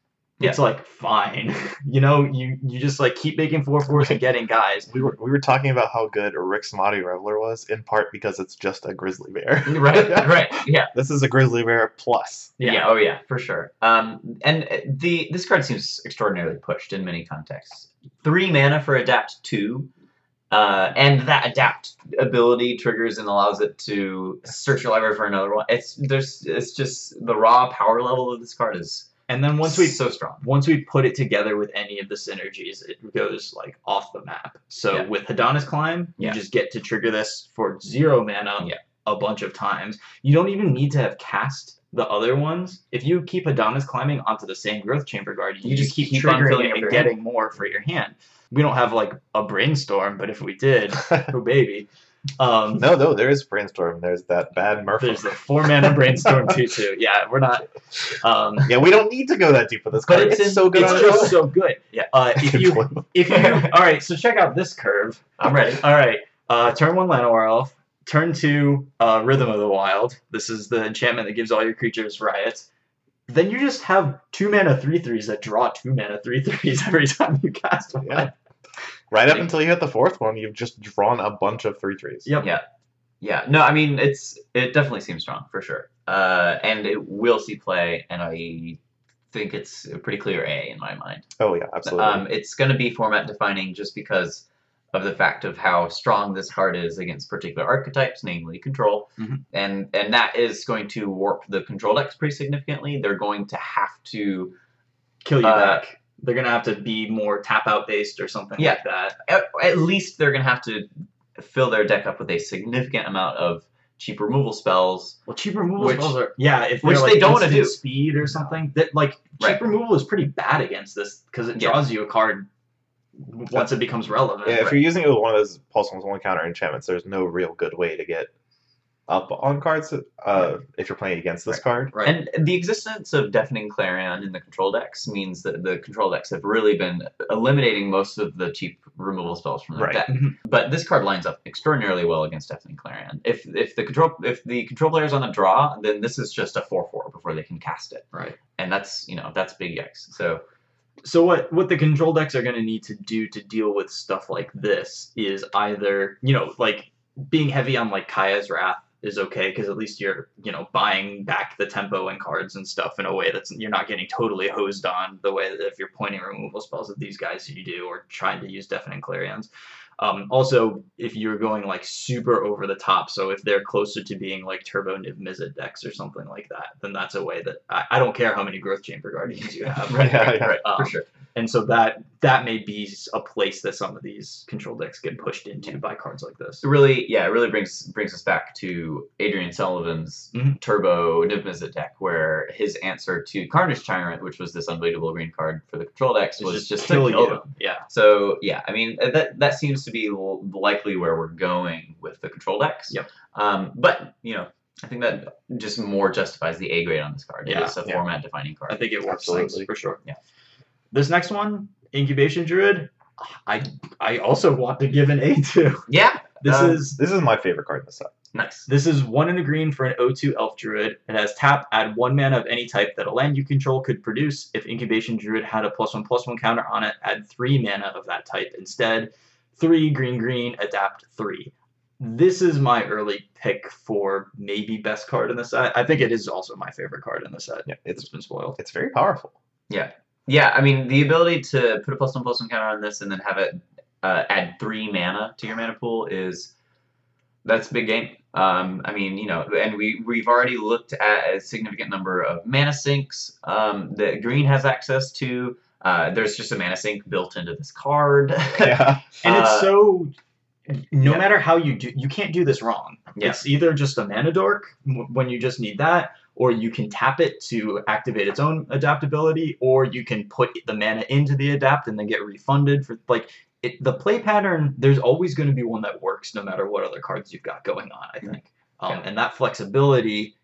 it's like fine. (laughs) you know, you you just like keep making four fours and getting guys. We were we were talking about how good Rix Maadi Reveler was, in part because it's just a grizzly bear. (laughs) right. Right. Yeah. (laughs) This is a grizzly bear plus. yeah. Oh yeah. For sure. Um. And uh, the this card seems extraordinarily pushed in many contexts. Three mana for adapt two. Uh, and that adapt ability triggers and allows it to search your library for another one. It's there's it's just the raw power level of this card is And then once we so strong. once we put it together with any of the synergies, it goes like off the map. So Yeah. with Hadana's Climb, you Yeah. just get to trigger this for zero mana Yeah. a bunch of times. You don't even need to have cast the other ones. If you keep Hadana's climbing onto the same growth chamber guardian, you, You just just keep, keep on triggering filling and getting more for your hand. We don't have like a brainstorm, but if we did, (laughs) oh baby. Um, no, no, there is brainstorm. There's that bad Murphy. There's the four mana brainstorm two two. (laughs) Yeah, we're not. Um, yeah, we don't need to go that deep with this but card. it's, It's, in- so good It's just so good. Yeah. Uh, (laughs) if you if you all right, so check out this curve. I'm ready. All right, uh, turn one Llanowar Elf. Turn two uh, Rhythm of the Wild. This is the enchantment that gives all your creatures riots. Then you just have two mana three threes that draw two mana three threes (laughs) every time you cast one. Yeah. Right up until you hit the fourth one, you've just drawn a bunch of three threes. Yep. Yeah. Yeah. No, I mean it's it definitely seems strong for sure. Uh, and it will see play, and I think it's a pretty clear A in my mind. Oh yeah, absolutely. Um, it's going to be format defining just because of the fact of how strong this card is against particular archetypes, namely control, Mhm. and and that is going to warp the control decks pretty significantly. They're going to have to Kill you Uh, back. They're gonna have to be more tap out based or something Yeah. like that. at, at least they're going to have to fill their deck up with a significant amount of cheap removal spells. Well, cheap removal Which- spells are yeah. If which they're, they don't wanna do. speed or something. That like cheap Right. removal is pretty bad against this because it Yeah. draws you a card once it becomes relevant. yeah, if Right. you're using it with one of those pulse ones one counter enchantments, there's no real good way to get up on cards uh, if you're playing against this card. Right. And the existence of Deafening Clarion in the control decks means that the control decks have really been eliminating most of the cheap removal spells from their Right. deck. Mhm. But this card lines up extraordinarily well against Deafening Clarion. If if the control if the control player's on the draw, then this is just a four four before they can cast it. Right. And that's you know that's big yikes. So So what what the control decks are going to need to do to deal with stuff like this is either you know like being heavy on like Kaya's Wrath is okay because at least you're you know buying back the tempo and cards and stuff in a way that's you're not getting totally hosed on the way that if you're pointing removal spells at these guys you do or trying to use deafening clarions. Um, also, if you're going like super over the top, so if they're closer to being like Turbo Niv Mizzet decks or something like that, then that's a way that I, I don't care how many Growth Chamber Guardians you have. (laughs) right, Yeah, right, right, Um, for sure. And so that that may be a place that some of these control decks get pushed into by cards like this. It really, yeah, it really brings brings us back to Adrian Sullivan's Mhm. Turbo Niv Mizzet deck, where his answer to Carnage Tyrant, which was this unbeatable green card for the control decks, It's was just, kill to kill you. them. Yeah. So yeah, I mean uh, that that seems to be likely where we're going with the control decks. Yep. Um, but you know, I think that just more justifies the A grade on this card. Yeah, it is a yeah. format defining card. I think it works Absolutely. for sure. Yeah. This next one, Incubation Druid. I I also want to give an A to. Yeah, This Uh, is This is my favorite card in the set. nice. this is one in a green for an O2 Elf Druid. It has tap, add one mana of any type that a land you control could produce. If Incubation Druid had a plus one plus one counter on it, add three mana of that type instead. Three green green, adapt three. This is my early pick for maybe best card in the set. I think it is also my favorite card in the set. Yeah, It's it's been spoiled. it's very powerful. Yeah, I mean the ability to put a plus one plus one counter on this and then have it uh, add three mana to your mana pool is that's a big game. Um, I mean, you know, and we we've already looked at a significant number of mana sinks um, that green has access to. Uh, there's just a mana sink built into this card. Yeah. (laughs) And it's Uh, so no yeah. matter how you do you can't do this wrong. Yeah. It's either just a mana dork when you just need that, or you can tap it to activate its own adaptability, or you can put the mana into the adapt and then get refunded for like it, the play pattern. There's always going to be one that works no matter what other cards you've got going on. I think, um, Yeah. and that flexibility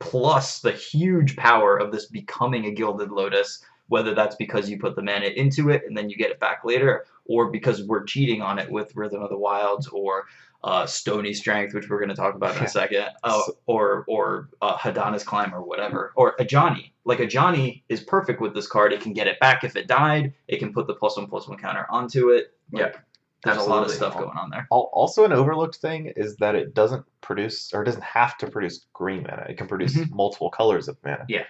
plus the huge power of this becoming a gilded lotus whether that's because you put the mana into it and then you get it back later or because we're cheating on it with rhythm of the wilds or uh, stony strength which we're going to talk about in a second uh, or or uh, hadana's climb or whatever or a johnny like a johnny is perfect with this card. It can get it back if it died. It can put the plus one plus one counter onto it. Yeah, there's a lot of stuff going on there. Also, an overlooked thing is that it doesn't produce or doesn't have to produce green mana. It can produce Mhm. multiple colors of mana. Yeah.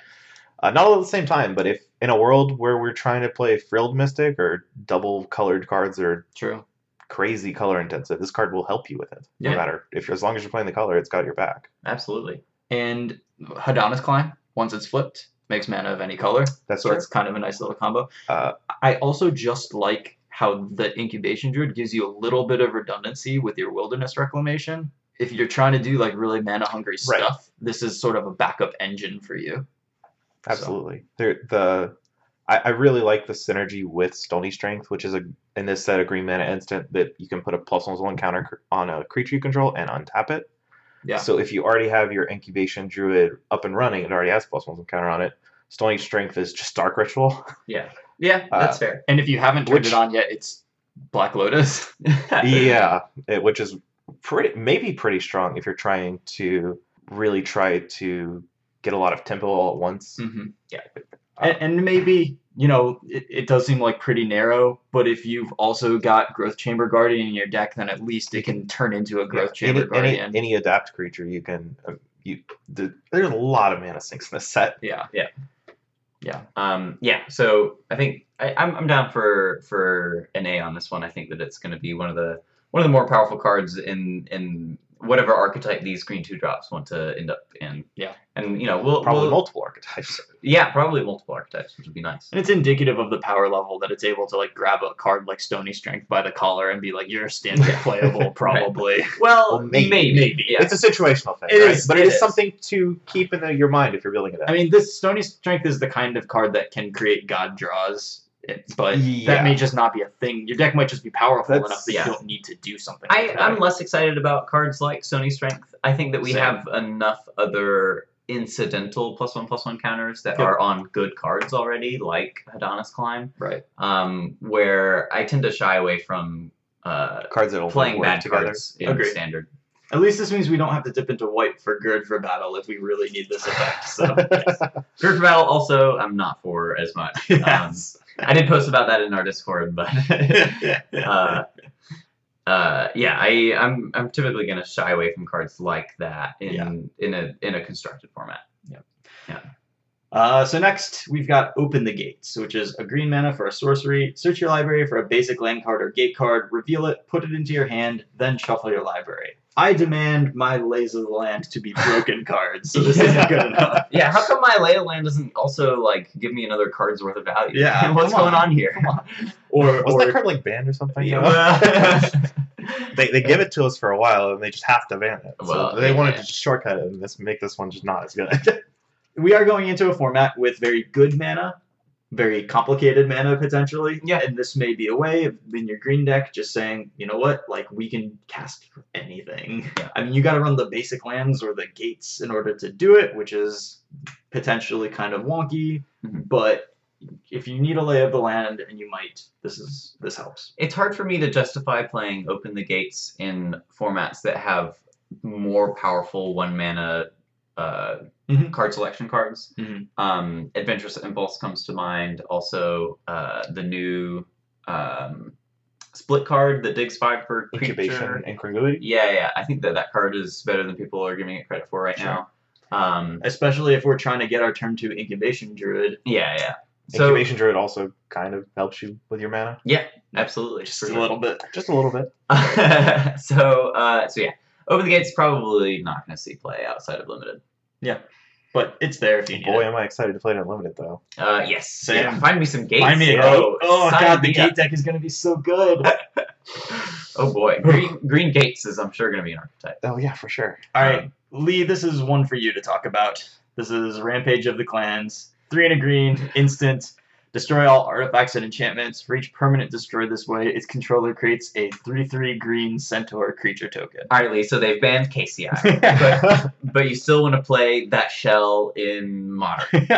Uh, not all at the same time, but if in a world where we're trying to play frilled mystic or double colored cards that are true crazy color intensive, this card will help you with it. No Yeah. matter if as long as you're playing the color, it's got your back. absolutely. and hadana's climb once it's flipped makes mana of any color That's so true. it's kind of a nice little combo. Uh, I also just like how the incubation druid gives you a little bit of redundancy with your wilderness reclamation. If you're trying to do like really mana hungry Right. stuff, this is sort of a backup engine for you. So- Absolutely. There, the I, I really like the synergy with Stony Strength, which is a in this set a green mana instant that you can put a plus one one counter on a creature you control and untap it. Yeah. So if you already have your incubation druid up and running, it already has plus one one counter on it. Stony Strength is just Dark Ritual. (laughs) Yeah, yeah, that's fair. And if you haven't turned Which- it on yet, it's Black Lotus. (laughs) (laughs) yeah, it, which is pretty maybe pretty strong if you're trying to really try to get a lot of tempo all at once. hmm Yeah. And, and maybe, you know, it, it does seem like pretty narrow, but if you've also got Growth Chamber Guardian in your deck, then at least it can turn into a Growth Chamber any, any, Guardian. any adapt creature you can uh, you the, there's a lot of mana sinks in this set. yeah. Yeah. Yeah. Um, yeah, so I think I, I'm, I'm down for for an A on this one. I think that it's going to be one of the one of the more powerful cards in in whatever archetype these green two drops want to end up in. Yeah. and you know we'll Probably we'll- multiple archetypes. (laughs) Yeah, probably multiple archetypes, which would be nice. And it's indicative of the power level that it's able to like grab a card like Stony Strength by the collar and be like, "You're standard playable, (laughs) probably." Well, Well, maybe, maybe. Yeah. It's a situational thing, It right? is, but it it is, is. something to keep in the, your mind if you're building it. I mean, this Stony Strength is the kind of card that can create God draws, it- but Yeah. that may just not be a thing. Your deck might just be powerful That's- enough that yeah. you don't need to do something. I, like that. I'm less excited about cards like Stony Strength. I think that we Same. have enough other incidental plus one plus one counters that Yep. are on good cards already, like Hadana's Climb, right. um, where I tend to shy away from uh, Cards that will playing work bad together. cards in Agreed. standard. At least this means we don't have to dip into white for Gird for battle if we really need this effect. So Group (laughs) for Battle also I'm not for as much. (laughs) Um. I did post about that in our Discord, but (laughs) uh, uh, yeah, I I'm I'm typically gonna shy away from cards like that in Yeah. in a in a constructed format. Yeah, Uh, so next we've got Open the Gates, which is a green mana for a sorcery. Search your library for a basic land card or gate card, reveal it, put it into your hand, then shuffle your library. I demand my Lays of the Land to be broken (laughs) cards, so this isn't good enough. (laughs) Yeah, how come my Lay of Land doesn't also like give me another card's worth of value? Yeah, (laughs) what's come going on. on here? Or, Wasn't that card like banned or something? Yeah, well- they, they give it to us for a while and they just have to ban it. Well, so they wanted yeah. to just shortcut it and this make this one just not as good. we are going into a format with very good mana, very complicated mana potentially. Yeah. And this may be a way of in your green deck just saying, you know what, like we can cast anything. Yeah. I mean, you got to run the basic lands or the gates in order to do it, which is potentially kind of wonky, Mhm. but if you need a lay of the land and you might, this is this helps. It's hard for me to justify playing Open the Gates in formats that have more powerful one mana uh, Mhm. card selection cards. Mhm. Um, Adventurous Impulse comes to mind. Also, uh, the new um, split card that digs five for Incubation creature. and incongruity. Yeah, yeah. I think that that card is better than people are giving it credit for right Sure. now. Um, Especially if we're trying to get our turn to incubation druid. yeah, yeah. So Incubation Druid also kind of helps you with your mana. yeah, absolutely. Just a little bit. Just a little bit. (laughs) so uh, so yeah, Open the Gates probably not going to see play outside of limited. But it's there if you need Boy, it. am I excited to play it unlimited though. Uh, yes, Same. yeah, find me some gates. Find me a gate. Oh Sign god, the me gate up. deck is gonna be so good. (laughs) (laughs) Oh boy, green green gates is I'm sure going to be an archetype. Oh yeah, for sure. All right, Lee, this is one for you to talk about. This is Rampage of the Clans. Three and a green, instant. Destroy all artifacts and enchantments. For each permanent destroyed this way, its controller creates a 3 3 green centaur creature token. All right, Lee. So they've banned KCI, (laughs) but but you still want to play that shell in modern. (laughs)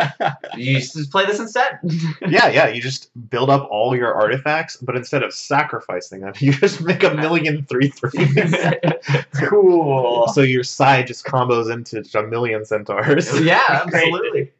You just play this instead. (laughs) yeah, yeah. You just build up all your artifacts, but instead of sacrificing them, you just make a million three threes. cool. so your side just combos into a million centaurs. yeah, absolutely.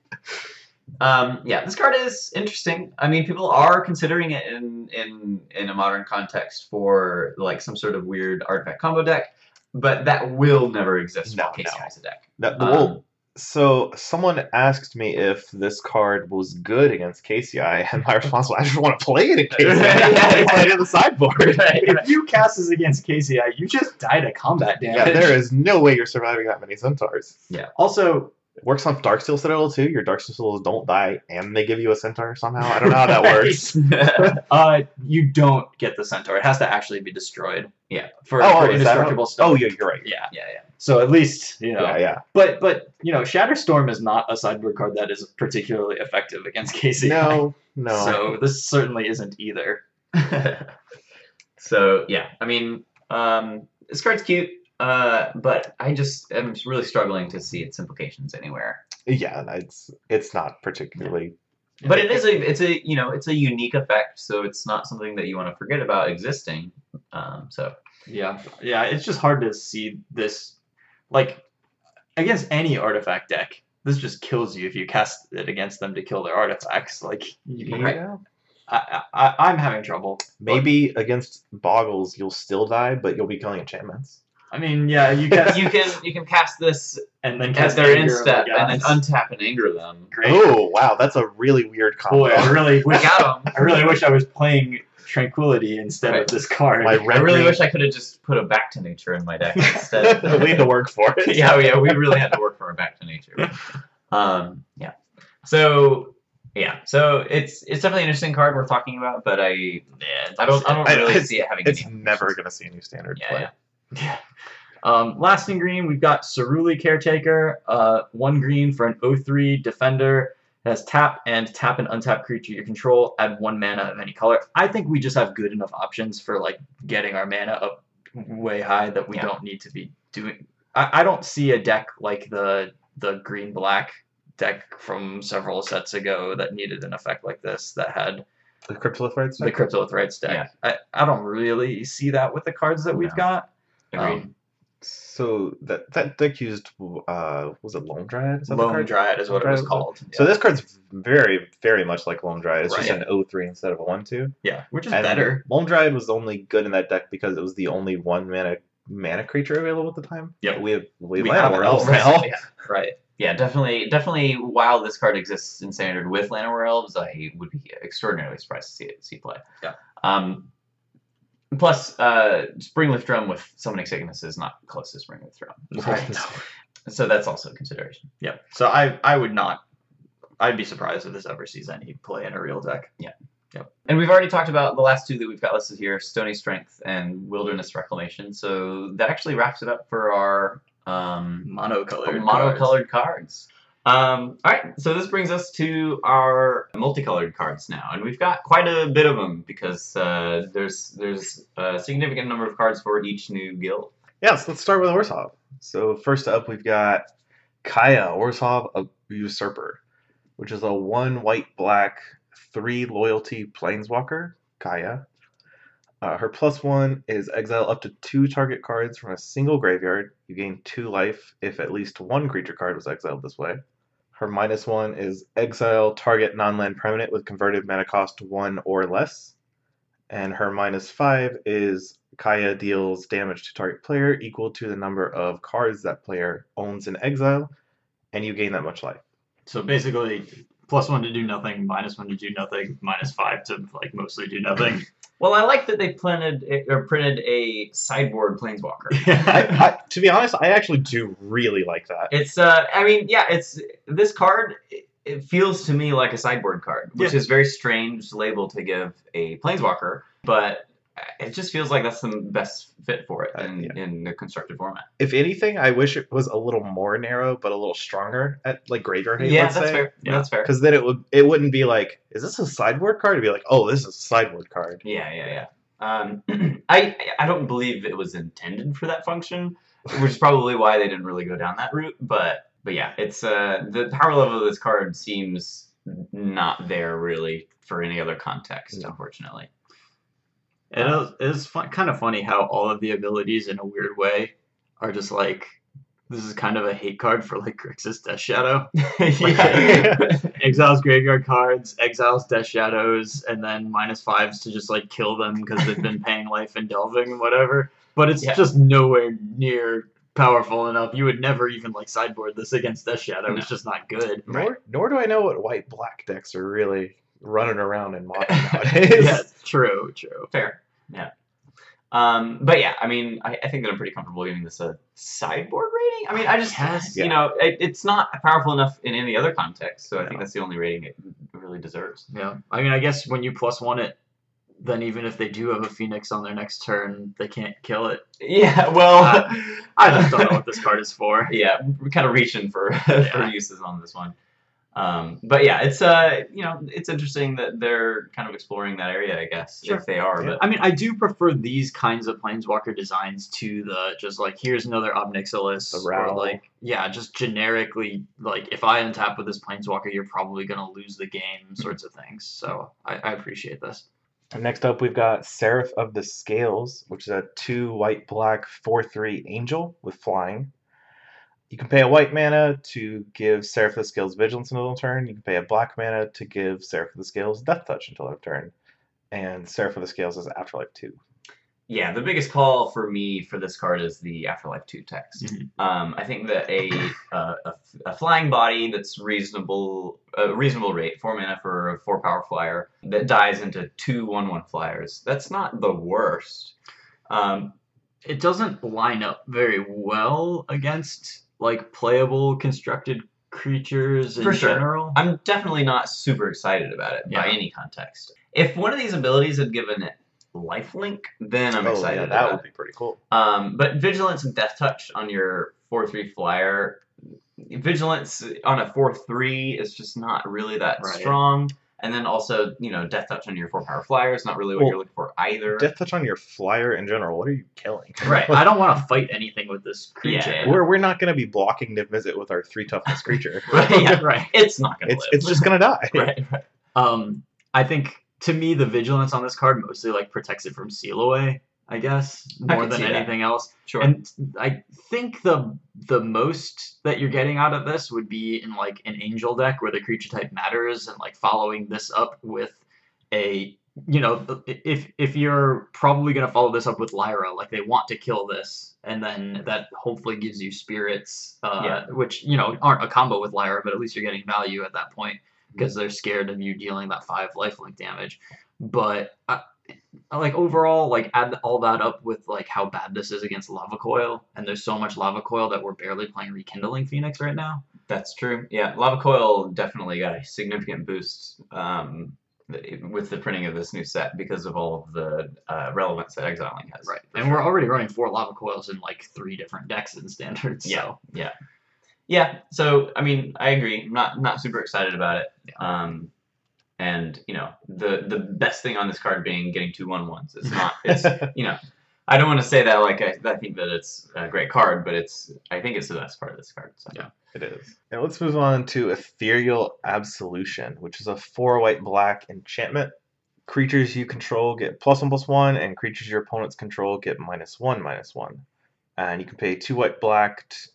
Um, yeah, this card is interesting. I mean, people are considering it in in in a modern context for like some sort of weird artifact combo deck, but that will never exist No, while KCI no. is a deck. That, Um, well, so someone asked me if this card was good against KCI, and my (laughs) response was, "I just want to play it in (laughs) KCI. I play it in the sideboard." (laughs) If you cast this against KCI, you just die to combat damage. Yeah, there is no way you're surviving that many centaurs. Yeah. Also, It works on Darksteel Citadel too. Your Darksteel Citadels don't die, and they give you a centaur somehow. I don't know how that works. (laughs) (laughs) uh, you don't get the centaur. It has to actually be destroyed. Yeah. For, oh, for indestructible stuff. Oh, yeah, you're right. Yeah. yeah, yeah. So at least you know. Yeah, yeah. But but you know, Shatterstorm is not a sideboard card that is particularly effective against KCI. No, (laughs) no. So this certainly isn't either. so yeah, I mean, um, this card's cute, uh, but I just am really struggling to see its implications anywhere. yeah, it's it's not particularly. But it is a it's a you know it's a unique effect, so it's not something that you want to forget about existing. Um, so Yeah, yeah. It's just hard to see this, like, against any artifact deck. This just kills you if you cast it against them to kill their artifacts. Like, you, Yeah. I, I, I'm having trouble. Maybe against Boggles you'll still die, but you'll be killing enchantments. I mean, yeah, you cast (laughs) you can you can cast this and then cast their Anger end of the step and then untap and anger them. Great. Oh wow, that's a really weird combo. Boy, I really wish got them. I really wish I was playing Tranquility instead Right. of this card. My I really green- wish I could have just put a back to nature in my deck (laughs) instead. (laughs) we had to work for it. yeah, yeah, we really had to work for a back to nature. Um, yeah. So yeah, so it's it's definitely an interesting card we're talking about, but I yeah, I don't I don't really it's- see it having. It's any never gonna see a new standard Yeah, play. yeah. Yeah. Um, last in green, we've got Saruli Caretaker. Uh, one green for an 0-3 defender. It has tap and tap an untapped creature you control. Add one mana of any color. I think we just have good enough options for like getting our mana up way high that we Yeah. don't need to be doing. I, I don't see a deck like the the green black deck from several sets ago that needed an effect like this that had The Cryptolith Rites? the Cryptolith Rites deck. Yeah. I, I don't really see that with the cards that we've No. got. Agreed. Um, So that that deck used uh was it Loam Dryad? Is Lone card? Dryad is what it Dryad was was it? called. So this card's very very much like Loam Dryad. It's just an 0-3 instead of a 1-2. yeah, which is And better. Loam Dryad was only good in that deck because it was the only one mana mana creature available at the time. Yeah, We have we, We land have where our else now. (laughs) Yeah. Right. Yeah, definitely, definitely. While this card exists in standard with Llanowar Elves, I would be extraordinarily surprised to see it see play. Yeah. Um. Plus, uh, Springleaf Drum with Summoning Sickness is not close to Springleaf Drum, Right. so that's also a consideration. Yeah. So I I would not. I'd be surprised if this ever sees any play in a real deck. Yeah. Yep. And we've already talked about the last two that we've got listed here: Stony Strength and Wilderness Reclamation. So that actually wraps it up for our um, Monocolored. monocolored cards. Um, all right, so this brings us to our multicolored cards now, and we've got quite a bit of them because uh, there's there's a significant number of cards for each new guild. Yeah, so let's start with Orzhov. So first up, we've got Kaya Orzhov, a usurper, which is a one white black three loyalty planeswalker, Kaya. Uh, her plus one is exile up to two target cards from a single graveyard. You gain two life if at least one creature card was exiled this way. Her minus one is exile target non land permanent with converted mana cost one or less. And her minus five is Kaya deals damage to target player equal to the number of cards that player owns in exile, and you gain that much life. So basically, plus one to do nothing, minus one to do nothing, minus five to like mostly do nothing. Well, I like that they printed or printed a sideboard planeswalker. (laughs) I, I, to be honest, I actually do really like that. It's uh, I mean, yeah, it's this card. It, it feels to me like a sideboard card, which Yeah. is very strange label to give a planeswalker, but it just feels like that's the best fit for it Uh, in, yeah. in the constructed format. If anything, I wish it was a little more narrow, but a little stronger at like graveyard hate. yeah, let's that's say. fair. Yeah. That's fair. Because then it would it wouldn't be like, is this a sideboard card? It'd be like, oh, this is a sideboard card. Yeah, yeah, yeah. Um, (clears throat) I I don't believe it was intended for that function, which is probably why they didn't really go down that route. But but yeah, it's uh the power level of this card seems not there really for any other context, No. unfortunately. It is, it is fun, kind of funny how all of the abilities, in a weird way, are just like this is kind of a hate card for like Grixis Death Shadow. (laughs) (laughs) Exiles graveyard cards, exiles Death Shadows, and then minus fives to just like kill them because they've been paying life and delving and whatever. But it's Yeah. just nowhere near powerful enough. You would never even like sideboard this against Death Shadow. No. It's just not good. Nor nor do I know what white black decks are really running around in (laughs) modern (laughs) nowadays. yeah, true, true. Fair. Yeah. Um, but yeah, I mean, I, I think that I'm pretty comfortable giving this a sideboard rating. I mean, I just, Yes. you know, it, it's not powerful enough in any other context, so I think that's the only rating it really deserves. Yeah, I mean, I guess when you plus one it, then even if they do have a Phoenix on their next turn, they can't kill it. Yeah, well, Uh, I just don't know (laughs) what this card is for. yeah, we're kind of reaching for Yeah. for uses on this one. Um, but yeah, it's uh, you know, it's interesting that they're kind of exploring that area, I guess, Sure. if they are. Yeah. But I mean, I do prefer these kinds of Planeswalker designs to the just like here's another Obnixilis or like yeah, just generically like if I untap with this Planeswalker, you're probably gonna lose the game, sorts of things. So I, I appreciate this. And next up, we've got Seraph of the Scales, which is a two white black four three angel with flying. You can pay a white mana to give Seraph of the Scales Vigilance until turn. You can pay a black mana to give Seraph of the Scales Death Touch until their turn. And Seraph of the Scales is Afterlife 2. yeah, the biggest call for me for this card is the Afterlife Two text. Mhm. Um, I think that a, uh, a a flying body that's reasonable, a reasonable rate, four mana for a four power flyer that dies into two one one flyers. That's not the worst. Um, It doesn't line up very well against like playable constructed creatures in For sure. general. I'm definitely not super excited about it by Yeah. any context. If one of these abilities had given it lifelink, then I'm oh, excited yeah, about that it. would be pretty cool. Um, but vigilance and death touch on your four three flyer, vigilance on a four three is just not really that Right. strong. And then also, you know, death touch on your four power flyer is not really what Well, you're looking for either. Death Touch on your flyer in general, what are you killing? Right. I don't want to fight anything with this (laughs) creature. Yeah. We're, we're not going to be blocking to visit with our three toughness creature. (laughs) Right, yeah. (laughs) right. It's not gonna It's, live. it's just going to die. right, right. Um, I think to me the vigilance on this card mostly like protects it from seal away. I guess more can than see that. anything else. Sure. And I think the the most that you're getting out of this would be in like an angel deck where the creature type matters and like following this up with a you know if if you're probably going to follow this up with Lyra like they want to kill this and then that hopefully gives you spirits uh, Yeah. which you know aren't a combo with Lyra but at least you're getting value at that point because they're scared of you dealing that five lifelink damage but uh, like overall, like add all that up with like how bad this is against lava coil, and there's so much lava coil that we're barely playing rekindling Phoenix right now. That's true. Yeah, Lava Coil definitely got a significant boost um, with the printing of this new set because of all of the uh, relevance that Exiling has. Right, and sure. we're already running four lava coils in like three different decks in standard. So Yeah. Yeah. So I mean, I agree. I'm not not super excited about it. Um, and you know, the the best thing on this card being getting two one ones. It's (laughs) not. It's you know, I don't want to say that like I, I think that it's a great card, but it's I think it's the best part of this card. So. Yeah. It is. And let's move on to Ethereal Absolution, which is a four white black enchantment. Creatures you control get plus one plus one, and creatures your opponents control get minus one minus one. And you can pay two white black, t-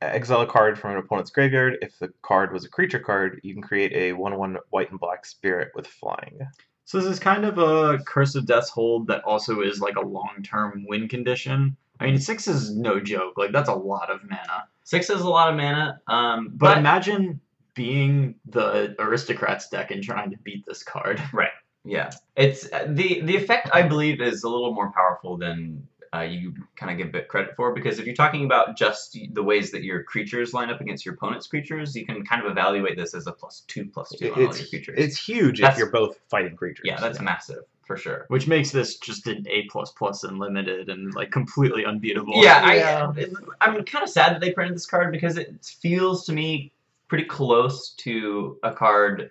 exile a card from an opponent's graveyard. If the card was a creature card, you can create a one one white and black spirit with flying. So this is kind of a Curse of Death's hold that also is like a long-term win condition. I mean, six is no joke. Like that's a lot of mana. Six is a lot of mana. Um, But, but, imagine being the aristocrats deck and trying to beat this card. Right. Yeah, it's uh, the the effect I believe is a little more powerful than uh, you kind of give it credit for because if you're talking about just the ways that your creatures line up against your opponent's creatures, you can kind of evaluate this as a plus two plus two on all It's, your creatures. it's huge That's- if you're both fighting creatures. yeah, that's massive for sure. Which makes this just an A plus plus unlimited and like completely unbeatable. Yeah, Yeah. I, it- I'm kind of sad that they printed this card because it feels to me pretty close to a card,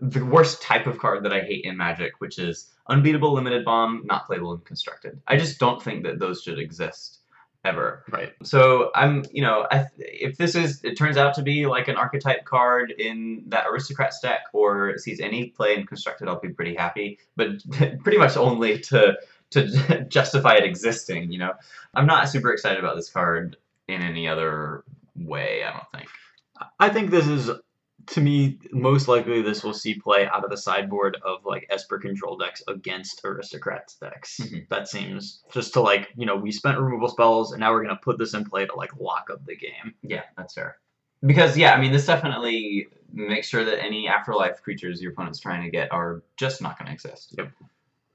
the worst type of card that I hate in Magic, which is unbeatable limited bomb, not playable and constructed. I just don't think that those should exist ever. Right. So I'm, you know, I, if this is, it turns out to be like an archetype card in that aristocrat stack or sees any play in constructed, I'll be pretty happy. But (laughs) pretty much only to to (laughs) justify it existing. You know, I'm not super excited about this card in any other way. I don't think. I think this is, to me, most likely this will see play out of the sideboard of like Esper control decks against aristocrats decks. Mhm. That seems just to like you know we spent removal spells and now we're gonna put this in play to like lock up the game. Yeah, that's fair. Because yeah, I mean, this definitely makes sure that any afterlife creatures your opponent's trying to get are just not going to exist. Yep.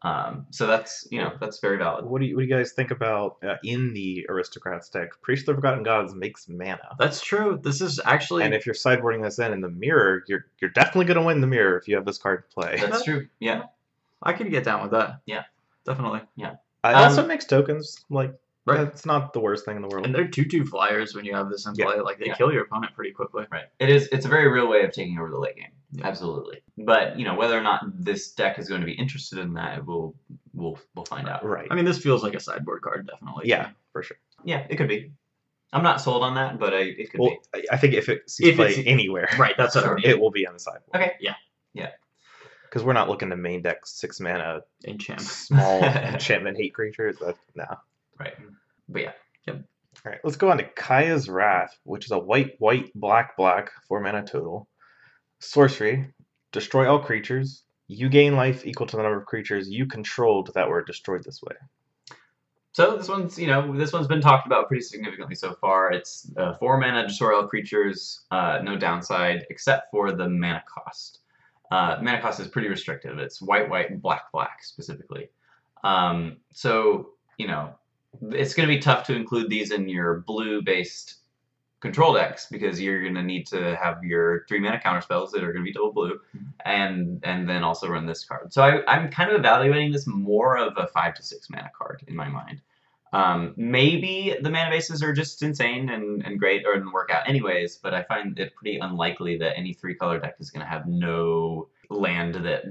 Um, so that's you know that's very valid. What do you what do you guys think about uh, in the aristocrats deck? Priest of the Forgotten Gods makes mana, That's true. This is actually and if you're sideboarding this in in the mirror, you're you're definitely gonna win the mirror if you have this card to play. That's true. Yeah. I could get down with that. Yeah. definitely. Uh, it also Um, makes tokens. Like Right. that's not the worst thing in the world. And they're two two flyers when you have this in Yeah. play. Like they Yeah. kill your opponent pretty quickly. Right. It is. It's a very real way of taking over the late game. Yeah. Absolutely. But you know whether or not this deck is going to be interested in that, we'll we'll we'll find out. right. I mean, this feels like a sideboard card, definitely. yeah, for sure. Yeah, it could be. I'm not sold on that, but I, it could Well, be. I- I think if it sees If play it's- anywhere, Right. That's what I (laughs) mean. it will be on the sideboard. Okay. Yeah. Yeah. Because we're not looking to main deck six mana Enchant. small (laughs) enchantment hate creatures. That no. Right. But yeah. Yep. All right, let's go on to Kaya's Wrath, which is a white, white, black, black, four mana total. Sorcery: destroy all creatures. You gain life equal to the number of creatures you controlled that were destroyed this way. So this one's, you know, this one's been talked about pretty significantly so far. It's uh, four mana destroy all creatures, uh, no downside except for the mana cost. Uh, mana cost is pretty restrictive. It's white, white, black, black specifically. Um, so you know, it's going to be tough to include these in your blue-based control decks because you're going to need to have your three mana counter spells that are going to be double blue, and and then also run this card. So I, I'm kind of evaluating this more of a five to six mana card in my mind. Um, maybe the mana bases are just insane and, and great or and work out anyways, but I find it pretty unlikely that any three color deck is going to have no land that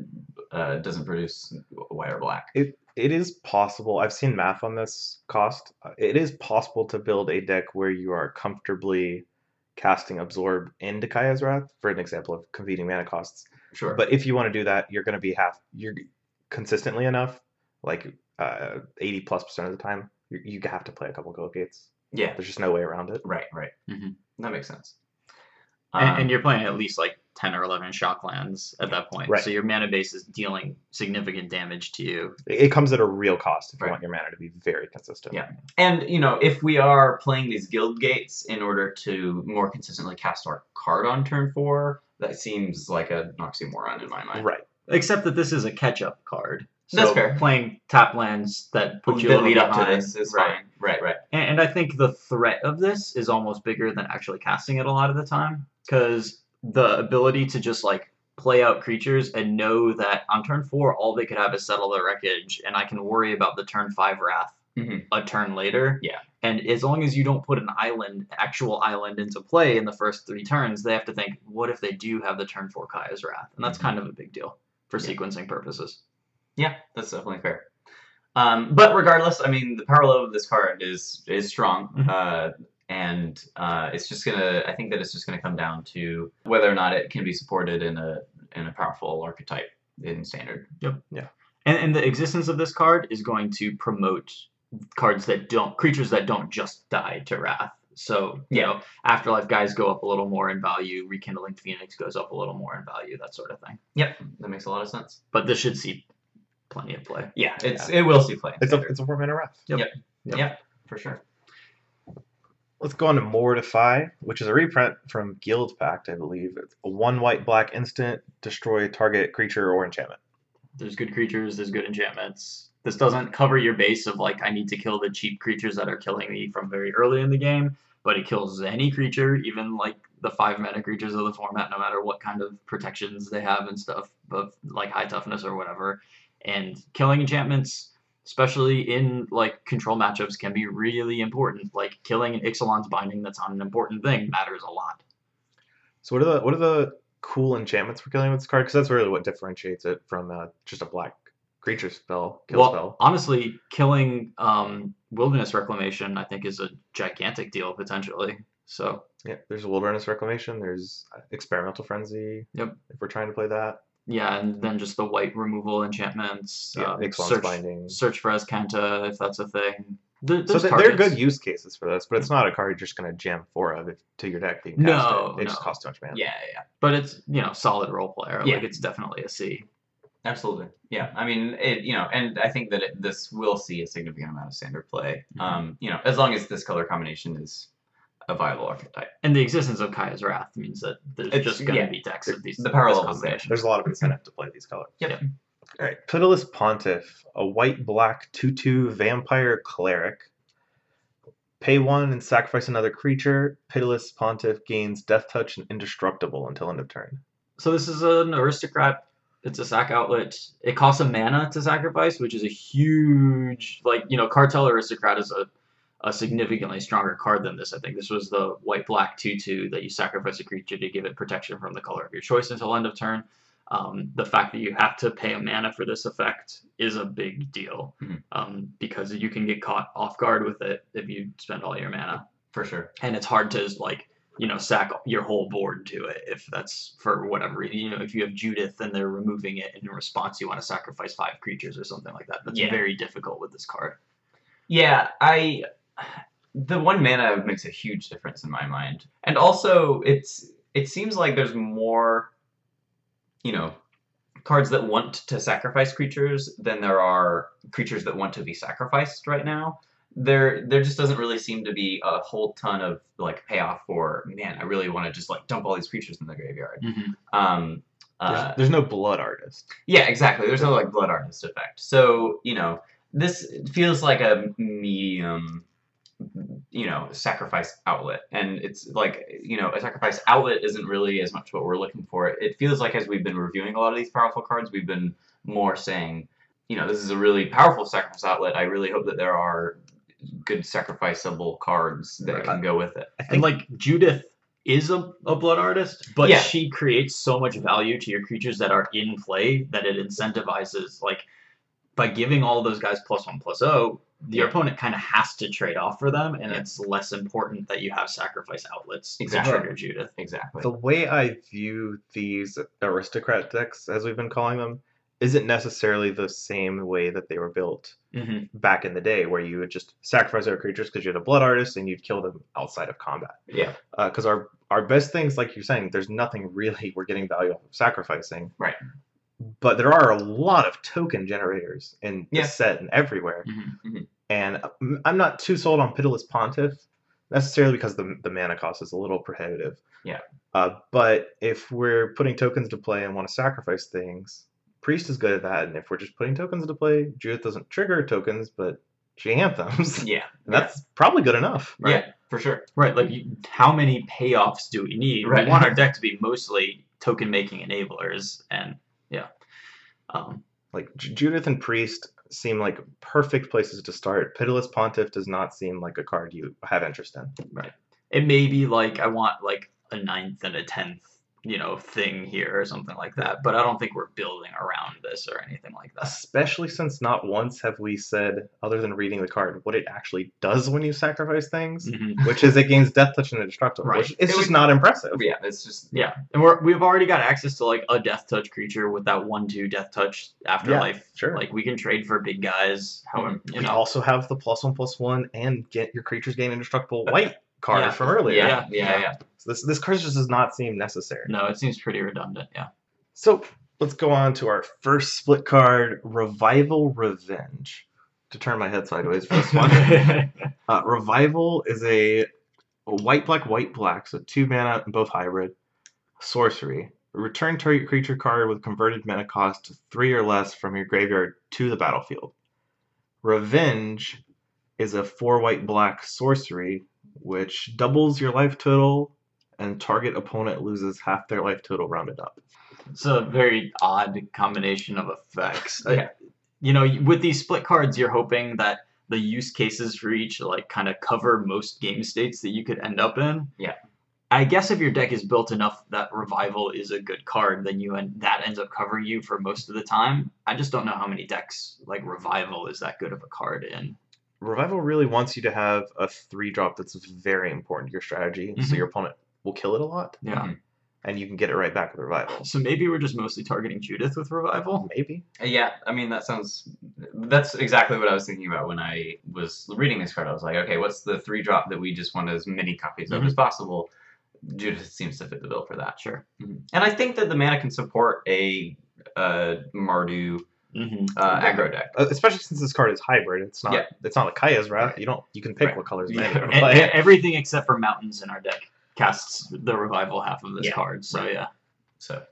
uh, doesn't produce white or black. It it is possible. I've seen math on this cost. Uh, It is possible to build a deck where you are comfortably casting absorb into Kaya's Wrath, for an example of competing mana costs. Sure. But if you want to do that, you're going to be half. You're consistently enough, like uh, eighty plus percent of the time, you, you have to play a couple gold gates. yeah, There's just no way around it. right, right. Mhm. That makes sense. and, Um, and you're playing at least like 10 or 11 shock lands at that point. Right. So your mana base is dealing significant damage to you. It it comes at a real cost if you want your mana to be very consistent. Yeah. And you know, if we are playing these guild gates in order to more consistently cast our card on turn four, that seems like a an oxymoron in my mind. Right. Except that this is a catch up card. So That's fair. Playing tap lands that put you a that lead up to this is right. fine. Right, right. And, and I think the threat of this is almost bigger than actually casting it a lot of the time. Because the ability to just like play out creatures and know that on turn four, all they could have is settle the wreckage, and I can worry about the turn five wrath Mhm. a turn later. Yeah. And as long as you don't put an island, actual island, into play in the first three turns, they have to think, what if they do have the turn four Kaya's Wrath? And that's Mhm. kind of a big deal for Yeah. sequencing purposes. Yeah, that's definitely fair. Um, but regardless, I mean, the power level of this card is is strong, Mhm. uh, and uh, it's just gonna. I think that it's just gonna come down to whether or not it can be supported in a in a powerful archetype in standard. Yep. And, and the existence of this card is going to promote cards that don't creatures that don't just die to wrath. So you Yeah. know, afterlife guys go up a little more in value. Rekindling Phoenix goes up a little more in value. That sort of thing. Yep, that makes a lot of sense. But this should see plenty of play. Yeah, it's it will see play. It's a standard. it's a four mana wrath. Yep. Yep. Yep. Yep, for sure. Let's go on to Mortify, which is a reprint from Guild Pact, I believe. It's a one white black instant, destroy target creature or enchantment. There's good creatures. There's good enchantments. This doesn't cover your base of like I need to kill the cheap creatures that are killing me from very early in the game, but it kills any creature, even like the five mana creatures of the format, no matter what kind of protections they have and stuff, of like high toughness or whatever. And killing enchantments, especially in like control matchups, can be really important. Like killing an Ixalan's binding that's on an important thing matters a lot. So what are the what are the cool enchantments for killing with this card? Because that's really what differentiates it from uh, just a black creature spell, kill well, spell. honestly, killing um, wilderness reclamation, I think, is a gigantic deal potentially. So Yeah, there's a wilderness reclamation. There's uh, experimental frenzy. Yep. If we're trying to play that, yeah, and then just the white removal enchantments. yeah, um, search, binding. search for Azcanta if that's a thing. There, So there's th- they're good use cases for this, but it's not a card you're just gonna jam four of if, to your deck being No, cast. it. It just costs too much mana. Yeah, yeah, but it's you know solid role player. Yeah. Like it's definitely a C. absolutely. Yeah, I mean, it. You know, and I think that it, this will see a significant amount of standard play. Mhm. Um, you know, as long as this color combination is a viable archetype. And the existence of Kaya's Wrath means that there's It's- just going to yeah. be decks of these. The power this there. combination. There's a lot of incentive to play these colors. Yep. All right, Pitiless Pontiff, a white black two-two vampire cleric. Pay one and sacrifice another creature. Pitiless Pontiff gains Death Touch and Indestructible until end of turn. So this is an aristocrat. It's a sac outlet. It costs a mana to sacrifice, which is a huge like you know cartel aristocrat is a a significantly stronger card than this. I think this was the white black two two that you sacrifice a creature to give it protection from the color of your choice until end of turn. Um, the fact that you have to pay a mana for this effect is a big deal Mhm. um, because you can get caught off guard with it if you spend all your mana For sure. and it's hard to like you know sack your whole board to it if that's for whatever reason you know if you have judith and they're removing it in response you want to sacrifice five creatures or something like that that's Yeah. very difficult with this card Yeah, I the one mana makes a huge difference in my mind. And also it's it seems like there's more you know cards that want to sacrifice creatures than there are creatures that want to be sacrificed right now. There there just doesn't really seem to be a whole ton of like payoff for man, I really want to just like dump all these creatures in the graveyard. Um There's, uh, there's no Blood Artist. yeah, exactly. There's no like blood artist effect. So you know, this feels like a medium, you know, sacrifice outlet, and it's like you know, a sacrifice outlet isn't really as much what we're looking for. It feels like as we've been reviewing a lot of these powerful cards, we've been more saying, you know, this is a really powerful sacrifice outlet. I really hope that there are good sacrificeable cards that Right. can go with it. I and think like judith is a, a blood artist but Yeah. she creates so much value to your creatures that are in play that it incentivizes like by giving all those guys plus one plus oh the Yeah. opponent kind of has to trade off for them and Yeah. it's less important that you have sacrifice outlets Exactly. to trigger judith Exactly. the way I view these aristocrat decks, as we've been calling them, isn't necessarily the same way that they were built mm-hmm. back in the day, where you would just sacrifice our creatures because you're the Blood Artist and you'd kill them outside of combat. yeah. Because our our best things, like you're saying, there's nothing really we're getting value off of sacrificing. Right. But there are a lot of token generators in Yeah. the set and everywhere. Mm-hmm. And I'm- I'm not too sold on Pitiless Pontiff necessarily because the, the mana cost is a little prohibitive. Yeah. Uh, but if we're putting tokens to play and want to sacrifice things, Priest is good at that. And if we're just putting tokens to play, Judith doesn't trigger tokens, but she anthems. (laughs) Yeah. And that's probably good enough. Right. Yeah. For sure. Right, like you, how many payoffs do we need? Right. We want our (laughs) deck to be mostly token making enablers, and yeah, um, Like J- Judith and Priest seem like perfect places to start. Pitiless Pontiff does not seem like a card you have interest in. Right. It may be like I want like a ninth and a tenth you know thing here or something like that. But I don't think we're building around this or anything like that. Especially since not once have we said, other than reading the card, what it actually does when you sacrifice things, Mhm. which is it gains death touch and indestructible, Right. which is It just not impressive. Yeah, it's just Yeah, and we're we've already got access to like a death touch creature with that one two death touch afterlife. sure. Like we can trade for big guys. However, you we know. also have the plus one plus one and get your creatures gain indestructible white card Yeah. from earlier. Yeah, yeah, Yeah. yeah. So this this card just does not seem necessary. No, it seems pretty redundant. Yeah. So let's go on to our first split card, Revival Revenge. To turn my head sideways for this one. (laughs) uh, Revival is a, a white black white black, so two mana and both hybrid. Sorcery. Return target creature card with converted mana cost to three or less from your graveyard to the battlefield. Revenge is a four white black sorcery, which doubles your life total and target opponent loses half their life total rounded up. It's a very odd combination of effects. Uh, Yeah. You know, with these split cards, you're hoping that the use cases for each like kind of cover most game states that you could end up in. Yeah. I guess if your deck is built enough that revival is a good card, then you end, that ends up covering you for most of the time. I just don't know how many decks like revival is that good of a card in. Revival really wants you to have a three drop that's very important to your strategy, so Mhm. your opponent will kill it a lot, Yeah. Mhm. and you can get it right back with Revival. So maybe we're just mostly targeting Judith with revival. Maybe. Yeah, I mean that sounds. That's exactly what I was thinking about when I was reading this card. I was like, okay, what's the three drop that we just want as many copies of Mhm. as possible? Judith seems to fit the bill for that. Sure. And I think that the mana can support a uh, Mardu Mm-hmm. uh, aggro deck. Uh, especially since this card is hybrid. It's not. Yeah. It's not like Kaya's Wrath. Right. You don't. You can pick Right. what colors Yeah. mana you're (laughs) And, play. everything except for mountains in our deck casts the revival half of this Yeah. card. So Right. yeah, So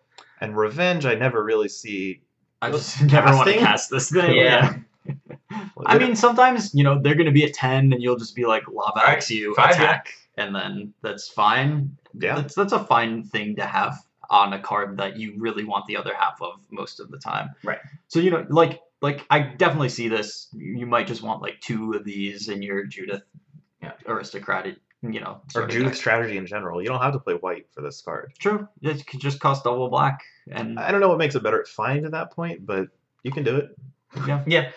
And Revenge, I never really see. I Well, just (laughs) never want to cast this thing. Yeah. (laughs) I mean, sometimes you know they're going to be at ten, and you'll just be like lava Right. axe you Five, yeah. attack, and then that's fine. Yeah. That's that's a fine thing to have on a card that you really want the other half of most of the time. Right. So you know, like like I definitely see this. You might just want like two of these in your Judith Yeah. aristocratic, you know, or Judith deck. strategy in general. You don't have to play white for this card. True. It could just cost double black, and I don't know what makes it better at find at that point, but you can do it. yeah. (laughs) yeah,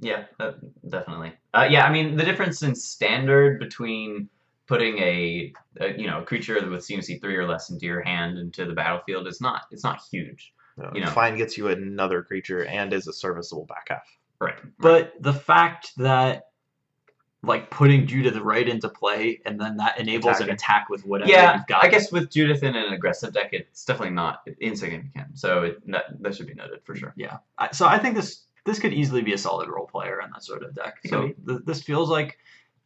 yeah, uh, definitely. Uh, yeah, I mean the difference in standard between putting a, a you know creature with CMC three or less into your hand into the battlefield is not it's not huge. Uh, You know. Find gets you another creature and is a serviceable back half. Right. But the fact that like putting Judith right into play and then that enables Attacking. an attack with whatever yeah, you've got. I guess with Judith in an aggressive deck, it's definitely not insignificant. So it, that that should be noted for sure. Yeah. I, so I think this this could easily be a solid role player in that sort of deck. So th- this feels like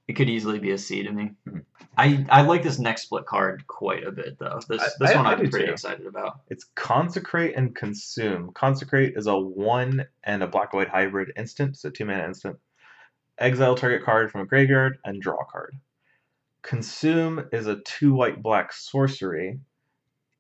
it could easily be a C to me. Mhm. I, I like this next split card quite a bit though. This I- this I- one I I'm pretty too. excited about. It's Consecrate and Consume. Consecrate is a one and a black white hybrid instant, so two mana instant. Exile target card from a graveyard and draw a card. Consume is a two white black sorcery.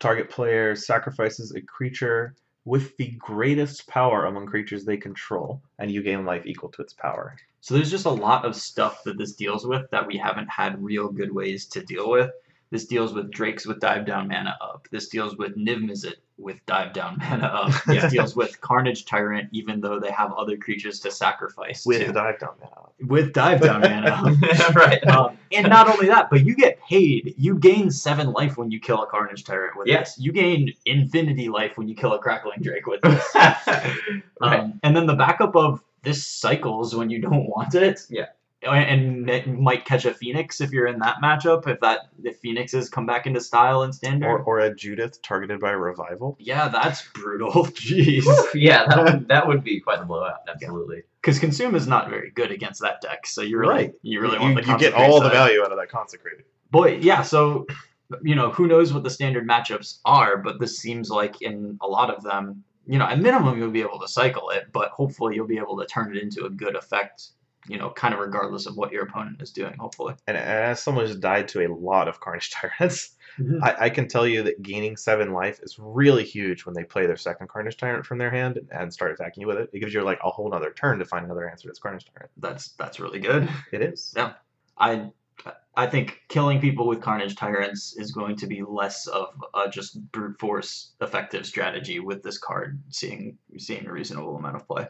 Target player sacrifices a creature with the greatest power among creatures they control, and you gain life equal to its power. So there's just a lot of stuff that this deals with that we haven't had real good ways to deal with. This deals with Drakes with dive down mana up. This deals with Niv Mizzet with dive down mana up. (laughs) This Yeah. deals with Carnage Tyrant, even though they have other creatures to sacrifice With to. dive down mana. Up. With dive down mana up. (laughs) (laughs) right. Um, and not only that, but you get paid. You gain seven life when you kill a Carnage Tyrant with Yeah. this. You gain infinity life when you kill a Crackling Drake with this. right. Um, and then the backup of this cycles when you (laughs) don't want it. Yeah. And it might catch a Phoenix if you're in that matchup. If that if Phoenixes come back into style and standard. Or, or a Judith targeted by Revival. yeah, that's brutal. (laughs) Jeez. yeah, that would, (laughs) that would be quite the blowout. Absolutely. Because consume is not very good against that deck. So you really Right. you really you, want the you get Consecrate all the value out of that Consecrated. Boy, yeah. So, you know, who knows what the standard matchups are? But this seems like in a lot of them, you know, at minimum you'll be able to cycle it, but hopefully you'll be able to turn it into a good effect. You know, kind of regardless of what your opponent is doing. Hopefully. And as someone who's died to a lot of Carnage (laughs) Tyrants, Mm-hmm. I, I can tell you that gaining seven life is really huge when they play their second Carnage Tyrant from their hand and start attacking you with it. It gives you like a whole other turn to find another answer to this Carnage Tyrant. That's that's really good. It is. Yeah. I I think killing people with Carnage Tyrants is going to be less of a just brute force effective strategy with this card seeing seeing a reasonable amount of play.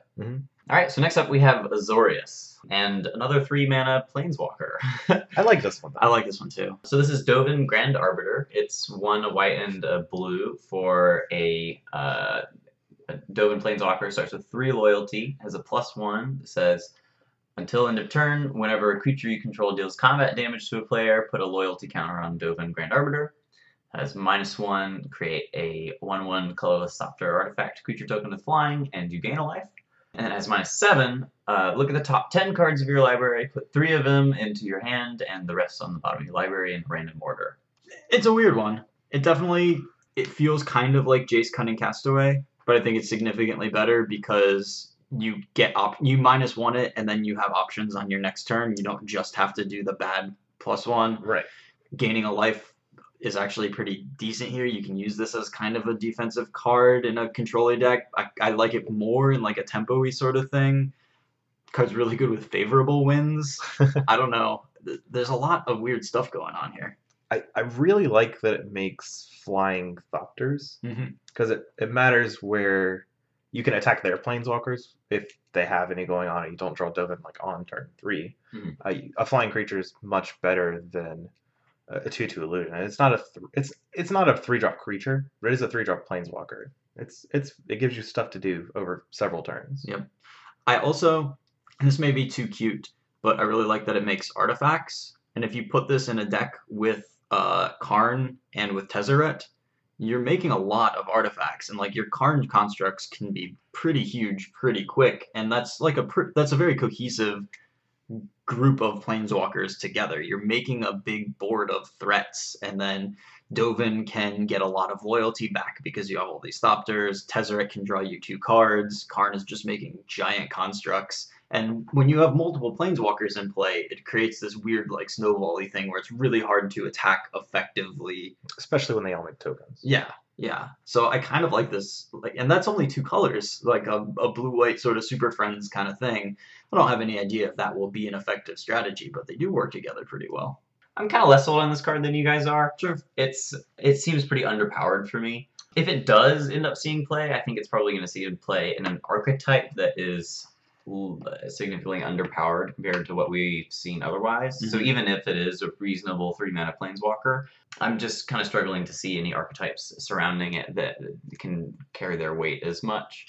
All right, so next up we have Azorius and another three mana Planeswalker. (laughs) I like this one. I like this one too. So this is Dovin Grand Arbiter. It's one a white and a blue for a, uh, a Dovin Planeswalker. Starts with three loyalty, has a plus one. It says until end of turn, whenever a creature you control deals combat damage to a player, put a loyalty counter on Dovin Grand Arbiter. Has minus one, create a one one colorless Thopter artifact creature token with flying, and you gain a life. And has minus seven. Uh, look at the top 10 cards of your library, put three of them into your hand, and the rest on the bottom of your library in random order. It's a weird one. It definitely it feels kind of like Jace Cunning Castaway, but I think it's significantly better because you get op you minus one it and then you have options on your next turn. You don't just have to do the bad plus one. Right. Gaining a life is actually pretty decent here. You can use this as kind of a defensive card in a controller deck. I, I like it more in like a tempo-y sort of thing. Card's really good with favorable wins. (laughs) I don't know. There's a lot of weird stuff going on here. I, I really like that it makes flying Thopters Mm-hmm. because it, it matters where you can attack their planeswalkers if they have any going on and you don't draw Dovin like on turn 3 Mhm. Uh, a flying creature is much better than a a two two illusion. And it's not a th- it's it's not a three drop creature, but it is a three drop planeswalker. It's it's it gives you stuff to do over several turns. Yep. I also, this may be too cute, but I really like that it makes artifacts. And if you put this in a deck with uh, Karn and with Tezzeret, you're making a lot of artifacts. And like your Karn constructs can be pretty huge, pretty quick. And that's like a pr- that's a very cohesive group of planeswalkers together. You're making a big board of threats, and then Dovin can get a lot of loyalty back because you have all these Thopters. Tezzeret can draw you two cards. Karn is just making giant constructs. And when you have multiple planeswalkers in play, it creates this weird like snowbally thing where it's really hard to attack effectively. Especially when they all make tokens. Yeah, yeah. So I kind of like this, like, and that's only two colors, like a, a blue-white sort of Super Friends kind of thing. I don't have any idea if that will be an effective strategy, but they do work together pretty well. I'm kind of less sold on this card than you guys are. Sure. It's it seems pretty underpowered for me. If it does end up seeing play, I think it's probably going to see it play in an archetype that is significantly underpowered compared to what we've seen otherwise. So Mhm. even if it is a reasonable three mana planeswalker, I'm just kind of struggling to see any archetypes surrounding it that can carry their weight as much.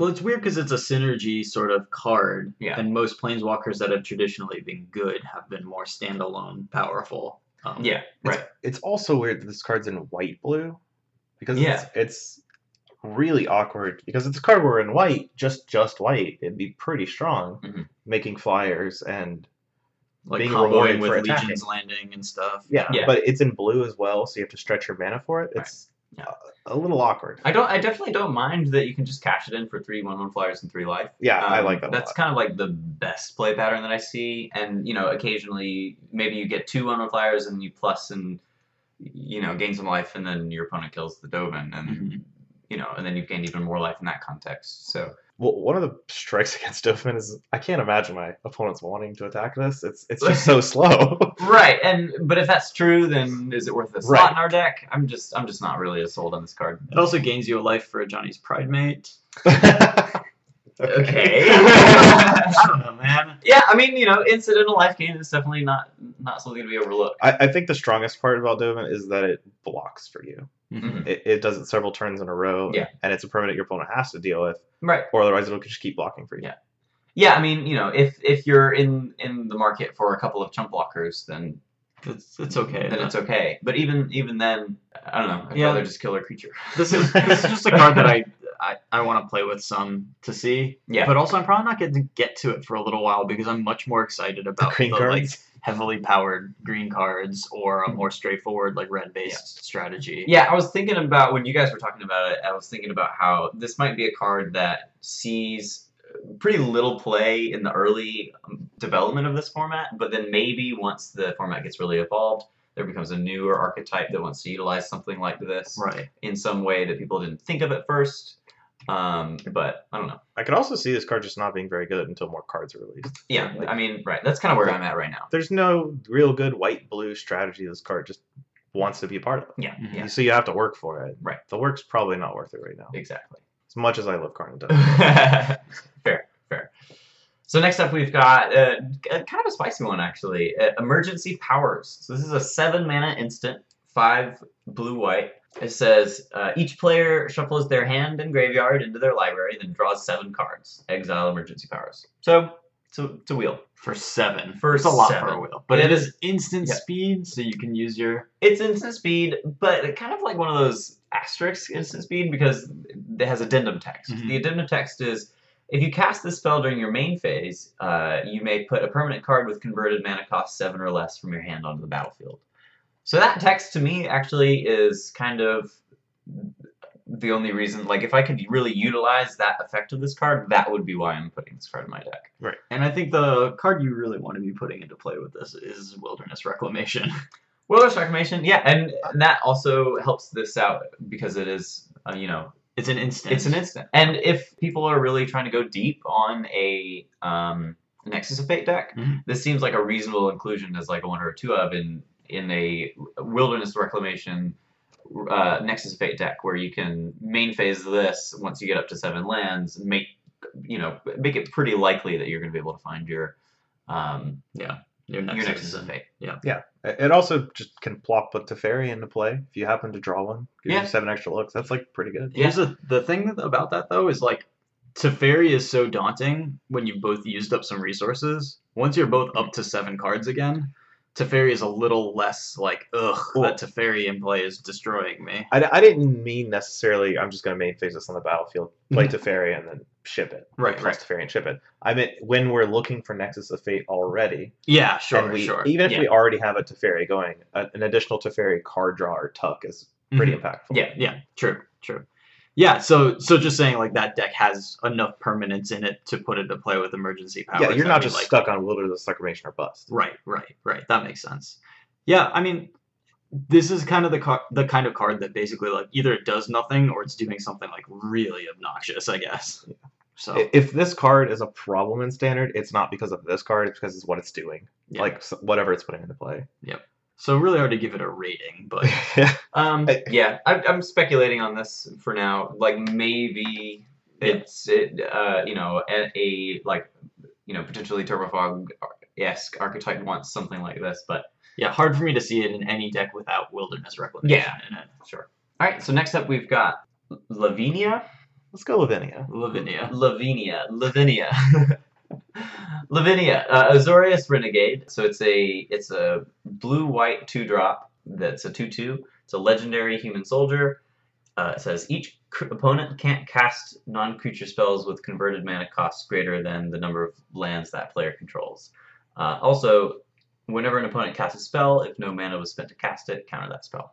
Well, it's weird because it's a synergy sort of card, Yeah. and most planeswalkers that have traditionally been good have been more standalone, powerful. Um, Yeah, It's, right. it's also weird that this card's in white blue because Yeah. it's, it's really awkward because it's a card where in white, just just white, it'd be pretty strong, Mhm. making flyers and like being comboing rewarded with for Legion's attacking. Landing and stuff. yeah, Yeah. but it's in blue as well, so you have to stretch your mana for it. Right. It's Yeah. a, a little awkward. I don't. I definitely don't mind that you can just cash it in for three one one flyers and three life. Yeah, I Um, like that. That's a lot. kind of like the best play pattern that I see. And you know, occasionally maybe you get two one one flyers and you plus and you know gain some life, and then your opponent kills the Dovin, and Mhm. You know, and then you've gained even more life in that context. So Well, one of the strikes (laughs) against Dovin is I can't imagine my opponents wanting to attack this. It's it's just so (laughs) slow. (laughs) right, and but if that's true, then is it worth the slot Right. in our deck? I'm just I'm just not really as sold on this card. It also gains you a life for Ajani's Pridemate. Okay. I don't know, man. yeah, I mean, you know, incidental life gain is definitely not not something to be overlooked. I, I think the strongest part about Dovin is that it blocks for you. Mhm. It, it does it several turns in a row. Yeah. And it's a permanent your opponent has to deal with, Right. or otherwise it'll just keep blocking for you. Yeah. Yeah, I mean, you know, if if you're in in the market for a couple of chump blockers, then It's it's okay. then it's okay. But even even then, I don't know. I'd Yeah. rather just kill a creature. This is (laughs) this is just a card that I I, I want to play with some to see. Yeah. But also, I'm probably not going to get to it for a little while because I'm much more excited The about green the, like heavily powered green cards or a more straightforward like red based strategy. Yeah, I was thinking about when you guys were talking about it. I was thinking about how this might be a card that sees pretty little play in the early um, development of this format, but then maybe once the format gets really evolved, there becomes a newer archetype that wants to utilize something like this Right. in some way that people didn't think of at first. Um, but I don't know. I could also see this card just not being very good until more cards are released. Yeah, I mean, right. That's kind of where I'm at right now. There's no real good white blue strategy this card just wants to be a part of. Yeah, Mhm. yeah, So you have to work for it. Right. The work's probably not worth it right now. exactly. As much as I love Carnage. (laughs) fair, fair. So next up, we've got uh, a- kind of a spicy one actually. Uh, emergency powers. So this is a seven mana instant, five blue white. It says uh, each player shuffles their hand and graveyard into their library, then draws seven cards. Exile emergency powers. So it's a, it's a wheel. For seven. For it's a lot for a wheel. But It it is- instant yeah. speed, so you can use your It's instant speed, but kind of like one of those asterisk instant speed because it has addendum text. Mhm. The addendum text is if you cast this spell during your main phase, uh, you may put a permanent card with converted mana cost seven or less from your hand onto the battlefield. So that text to me actually is kind of the only reason. Like, if I could really utilize that effect of this card, that would be why I'm putting this card in my deck. Right. And I think the card you really want to be putting into play with this is Wilderness Reclamation. (laughs) Wilderness Reclamation, yeah, and that also helps this out because it is, uh, you know, It's an instant. It's an instant. And if people are really trying to go deep on a um, Nexus of Fate deck, Mhm. this seems like a reasonable inclusion as like a one or a two of in in a Wilderness Reclamation uh, Nexus Fate deck where you can main phase this once you get up to seven lands, make you know make it pretty likely that you're going to be able to find your um, your your Nexus. Nexus of Fate. It it also just can plop a Teferi into play if you happen to draw one. Gives Yeah. you seven extra looks. That's like pretty good. Here's the the thing about that though is like Teferi is so daunting when you've both used up some resources. Once you're both up to seven cards again, Teferi is a little less like ugh that Teferi in play is destroying me. I, I didn't mean necessarily I'm just going to main phase this on the battlefield, play Mhm. Teferi, and then ship it. Right, Plus right. Teferi and ship it. I meant when we're looking for Nexus of Fate already, Yeah, sure, we, sure. even if yeah. we already have a Teferi going, a, an additional Teferi card draw or tuck is pretty impactful. Yeah. Yeah, true, true. Yeah, so so just saying like that deck has enough permanence in it to put it to play with emergency powers. Yeah, you're not just like. stuck on Wilderness Reclamation or bust. Right, right, right. That makes sense. Yeah, I mean, this is kind of the car- the kind of card that basically like either it does nothing or it's doing something like really obnoxious. I guess. So If this card is a problem in standard, it's not because of this card. It's because it's what it's doing, Yeah. like whatever it's putting into play. So really hard to give it a rating, but (laughs) Um, yeah, I, I'm speculating on this for now. Like maybe it's it, uh, you know, a, a like you know potentially Turbofog esque archetype wants something like this, but yeah, hard for me to see it in any deck without Wilderness Reclamation Yeah. in it. sure. All right, so next up we've got Lavinia, Let's go Lavinia. Lavinia. Lavinia, Lavinia, (laughs) (laughs) Lavinia, uh, Azorius Renegade. So it's a it's a blue white two drop that's a two two. It's a legendary human soldier. Uh, it says each cr- opponent can't cast non-creature spells with converted mana costs greater than the number of lands that player controls. Uh, also, whenever an opponent casts a spell, if no mana was spent to cast it, counter that spell.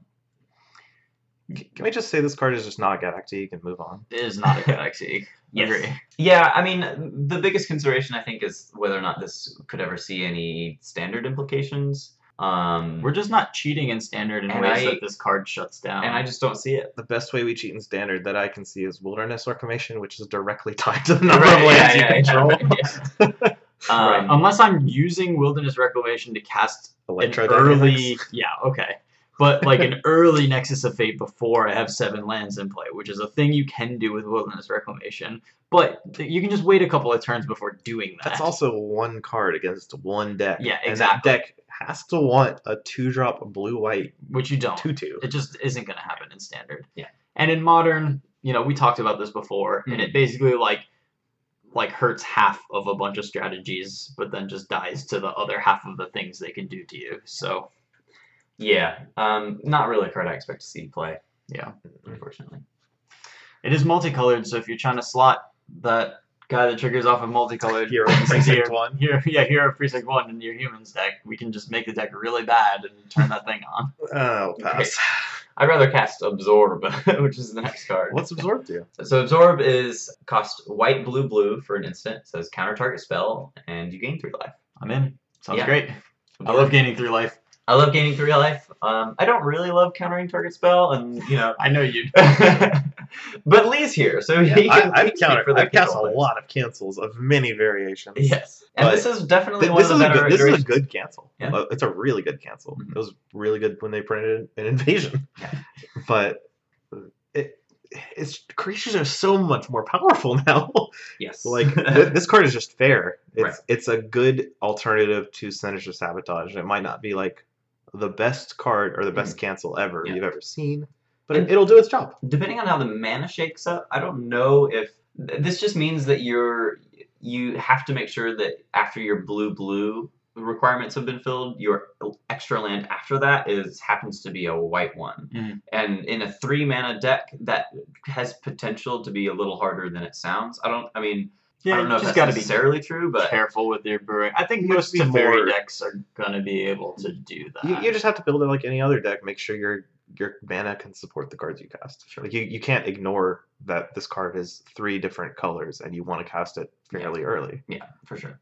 Can we just say this card is just not a Galactic and move on? It is not a Galaxy. (laughs) Yes. Agree. Yeah, I mean, the biggest consideration I think is whether or not this could ever see any standard implications. Um, We're just not cheating in standard in And ways I- that this card shuts down. and I just don't see it. The best way we cheat in standard that I can see is Wilderness Reclamation, which is directly (laughs) tied to the number Right, of lands yeah, you yeah, control. yeah. (laughs) Right. Um, Unless I'm using Wilderness Reclamation to cast an early, yeah, okay, but like an (laughs) early Nexus of Fate before I have seven lands in play, which is a thing you can do with Wilderness Reclamation. But you can just wait a couple of turns before doing that. That's also one card against one deck. Yeah, exactly. And that deck has to want a two drop blue white which you don't. two two. It just isn't going to happen in standard. Yeah. And in modern, you know, we talked about this before, and it mm-hmm. basically like like hurts half of a bunch of strategies, but then just dies to the other half of the things they can do to you. So yeah, um, not really a card I expect to see play. Yeah. unfortunately. it is multicolored. So if you're trying to slot that guy that triggers off of multicolored Hero things (laughs) Precinct here- one. here, yeah, hero precinct one in your humans deck, we can just make the deck really bad and turn that thing on. (laughs) Oh, pass. I'd rather cast Absorb, (laughs) which is the next card. What's Absorb do? So Absorb is cost white, blue, blue for an instant. Says counter target spell, and you gain three life. I'm in. Sounds Yeah. great. I love gaining three life. I love gaining three life. Um, I don't really love countering target spell, and you know, I know you. (laughs) but Lee's here, so he can I've counted. for the I've cast a lot of cancels of many variations. Yes, and But this is definitely Th- one this of is the a better. good. This is a good cancel. Yeah. Uh, It's a really good cancel. Mhm. It was really good when they printed an invasion. Yeah. But it, it's creatures are so much more powerful (laughs) now. Yes, like (laughs) th- this card is just fair. It's Right. it's a good alternative to Sinister Sabotage. It might not be like the best card or the best cancel ever Mm. Yeah. you've ever seen, but And- it, it'll do its job. depending on how the mana shakes up, I don't know if this just means that you're you have to make sure that after your blue blue requirements have been filled, your extra land after that is happens to be a white one. Mhm. And in a three mana deck, that has potential to be a little harder than it sounds. I don't. I mean, Yeah, I don't know if just that's got to be necessarily true, but careful with your brewing. I think most have to be Teferi more- decks are gonna be able to do that. You, you just have to build it like any other deck. Make sure your your mana can support the cards you cast. Like you, you can't ignore that this card is three different colors and you want to cast it fairly early. yeah, for sure.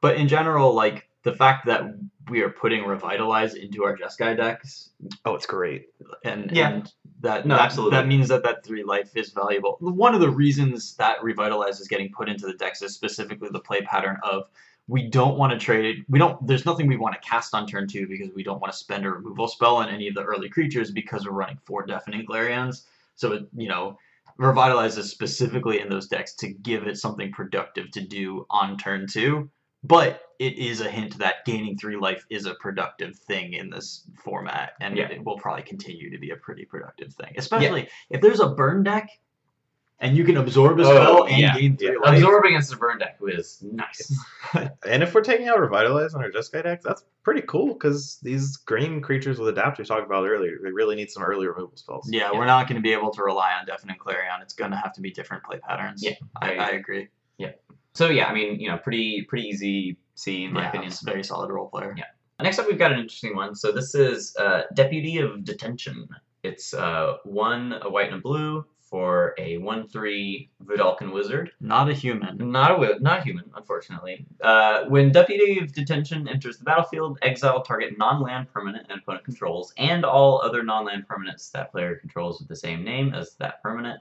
But in general, like the fact that we are putting Revitalize into our Jeskai decks, Oh, it's great. and Yeah. and that No, that, absolutely. that means that that three life is valuable. One of the reasons that Revitalize is getting put into the decks is specifically the play pattern of we don't want to trade. It. We don't. There's nothing we want to cast on turn two because we don't want to spend a removal spell on any of the early creatures because we're running four deafening Clarions. So it, you know. Revitalize is specifically in those decks to give it something productive to do on turn two, but it is a hint that gaining three life is a productive thing in this format, and Yeah. it will probably continue to be a pretty productive thing. Especially if there's a burn deck, and you can absorb a Oh, and yeah. gain three Yeah. life. Absorb against a burn deck is nice. (laughs) And if we're taking out Revitalize on our Jeskai decks, that's pretty cool because these green creatures with Adapt we talked about earlier, they really need some early removal spells. yeah, we're not going to be able to rely on Deafening Clarion. It's going to have to be different play patterns. Yeah, I, I- I agree. So yeah, I mean, you know, pretty pretty easy C in my yeah, opinion. very solid role player. Yeah. Next up, we've got an interesting one. So this is uh, Deputy of Detention. It's uh, one a white and a blue for a one-three Vedalken wizard. Not a human. Not a wi- not a human, unfortunately. Uh, when Deputy of Detention enters the battlefield, exile target non-land permanent and opponent controls, and all other non-land permanents that player controls with the same name as that permanent,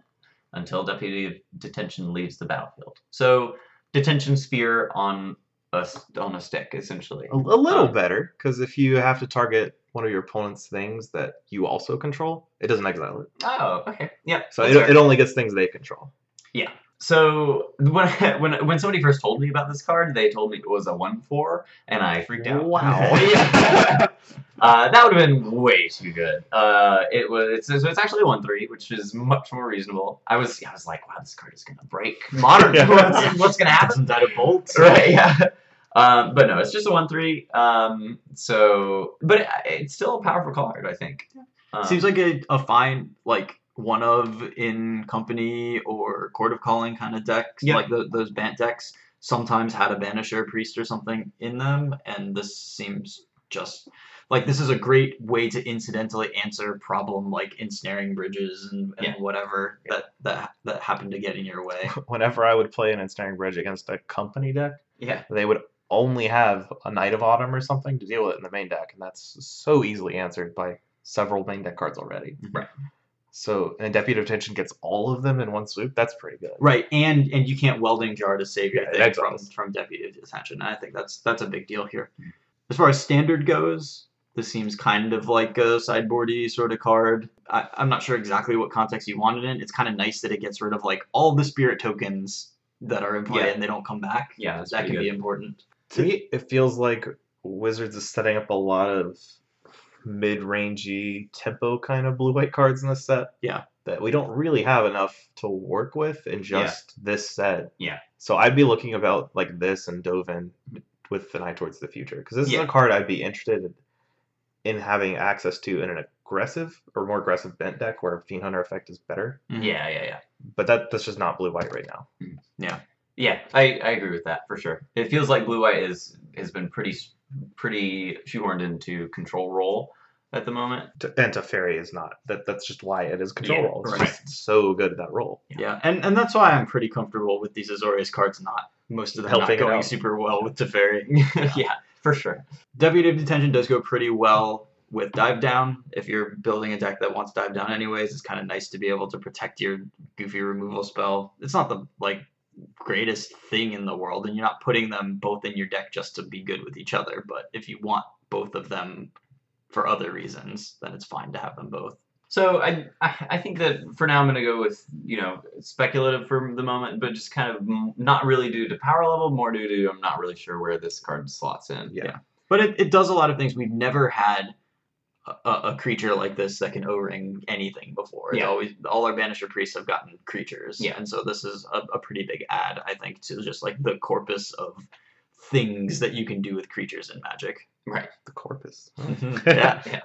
until Deputy of Detention leaves the battlefield. So Detention Sphere on a on a stick, essentially. A, a little Um, better because if you have to target one of your opponent's things that you also control, it doesn't exile it. Oh, okay. Yeah. So it, it only gets things they control. So when (laughs) when when somebody first told me about this card, they told me it was a one four, and I freaked out. Wow. (laughs) yeah. uh, that would have been way too good. Uh, it was it's, so it's actually a one three, which is much more reasonable. I was I was like, wow, this card is gonna break (laughs) modern. Yeah. what's, what's gonna happen? That a bolt? right? Yeah. Um, but no, it's just a one three. Um, so, but it, it's still a powerful card, I think. Um, Seems like a, a fine like one of in company or Chord of Calling kind of decks Yeah. like the, those bant decks sometimes had a banisher priest or something in them and this seems just like this is a great way to incidentally answer problem like ensnaring bridges and, and Yeah. whatever that, that that happened to get in your way (laughs) Whenever I would play an Ensnaring Bridge against a company deck, yeah, they would only have a Knight of Autumn or something to deal with it in the main deck, and that's so easily answered by several main deck cards already. Mm-hmm. Right. So, and Deputy of Detention gets all of them in one swoop. That's pretty good. right and and you can't welding jar to save your Yeah, thing from, exiles. from deputy detention i think that's that's a big deal here as far as standard goes this seems kind of like a sideboardy sort of card I, i'm not sure exactly what context you want it in it's kind of nice that it gets rid of like all the spirit tokens that are in play Yeah. and they don't come back yeah, that's that pretty can good. be important To me, it feels like Wizards is setting up a lot of mid-rangey tempo kind of blue-white cards in this set. Yeah. That we don't really have enough to work with in just this set. Yeah. So I'd be looking about like this and Dovin with an eye towards the future because this Yeah. is a card I'd be interested in having access to in an aggressive or more aggressive bent deck where Fiend Hunter effect is better. Mhm. Yeah, yeah, yeah. But that that's just not blue-white right now. Yeah, Yeah, I, I agree with that for sure. It feels like blue white is has been pretty s- pretty shoehorned into control role at the moment. T- And Teferi is not. That that's just why it is control Yeah, role. It's right. just so good at that role. yeah and and that's why i'm pretty comfortable with these azorius cards not most of them Helping not going super well with Teferi. (laughs) yeah, for sure. Deputy of Detention does go pretty well with Dive Down. If you're building a deck that wants Dive Down anyways, it's kind of nice to be able to protect your goofy removal spell. It's not the like greatest thing in the world, and you're not putting them both in your deck just to be good with each other. But if you want both of them for other reasons, then it's fine to have them both. So I, I I think that for now I'm going to go with you know speculative for the moment, but just kind of not really due to power level, more due to I'm not really sure where this card slots in. Yeah. But it, it does a lot of things. We've never had a, a creature like this that can O-ring anything before. It's Yeah. always all our Banisher priests have gotten creatures. Yeah. And so this is a, a pretty big add, I think, to just like the corpus of things that you can do with creatures in Magic. Right. The corpus. Mm-hmm. (laughs) yeah. Yeah.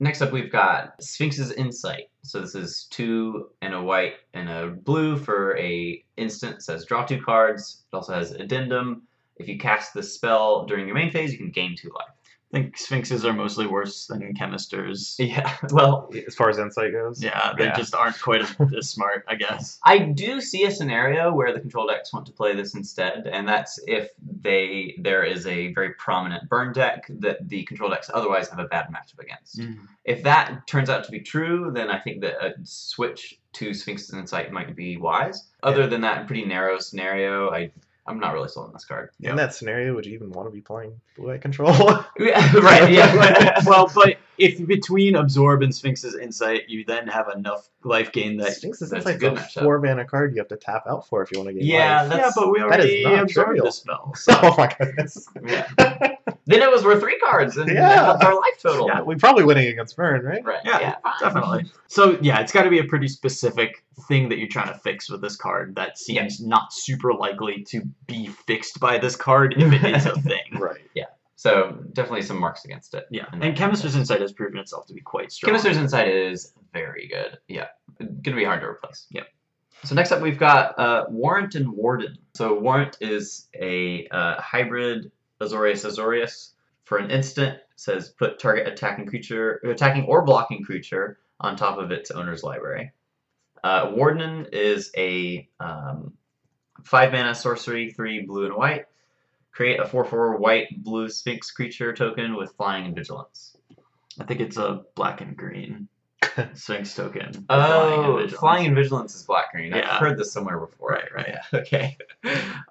Next up, we've got Sphinx's Insight. So this is two and a white and a blue for a instant. It says draw two cards. It also has addendum. If you cast this spell during your main phase, you can gain two life. I think Sphinxes are mostly worse than Chemisters. Yeah. (laughs) Well, As far as insight goes. Yeah, they Yeah. just aren't quite as, as smart, I guess. (laughs) I do see a scenario where the control decks want to play this instead, and that's if they there is a very prominent burn deck that the control decks otherwise have a bad matchup against. Mm-hmm. If that turns out to be true, then I think that a switch to Sphinx's Insight might be wise. Other than that pretty narrow scenario, I I'm not really sold on this card. Yeah. In that scenario, would you even want to be playing blue eye control? (laughs) (laughs) right? Yeah. (laughs) well, but if between Absorb and Sphinx's Insight, you then have enough life gain that. Sphinx is that's like a good a four mana card you have to tap out for if you want to get Yeah, life. that's- yeah, but we that is already not absorbed trivial. the spell. So. oh my goodness. yeah. Then it was worth three cards, and Yeah. that helped our life total. Yeah, we're probably winning against Burn, right? Right. Yeah, fine. Definitely. So yeah, it's got to be a pretty specific thing that you're trying to fix with this card that seems not super likely to be fixed by this card if it is a (laughs) thing. Right. Yeah. So definitely some marks against it. Yeah, in and Chemister's Insight has proven itself to be quite strong. Chemister's Insight is very good. Yeah, gonna be hard to replace. Yep. So next up, we've got uh, Warrant and Warden. So Warrant is a uh, hybrid Azorius Azorius. For an instant, says put target attacking creature, attacking or blocking creature on top of its owner's library. Uh, Warden is a um, five mana sorcery, three blue and white. Create a four four white blue Sphinx creature token with flying and vigilance. I think it's a black and green (laughs) Sphinx token. Oh, flying and vigilance is black green. I've Yeah. heard this somewhere before. Right, right. Yeah. (laughs) Okay.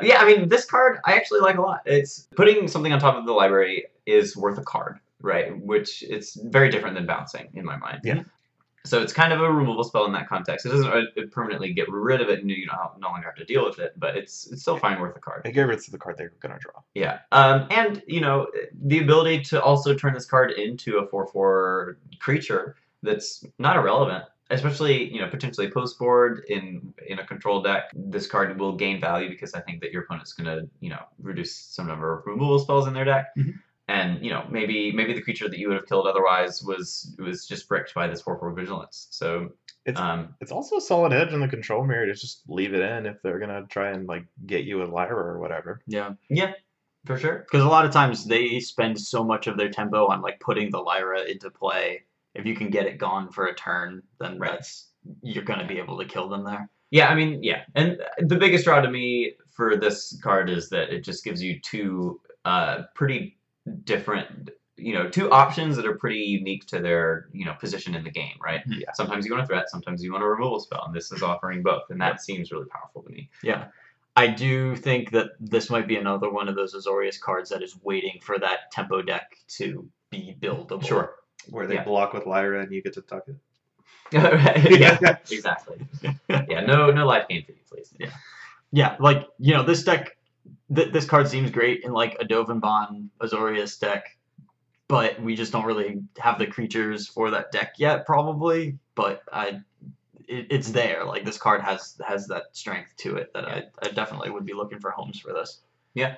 yeah, I mean, this card I actually like a lot. It's putting something on top of the library is worth a card, right? Which it's very different than bouncing in my mind. Yeah. So it's kind of a removal spell in that context. It doesn't permanently get rid of it, and you don't no longer have to deal with it. But it's it's still fine worth a card. It gets rid of the card they're gonna draw. Yeah. Um, and, you know, the ability to also turn this card into a 4 4 creature that's not irrelevant, especially, you know, potentially post board in in a control deck. This card will gain value because I think that your opponent's going to, you know, reduce some number of removal spells in their deck. Mhm. And you know maybe maybe the creature that you would have killed otherwise was was just bricked by this four four vigilance. So It's um, it's also a solid edge in the control mirror to just leave it in if they're gonna try and like get you with Lyra or whatever. Yeah, yeah, for sure. because a lot of times they spend so much of their tempo on like putting the Lyra into play. If you can get it gone for a turn, then Right. that's you're gonna be able to kill them there. Yeah, I mean, yeah, and the biggest draw to me for this card is that it just gives you two uh, pretty different, you know, two options that are pretty unique to their, you know, position in the game, right? Yeah. Sometimes you want a threat, sometimes you want a removal spell, and this is offering both, and that seems really powerful to me. Yeah. I do think that this might be another one of those Azorius cards that is waiting for that tempo deck to be buildable. Sure. Where they Yeah. block with Lyra and you get to tuck it. (laughs) yeah, (laughs) exactly. Yeah, no, no life gain for you, please. Yeah, yeah, like you know, this deck, th- this card seems great in like a Dovanbon Azorius deck, but we just don't really have the creatures for that deck yet, probably. But I, it, it's there. Like this card has has that strength to it that I, I definitely would be looking for homes for this. Yeah,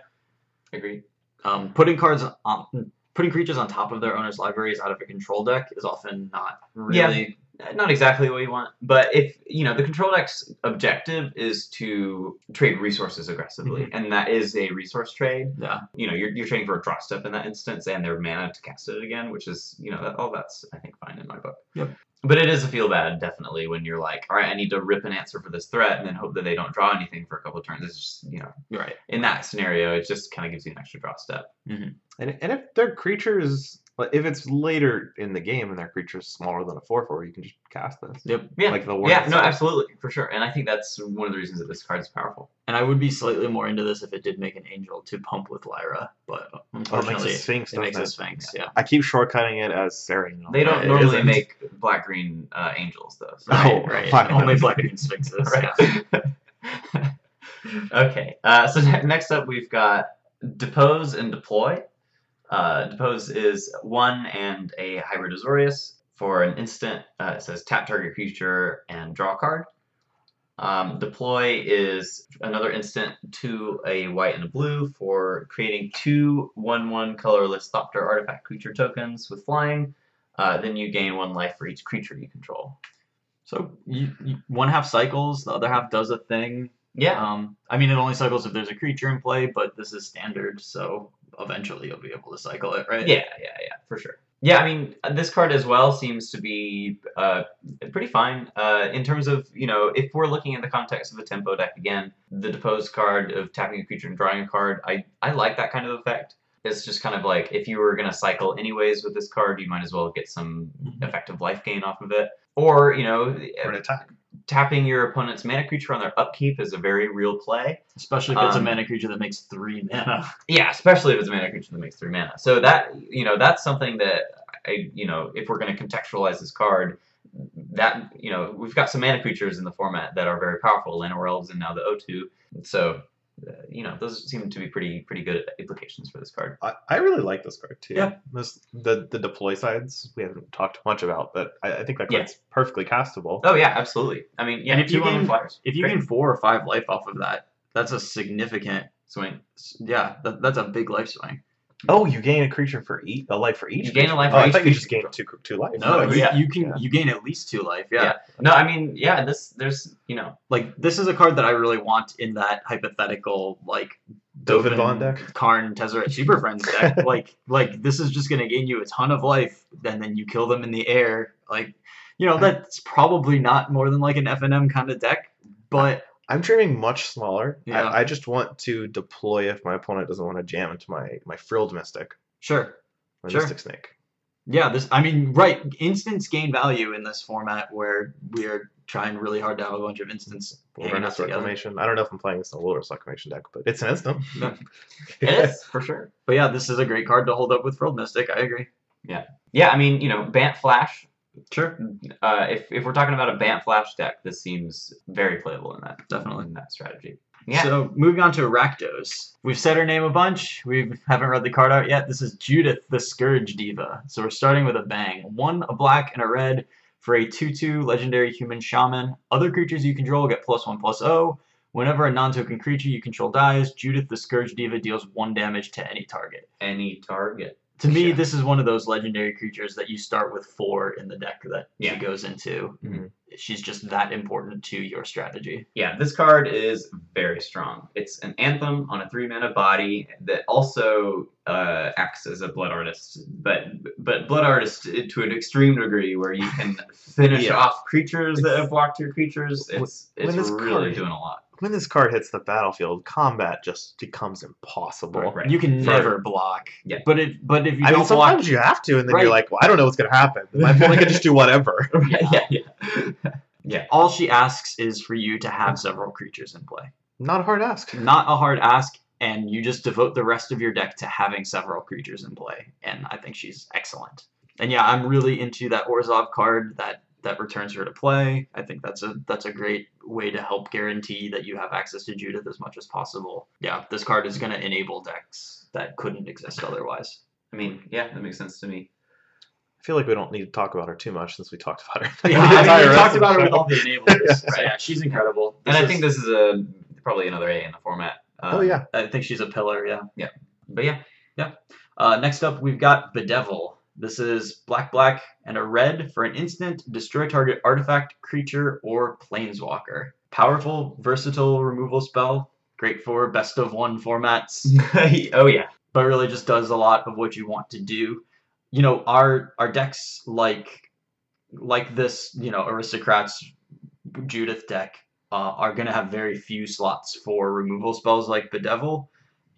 agreed. Um, putting cards on. Putting creatures on top of their owner's libraries out of a control deck is often not Yeah. really not exactly what you want, but if you know the control deck's objective is to trade resources aggressively, mm-hmm. and that is a resource trade. yeah. You know, you're, you're trading for a draw step in that instance, and their mana to cast it again, which is you know that, all that's I think fine in my book. Yep. But it is a feel bad, definitely, when you're like, all right, I need to rip an answer for this threat and then hope that they don't draw anything for a couple of turns. It's just, you know, Right. in that scenario, it just kind of gives you an extra draw step. Mm-hmm. And, and if their creatures, like, if it's later in the game and their creature's smaller than a 4 4, you can just cast this. Yep. Yeah. Like the ward yeah, no, itself. absolutely, for sure. And I think that's one of the reasons that this card is powerful. And I would be slightly more into this if it did make an angel to pump with Lyra, but Oh, it makes a Sphinx, it makes doesn't a? Sphinx. Yeah. I keep shortcutting it as Sereno. They don't It normally isn't. make black green uh, angels, though. So. Oh, Right. Right. Only black green sphinxes. (laughs) Right. Yeah. (laughs) okay. Uh, so ne- next up, we've got depose and deploy. Uh, depose is one and a hybrid Azorius. For an instant, uh, it says tap target creature and draw a card. Um, deploy is another instant to a white and a blue for creating two 1 1 colorless Thopter artifact creature tokens with flying. Uh, then you gain one life for each creature you control. So you, you, one half cycles, the other half does a thing. Yeah. Um, I mean, it only cycles if there's a creature in play, but this is standard, so eventually you'll be able to cycle it, right? Yeah, yeah, yeah, for sure. Yeah, I mean, this card as well seems to be uh, pretty fine uh, in terms of, you know, if we're looking in the context of a tempo deck again, the deposed card of tapping a creature and drawing a card, I, I like that kind of effect. It's just kind of like if you were going to cycle anyways with this card, you might as well get some Mhm. effective life gain off of it. Or, you know, For an attack. Tapping your opponent's mana creature on their upkeep is a very real play. Especially if it's Um, a mana creature that makes three mana. (laughs) Yeah, especially if it's a mana creature that makes three mana. So that you know that's something that I you know if we're going to contextualize this card, that you know we've got some mana creatures in the format that are very powerful, Llanowar Elves and now the O2. So Uh, you know those seem to be pretty pretty good implications for this card. I, I really like this card too. Yeah. This, the the deploy sides we haven't talked much about, but I, I think that Yeah. card's perfectly castable. Oh yeah, absolutely. I mean yeah, And if you gain- flyers. If you Great. gain four or five life off of that, that's a significant swing, yeah, that, that's a big life swing. Oh, you gain a creature for each, a life for each. You gain a creature. life Oh, for I each thought you just gained you two two life. No, Oh, you, yeah. you can Yeah. you gain at least two life. Yeah. Yeah. no, I mean yeah, this there's you know Like this is a card that I really want in that hypothetical like Dovin Dovin Bond deck? Karn Tezzeret Super Friends deck. (laughs) like like this is just gonna gain you a ton of life, and then you kill them in the air. Like you know that's probably not more than like an FNM kind of deck, but I'm dreaming much smaller. Yeah. I, I just want to deploy if my opponent doesn't want to jam into my my frilled mystic, sure. my Sure. mystic snake. Yeah, this I mean, right, instants gain value in this format where we are trying really hard to have a bunch of instants hanging out Wilderness together. Reclamation. I don't know if I'm playing this in a Wilderness Reclamation deck, but it's an instant. (laughs) it is for sure. But yeah, this is a great card to hold up with Frilled Mystic. I agree. Yeah. Yeah, I mean you know Bant Flash Sure. uh, if, if we're talking about a Bant Flash deck, this seems very playable in that Definitely. in that strategy. Yeah, So moving on to Rakdos. We've said her name a bunch. We haven't read the card out yet. This is Judith, the Scourge Diva. So we're starting with a bang. One, a black, and a red for a 2-2 legendary human shaman. Other creatures you control get plus 1 plus 0. Whenever a non-token creature you control dies, Judith, the Scourge Diva deals 1 damage to any target. any target. To me, Sure. this is one of those legendary creatures that you start with 4 in the deck that Yeah. she goes into. Mhm. She's just that important to your strategy. Yeah, this card is very strong. It's an anthem on a three mana body that also uh, acts as a blood artist, but but blood artist to an extreme degree where you can finish (laughs) Yeah. off creatures that have blocked your creatures. It's it's really card- doing a lot. When this card hits the battlefield, combat just becomes impossible. Right. You can For- never block. Yeah. But if but if you I don't mean, sometimes block, you have to, and then Right. you're like, well, I don't know what's gonna happen. My opponent can just do whatever. (laughs) yeah, yeah, (laughs) yeah. all she asks is for you to have several creatures in play. Not a hard ask. Not a hard ask, and you just devote the rest of your deck to having several creatures in play. And I think she's excellent. And yeah, I'm really into that Orzhov card that that returns her to play. I think that's a that's a great way to help guarantee that you have access to Judith as much as possible. Yeah, this card is going to enable decks that couldn't exist otherwise. I mean, yeah, that makes sense to me. I feel like we don't need to talk about her too much since we talked about her. Yeah, (laughs) I mean, we talked about her with all the enablers. (laughs) Yeah. So yeah, she's incredible. And This I is- think this is a probably another A in the format. Um, Oh yeah, I think she's a pillar. Yeah. Yeah, but yeah, Uh, next up, we've got Bedevil. This is black, black, and a red for an instant. Destroy target artifact, creature, or planeswalker. Powerful, versatile removal spell. Great for best of one formats, (laughs) oh yeah, but really just does a lot of what you want to do. You know, our our decks like like this, you know, aristocrats Judith deck uh, are going to have very few slots for removal spells like Bedevil,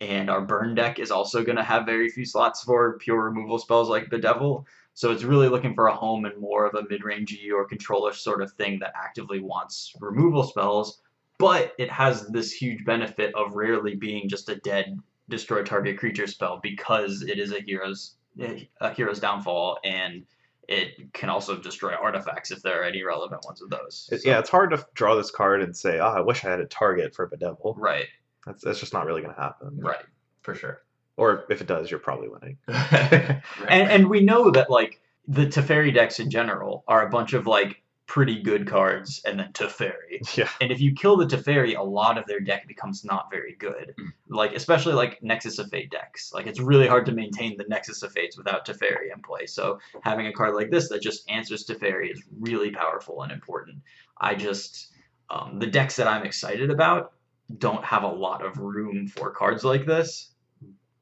and our burn deck is also going to have very few slots for pure removal spells like Bedevil. So it's really looking for a home in more of a mid-rangey or controller sort of thing that actively wants removal spells, but it has this huge benefit of rarely being just a dead destroy target creature spell because it is a hero's a hero's downfall and it can also destroy artifacts if there are any relevant ones of those. So- yeah, it's hard to draw this card and say, "Oh, I wish I had a target for Bedevil." right, That's that's just not really going to happen. right. for sure. Or if it does, you're probably winning. (laughs) Right. And and we know that like the Teferi decks in general are a bunch of like pretty good cards and then Teferi. (laughs) Yeah. And if you kill the Teferi, a lot of their deck becomes not very good. Mm. Like especially like Nexus of Fate decks. Like it's really hard to maintain the Nexus of Fates without Teferi in play. So having a card like this that just answers Teferi is really powerful and important. I just um, the decks that I'm excited about don't have a lot of room for cards like this,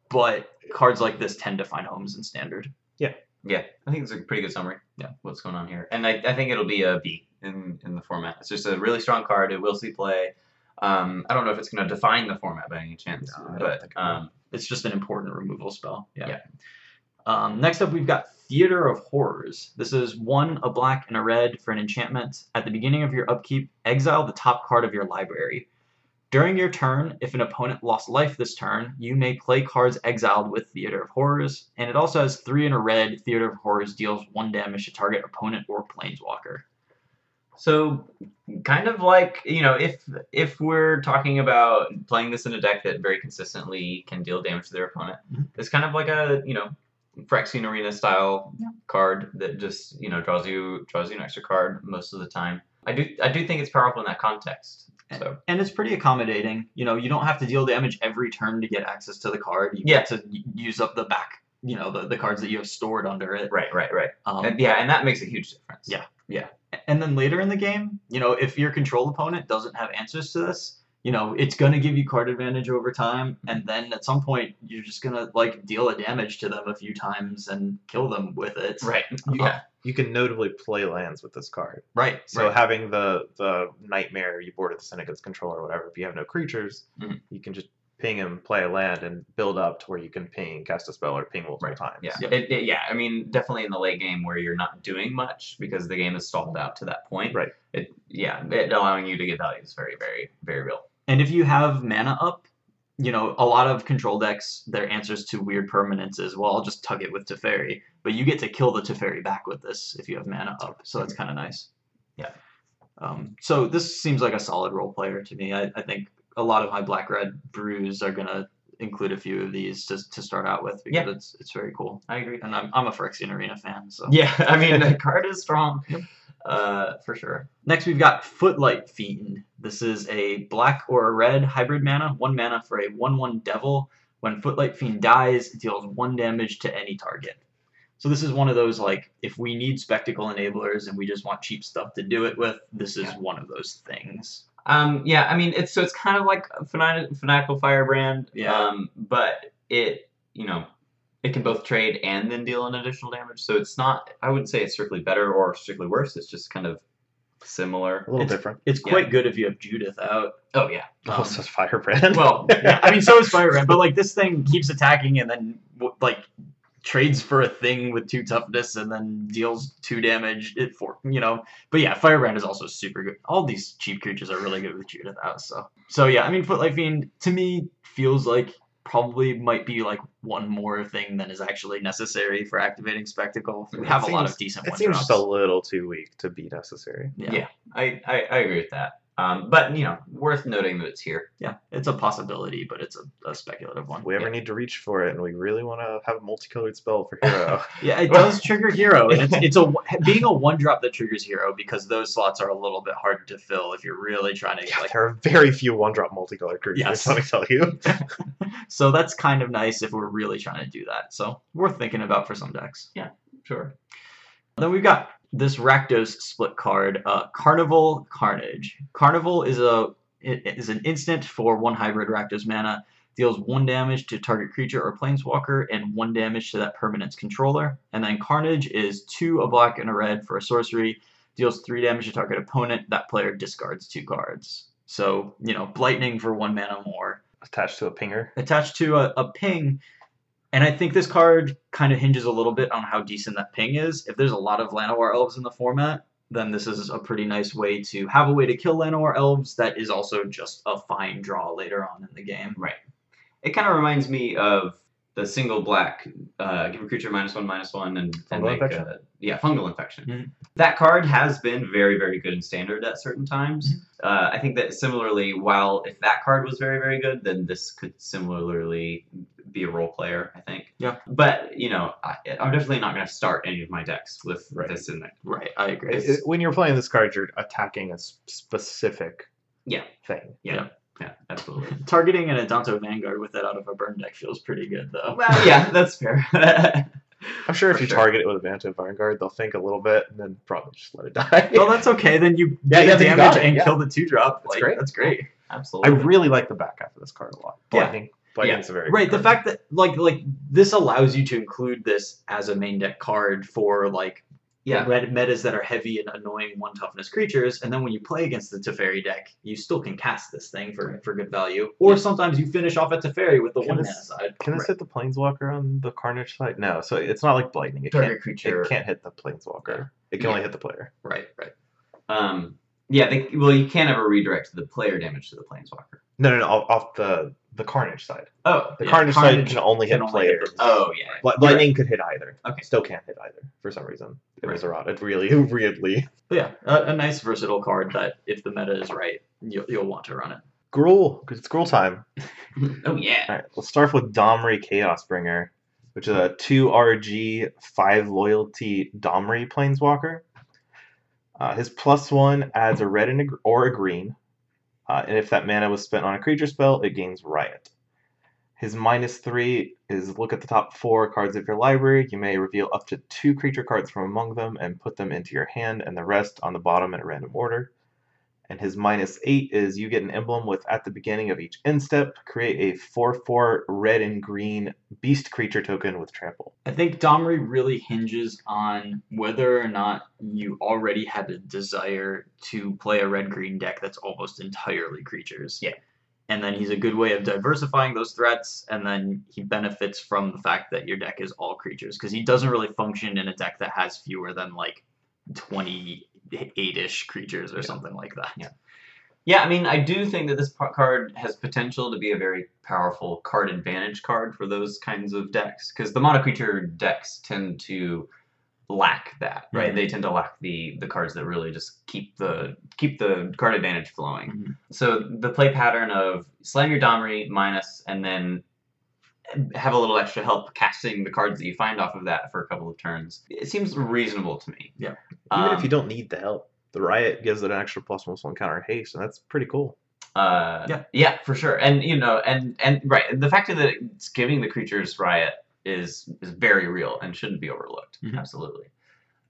but cards like this tend to find homes in standard. Yeah, Yeah. I think it's a pretty good summary. Yeah. what's going on here, and I, I think it'll be a B in in the format. It's just a really strong card. It will see play. Um, I don't know if it's going to define the format by any chance, No, but it um, It's just an important removal spell. Yeah. Yeah. Um, next up, we've got Theater of Horrors. This is one a black and a red for an enchantment. At the beginning of your upkeep, exile the top card of your library. During your turn, if an opponent lost life this turn, you may play cards exiled with Theater of Horrors, and it also has three in a red. Theater of Horrors deals one damage to target opponent or planeswalker. So kind of like you know if if we're talking about playing this in a deck that very consistently can deal damage to their opponent, Mhm. it's kind of like a you know Phyrexian Arena style Yeah. card that just you know draws you draws you an extra card most of the time. I do I do think it's powerful in that context. So And it's pretty accommodating. You know, you don't have to deal damage every turn to get access to the card. You Yeah. get to use up the back, you know, the, the cards that you have stored under it. right right right Um, and, yeah and that makes a huge difference. Yeah. Yeah. And then later in the game, you know, if your control opponent doesn't have answers to this, you know, it's going to give you card advantage over time. And then at some point, you're just going to, like, deal a damage to them a few times and kill them with it. Right. Yeah. You can notably play lands with this card. Right. So right. having the the nightmare you boarded the Syndicate's control or whatever, if you have no creatures, Mhm. you can just ping him, play a land, and build up to where you can ping, cast a spell, or ping multiple Right. times. Yeah. Yep. It, it- yeah. I mean, definitely in the late game where you're not doing much because the game is stalled out to that point. Right. It yeah, it allowing you to get value is very very very real. And if you have mana up, you know, a lot of control decks, their answers to weird permanents is, well, I'll just tug it with Teferi. But you get to kill the Teferi back with this if you have mana up. So that's kind of nice. Yeah. Um, so this seems like a solid role player to me. I, I think a lot of my black red brews are going to include a few of these to, to start out with because Yeah. it's it's very cool. I agree. And I'm, I'm a Phyrexian Arena fan. So Yeah, I mean (laughs) the card is strong, uh, for sure. Next, we've got Footlight Fiend. This is a black or a red hybrid mana, one mana for a 1 1 devil. When Footlight Fiend dies, it deals one damage to any target. So, this is one of those like, if we need spectacle enablers and we just want cheap stuff to do it with, this is Yeah. one of those things. Um, yeah, I mean it's so it's kind of like a fanatical, fanatical firebrand. Yeah. Um, but it you know it can both trade and then deal an additional damage. So it's not. I wouldn't say it's strictly better or strictly worse. It's just kind of similar. A little It's- different. It's Yeah. quite good if you have Judith out. Oh yeah. Um, Oh, so it's Firebrand. Well, yeah, I mean, so is Firebrand, but like this thing keeps attacking and then like trades for a thing with two toughness and then deals two damage. It for you know, but yeah, Firebrand is also super good. All these cheap creatures are really good with Judith out. So so yeah, I mean, Footlight Fiend to me feels like probably might be like one more thing than is actually necessary for activating Spectacle. We It have a lot of decent it one seems drops. just a little too weak to be necessary. yeah. Yeah. I, I I agree with that. Um, but you know, worth noting that it's here. yeah, it's a possibility, but it's a, a speculative one. If we ever Yeah. need to reach for it and we really want to have a multicolored spell for hero, (laughs) (laughs) Yeah, it does trigger hero, and it's, it's a (laughs) being a one drop that triggers hero because those slots are a little bit hard to fill if you're really trying to yeah, like. there are very few one drop multicolored creatures, Yes. let me tell you. So that's kind of nice if we're really trying to do that. So worth thinking about for some decks. Yeah, sure. Then we've got this Rakdos split card, uh, Carnival Carnage. Carnival is a is an instant for one hybrid Rakdos mana. deals one damage to target creature or planeswalker and one damage to that permanent's controller. And then Carnage is two a black and a red for a sorcery, deals three damage to target opponent. That player discards two cards. So, you know, Blightning for one mana more. Attached to a pinger. Attached to a, a ping. And I think this card kind of hinges a little bit on how decent that ping is. If there's a lot of Llanowar elves in the format, then this is a pretty nice way to have a way to kill Llanowar elves that is also just a fine draw later on in the game. Right. It kind of reminds me of the single black, uh, give a creature minus one, minus one, and, and Fungal make infection? a, yeah, fungal infection. Mhm. That card has been very, very good in standard at certain times. Mm-hmm. Uh, I think that similarly, while if that card was very, very good, then this could similarly be a role player. I think. Yeah. But you know, I, I'm definitely not going to start any of my decks with Right. this in there. Right, I agree. It- it- when you're playing this card, you're attacking a specific Yeah. thing. Yeah. Yeah. Yeah, absolutely. (laughs) Targeting an Adanto Vanguard with that out of a burn deck feels pretty good, though. well, yeah, that's fair. (laughs) I'm sure if For you sure. target it with a Adanto Vanguard, they'll think a little bit and then probably just let it die. well, that's okay. Then you (laughs) Yeah, get yeah, the then you damage and yeah. kill the two drop. That's Like, great. That's great. Absolutely. I really like the back half of this card a lot. Yeah. Lightning. Lightning's a very Right. The fact that like like this allows you to include this as a main deck card for like yeah. red metas that are heavy and annoying one toughness creatures, and then when you play against the Teferi deck, you still can cast this thing for, for good value. Or Yeah. sometimes you finish off at Teferi with the Can one this- mana side. Can this hit the Planeswalker on the Carnage side? No, so it's not like Lightning. It Target can't, creature. it can't hit the Planeswalker. It can Yeah. only hit the player. Right, right. Um, yeah, they, well, you can't ever redirect the player damage to the planeswalker. No, no, no, off, off the the Carnage side. Oh, The Yeah, Carnage, side can only hit players. oh yeah. Li- Lightning could hit either. Okay. Still can't hit either for some reason. It was. It really, (laughs) weirdly. But yeah, a, a nice versatile card that if the meta is right, you'll, you'll want to run it. Gruul, because it's Gruul time. (laughs) oh yeah. All right, let's start with Domri Chaosbringer, which is a 2 RG, 5 loyalty Domri Planeswalker. Uh, his plus 1 adds a red and a, gr- or a green, uh, and if that mana was spent on a creature spell, it gains Riot. His minus 3 is look at the top 4 cards of your library. You may reveal up to 2 creature cards from among them and put them into your hand, and the rest on the bottom in a random order. And his minus eight is you get an emblem with at the beginning of each end step, create a 4 4 red and green beast creature token with trample. I think Domri really hinges on whether or not you already had a desire to play a red green deck that's almost entirely creatures. Yeah. And then he's a good way of diversifying those threats, and then he benefits from the fact that your deck is all creatures because he doesn't really function in a deck that has fewer than like 28 ish creatures or Yeah. something like that. Yeah. Yeah, I mean, I do think that this card has potential to be a very powerful card advantage card for those kinds of decks because the mono creature decks tend to lack that, right? Mhm. They tend to lack the the cards that really just keep the keep the card advantage flowing. Mhm. So the play pattern of slam your Domri minus and then have a little extra help casting the cards that you find off of that for a couple of turns. It seems reasonable to me. Yeah. Even Um, if you don't need the help, the riot gives it an extra plus one plus one counter haste, and that's pretty cool. Uh, Yeah. yeah, for sure. And you know, and and right, the fact that it's giving the creatures riot is is very real and shouldn't be overlooked. Mhm. Absolutely.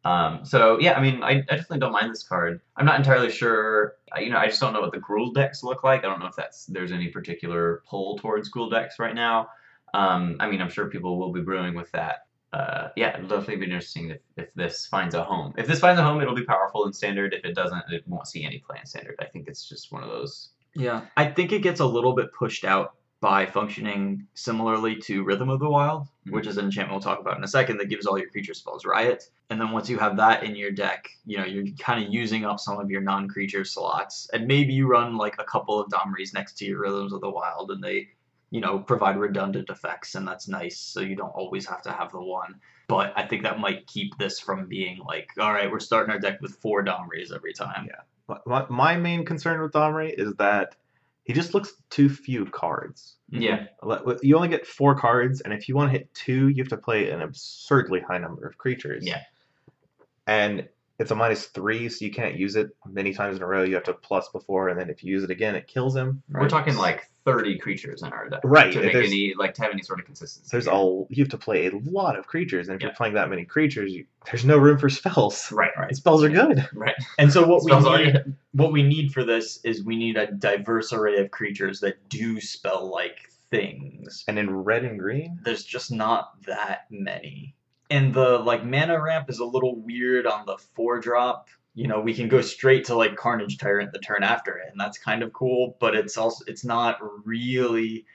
Um, so yeah, I mean, I, I definitely don't mind this card. I'm not entirely sure. You know, I just don't know what the Gruul decks look like. I don't know if that's there's any particular pull towards Gruul decks right now. Um, I mean, I'm sure people will be brewing with that. Uh, yeah, it'll definitely be interesting if, if this finds a home. If this finds a home, it'll be powerful in standard. If it doesn't, it won't see any play in standard. I think it's just one of those Yeah, I think it gets a little bit pushed out by functioning similarly to Rhythm of the Wild, Mhm. which is an enchantment we'll talk about in a second that gives all your creature spells riot. And then once you have that in your deck, you know, you're kind of using up some of your non-creature slots. And maybe you run like a couple of Domries next to your Rhythms of the Wild and they, you know, provide redundant effects and that's nice. So you don't always have to have the one. But I think that might keep this from being like, all right, we're starting our deck with four Domries every time. Yeah. My- My, main concern with Domri is that he just looks too few cards. yeah. You only get four cards, and if you want to hit two, you have to play an absurdly high number of creatures. Yeah. And it's a minus three, so you can't use it many times in a row. You have to plus before, and then if you use it again, it kills him. We're talking like 30 creatures in our deck. Right, To make there's- any, like, to have any sort of consistency. There's all you have to play a lot of creatures, and if Yeah. you're playing that many creatures, you, there's no room for spells. Right, And spells are good. right. And so what (laughs) we Spells are need, what we need for this is we need a diverse array of creatures that do spell like things. And in red and green, There's just not that many. And the like mana ramp is a little weird on the four drop. You know, we can go straight to like Carnage Tyrant the turn after it, and that's kind of cool, but it's also it's not really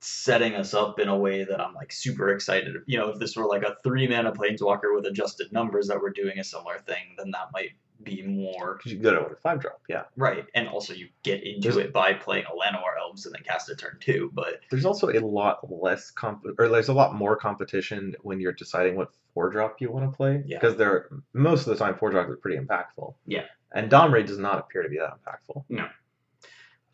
setting us up in a way that I'm like super excited. You know, if this were like a three mana planeswalker with adjusted numbers that were doing a similar thing, then that might be more because you can go to a five drop. Yeah. right. And also you get into There's- it by playing a Llanowar Elves and then cast a turn two. But There's also a lot less comp, or there's a lot more competition when you're deciding what four drop you want to play. Yeah. Because there, most of the time, four drops are pretty impactful. Yeah. And Domri does not appear to be that impactful. No.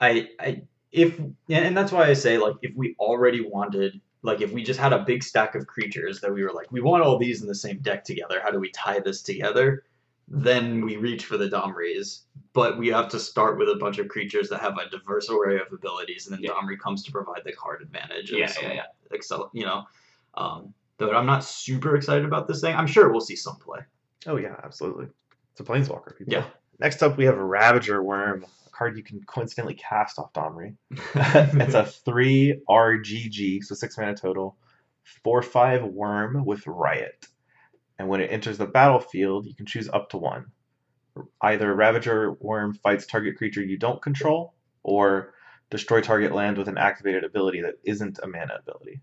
I, I if and that's why I say like if we already wanted like if we just had a big stack of creatures that we were like we want all these in the same deck together how do we tie this together then we reach for the Domries but we have to start with a bunch of creatures that have a diverse array of abilities and then Yeah. Domri comes to provide the card advantage and Yeah, some yeah, yeah. excel you know um though I'm not super excited about this thing I'm sure we'll see some play Oh yeah, absolutely. It's a planeswalker. People. Yeah. Next up, we have Ravager Worm, a card you can coincidentally cast off Domri. (laughs) it's a three RGG, so six mana total, four five worm with riot. And when it enters the battlefield, you can choose up to one. Either Ravager Worm fights target creature you don't control, or destroy target land with an activated ability that isn't a mana ability.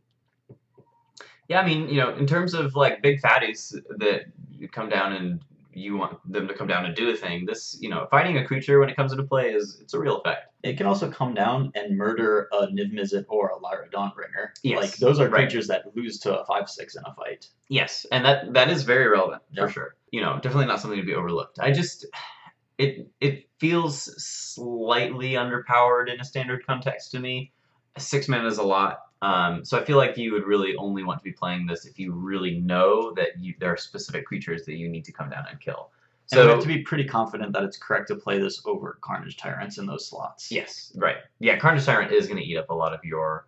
Yeah, I mean, you know, in terms of like big fatties that come down and you want them to come down and do a thing, this, you know, fighting a creature when it comes into play is it's a real effect. It can also come down and murder a Niv Mizzet or a Lyra Dawnbringer. Yes, Like those are right. creatures that lose to a five six in a fight. Yes, and that that is very relevant Yeah. for sure. You know, definitely not something to be overlooked. I just it it feels slightly underpowered in a standard context to me. Six mana is a lot. Um, so I feel like you would really only want to be playing this if you really know that you, there are specific creatures that you need to come down and kill. So we So have to be pretty confident that it's correct to play this over Carnage Tyrants in those slots. Yes, right. Yeah, Carnage Tyrant is going to eat up a lot of your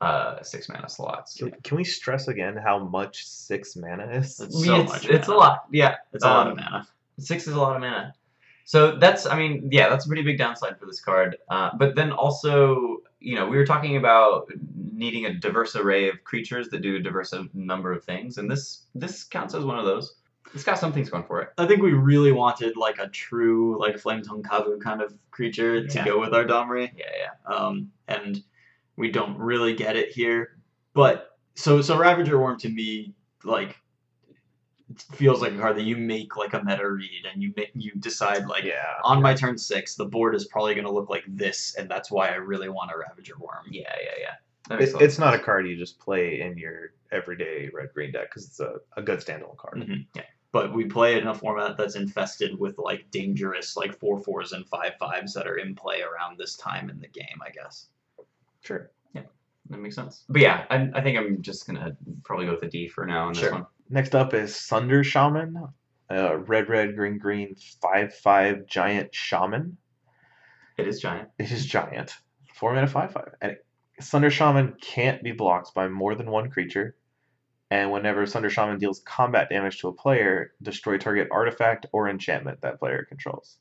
uh, six mana slots. Can, can we stress again how much six mana is? It's I mean, so it's, much it's a lot. Yeah, It's a lot of Um, mana. Six is a lot of mana. So that's, I mean, yeah, that's a pretty big downside for this card. Uh, but then also, you know, we were talking about needing a diverse array of creatures that do a diverse number of things, and this this counts as one of those. It's got some things going for it. I think we really wanted like a true like Flame Tongue Kavu kind of creature to Yeah. go with our Domri. Yeah, yeah. um, and we don't really get it here. But so so Ravager Worm to me like it feels like a card that you make like a meta read and you make you decide like yeah. on my turn six the board is probably going to look like this and that's why I really want a Ravager Worm. Yeah, yeah, yeah. It, a lot of it's not a card you just play in your everyday red green deck because it's a, a good standalone card. Mhm. But we play it in a format that's infested with like dangerous like four fours and five fives that are in play around this time in the game, I guess. Sure. Yeah that makes sense. But yeah, I, I think I'm just gonna probably go with a D for now on this one. Next up is Sunder Shaman, uh, red, red, green, green, five, five giant shaman. It is giant. It is giant, four mana, five, five, and it, Sunder Shaman can't be blocked by more than one creature. And whenever Sunder Shaman deals combat damage to a player, destroy target artifact or enchantment that player controls.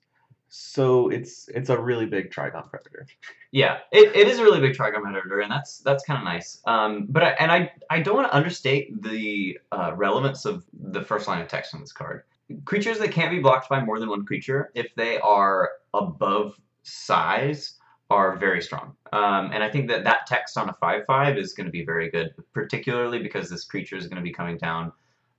So it's it's a really big Trigon Predator. Yeah, it, it is a really big Trigon Predator, and that's that's kind of nice. Um, but I, and I I don't want to understate the uh, relevance of the first line of text on this card. Creatures that can't be blocked by more than one creature, if they are above size, are very strong. Um, and I think that that text on a five five is going to be very good, particularly because this creature is going to be coming down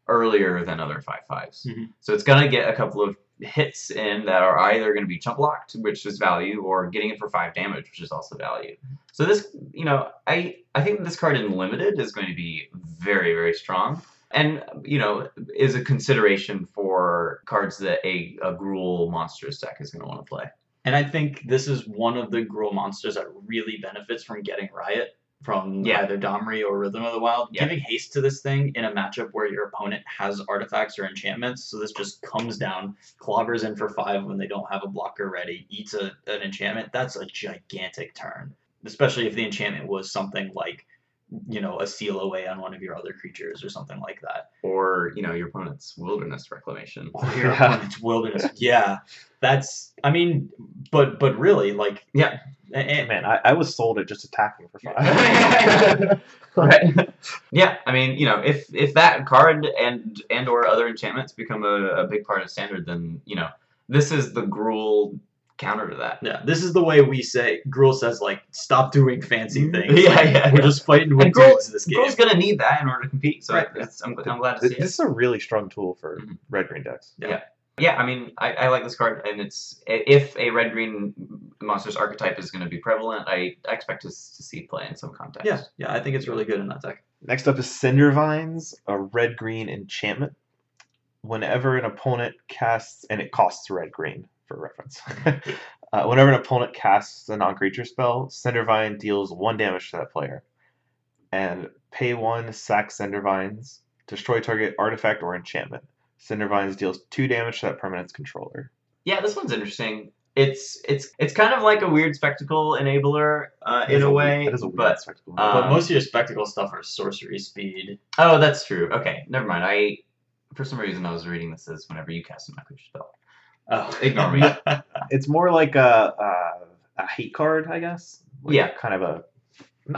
earlier than other five fives. Mhm. So it's going to get a couple of hits in that are either going to be chump blocked, which is value, or getting it for five damage, which is also value. So this, you know, I I think this card in limited is going to be very very strong, and you know is a consideration for cards that a a Gruul monsters deck is going to want to play. And I think this is one of the Gruul monsters that really benefits from getting Riot from Yeah. either Domri or Rhythm of the Wild. Yeah. Giving haste to this thing in a matchup where your opponent has artifacts or enchantments, so this just comes down, clobbers in for five when they don't have a blocker ready, eats a, an enchantment. That's a gigantic turn, especially if the enchantment was something like you know, a seal away on one of your other creatures or something like that. Or you know your opponent's wilderness reclamation. Or your (laughs) Yeah. opponent's wilderness. Yeah, that's. I mean, but but really, like, Yeah. a- a- Man, I, I was sold at just attacking for five. (laughs) right. Yeah, I mean, you know, if if that card and and or other enchantments become a, a big part of standard, then you know this is the Gruul counter to that. yeah, this is the way we say. Gruul says like, stop doing fancy things. (laughs) Yeah, Like, yeah, We're yeah. just fighting with And Gruul- dudes this game. Gruul's gonna need that in order to compete, so Right. it's, I'm, I'm glad to This see this it. is a really strong tool for Mhm. red green decks. Yeah, Yeah, I mean, I, I like this card, and it's if a red green monsters archetype is going to be prevalent, I, I expect us to see play in some context. Yeah, yeah, I think it's really good in that deck. Next up is Cinder Vines, a red green enchantment. Whenever an opponent casts, and it costs red green for reference. (laughs) uh, whenever an opponent casts a non creature spell, Cinder Vine deals one damage to that player. And pay one, sack Cinder Vines, destroy target artifact or enchantment. Cinder Vines deals two damage to that permanent's controller. Yeah, this one's interesting. It's it's it's kind of like a weird spectacle enabler uh, in a, way, That is a weird but spectacle. uh, but most of your spectacle stuff are sorcery speed. oh, that's true. Okay, never mind. I for some reason I was reading this as whenever you cast a non-creature spell. Oh, Ignore me. it's more like a, a, a hate card, I guess. Like Yeah. Kind of a.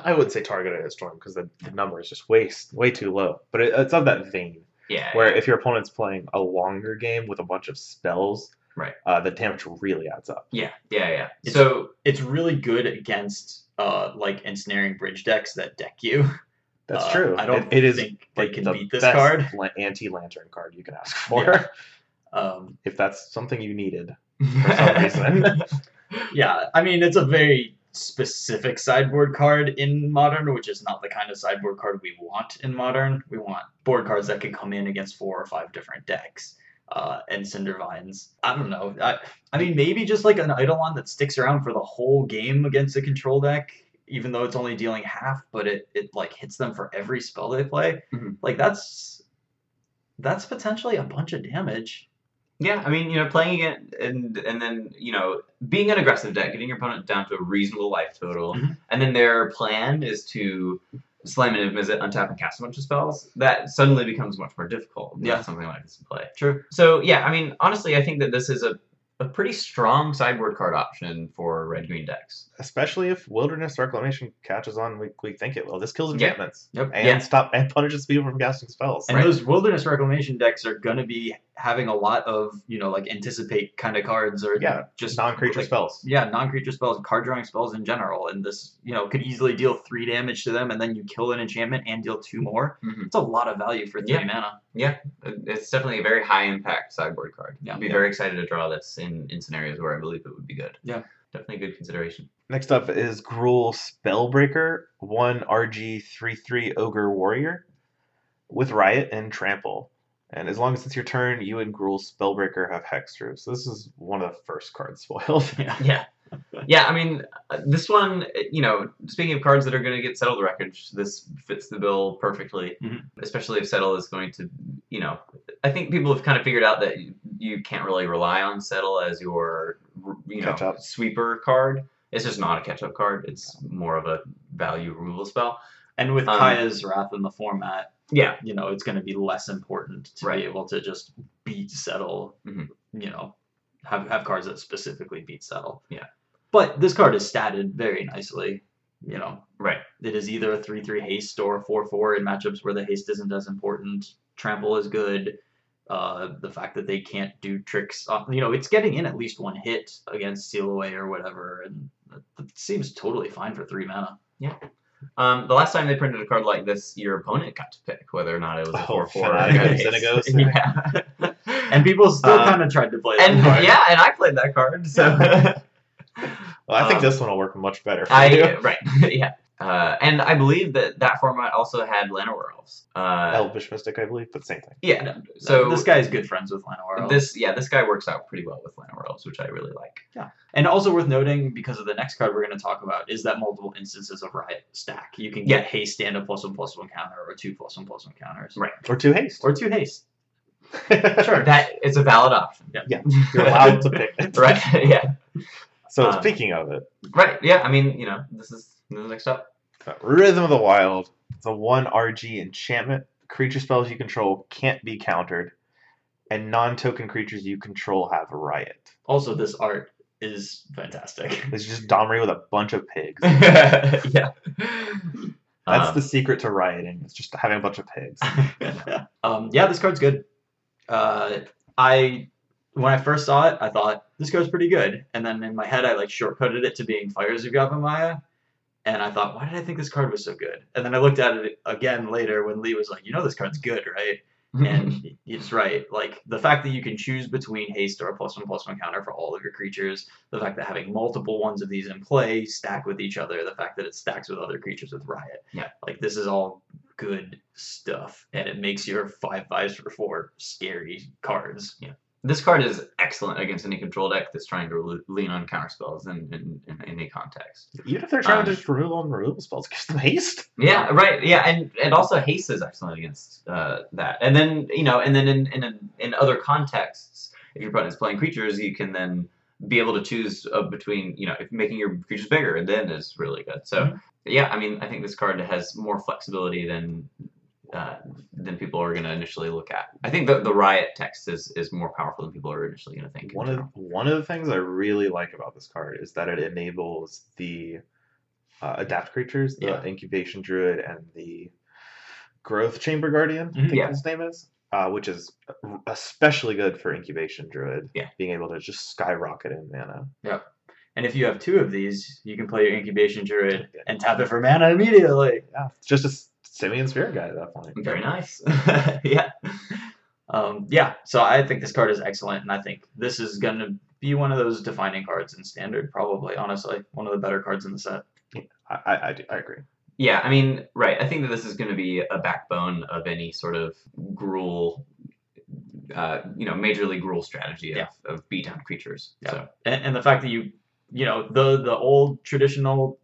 I would say targeted at storm because the, the number is just way way too low. But it, it's of that vein Yeah. where if your opponent's playing a longer game with a bunch of spells, Right. uh, the damage really adds up. yeah, yeah, yeah. It's- So it's really good against uh like ensnaring bridge decks that deck you. That's Uh, true. I don't It- it is think they like can the beat this best card. la- anti-lantern card you can ask (laughs) for Yeah. Um, if that's something you needed. for some (laughs) reason. (laughs) yeah, I mean it's a very specific sideboard card in modern, which is not the kind of sideboard card we want in modern. We want board cards that can come in against four or five different decks. Uh, and Cinder Vines. I don't know. I, I mean, maybe just like an Eidolon that sticks around for the whole game against a control deck, even though it's only dealing half, but it, it like hits them for every spell they play. Mhm. Like that's that's potentially a bunch of damage. Yeah, I mean, you know, playing it and and then you know being an aggressive deck, getting your opponent down to a reasonable life total, Mhm. and then their plan is to slam in a visit, untap, and cast a bunch of spells. That suddenly becomes much more difficult. than Yeah. something like this to play. True. So yeah, I mean, honestly, I think that this is a a pretty strong sideboard card option for red green decks. Especially if Wilderness Reclamation catches on, we, we think it will. This kills Yeah. enchantments Yep. and Yeah. stop and punishes people from casting spells. And Right. those wilderness reclamation decks are gonna be having a lot of, you know, like anticipate kind of cards or Yeah, just non-creature like, spells. Yeah, non-creature spells, card drawing spells in general, and this, you know, could easily deal three damage to them, and then you kill an enchantment and deal two more. Mhm. It's a lot of value for three Yeah. mana. It's definitely a very high impact sideboard card. Yeah. I'd be Yeah. very excited to draw this in in scenarios where I believe it would be good. Yeah. definitely good consideration. Next up is Gruul Spellbreaker, one RG three three Ogre Warrior, with Riot and Trample. And as long as it's your turn, you and Gruul Spellbreaker have Hexproof. So this is one of the first cards (laughs) spoiled. Yeah. Yeah. Yeah, I mean, uh, this one, uh, you know, speaking of cards that are going to get Settle the Wreckage, this fits the bill perfectly. Mhm. Especially if settle is going to, you know, I think people have kind of figured out that you, you can't really rely on settle as your, you know, Catch up. sweeper card. It's just not a catch up card. It's more of a value removal spell. And with Um, Kaya's Wrath in the format, Yeah, you know, it's gonna be less important to Right. be able to just beat settle. Mhm. You know, have have cards that specifically beat settle. Yeah. But this card is statted very nicely. You know, right. It is either a 3 3 haste or a 4 4 in matchups where the haste isn't as important. Trample is good. Uh, the fact that they can't do tricks, off, you know, it's getting in at least one hit against Seal Away or whatever, and that, that seems totally fine for three mana. Um, the last time they printed a card like this, your opponent got to pick whether or not it was a Oh, 4 4 Fanatic of Xenagos. Yeah. And people still Um, kind of tried to play that and card. yeah, and I played that card, so (laughs) Well, I think Um, this one will work much better for you. I right, (laughs) yeah. Uh, and I believe that that format also had Llanowar elves. Uh, Elvish Mystic, I believe, but same thing. yeah. So this guy is good friends with Llanowar. Elves. this yeah, this guy works out pretty well with Llanowar elves, which I really like. Yeah. And also worth noting, because of the next card we're going to talk about, is that multiple instances of Riot stack. You can get haste and a plus one plus one counter, or two plus one plus one counters, Right. Or two haste. or two haste. (laughs) sure. That is a valid option. Yeah, you're allowed to pick it. (laughs) right. Yeah. So Um, speaking of it, Right. Yeah. I mean, you know, this is next up. uh, Rhythm of the Wild, It's a one RG enchantment. Creature spells you control can't be countered, and non-token creatures you control have riot. Also, this art is fantastic. (laughs) It's just Domri with a bunch of pigs. (laughs) yeah. That's Um, the secret to rioting. It's just having a bunch of pigs. (laughs) um, yeah, this card's good. Uh, I when I first saw it, I thought this card's pretty good, and then in my head, I like shortcutted it to being Fires of Yavimaya, and I thought, why did I think this card was so good? And then I looked at it again later when Lee was like, you know, this card's good, right? And (laughs) it's right. Like the fact that you can choose between haste or a plus one plus one counter for all of your creatures, the fact that having multiple ones of these in play stack with each other, the fact that it stacks with other creatures with riot. Yeah. Like this is all good stuff, and it makes your five fives for four scary cards. This card is excellent against any control deck that's trying to lean on counterspells in, in, in any context. Even if they're trying Um, to just remove on removal spells, gives them haste. Yeah, right. Yeah, and and also haste is excellent against uh, that. And then you know, and then in in in other contexts, if your opponent is playing creatures, you can then be able to choose uh, between you know if making your creatures bigger, and then is really good. So Mhm. yeah, I mean, I think this card has more flexibility than. Uh, than people are going to initially look at. I think the the riot text is, is more powerful than people are initially going to think. One of one of the things I really like about this card is that it enables the uh, adapt creatures, the Yeah. incubation druid and the growth chamber guardian. I Mhm. think Yeah. his name is. Uh, which is especially good for incubation druid. Yeah. being able to just skyrocket in mana. And if you have two of these, you can play your incubation druid and tap it for mana immediately. Yeah, it's just a s- simian spirit guide at that point. Very nice. (laughs) yeah. Um, yeah, so I think this card is excellent, and I think this is going to be one of those defining cards in standard, probably, honestly. One of the better cards in the set. I I, I, do, I agree. Yeah, I mean, right. I think that this is going to be a backbone of any sort of Gruul, uh, you know, major league Gruul strategy of, Yeah. of beat down creatures. Yeah. So And, and the fact that you, you know, the the old traditional,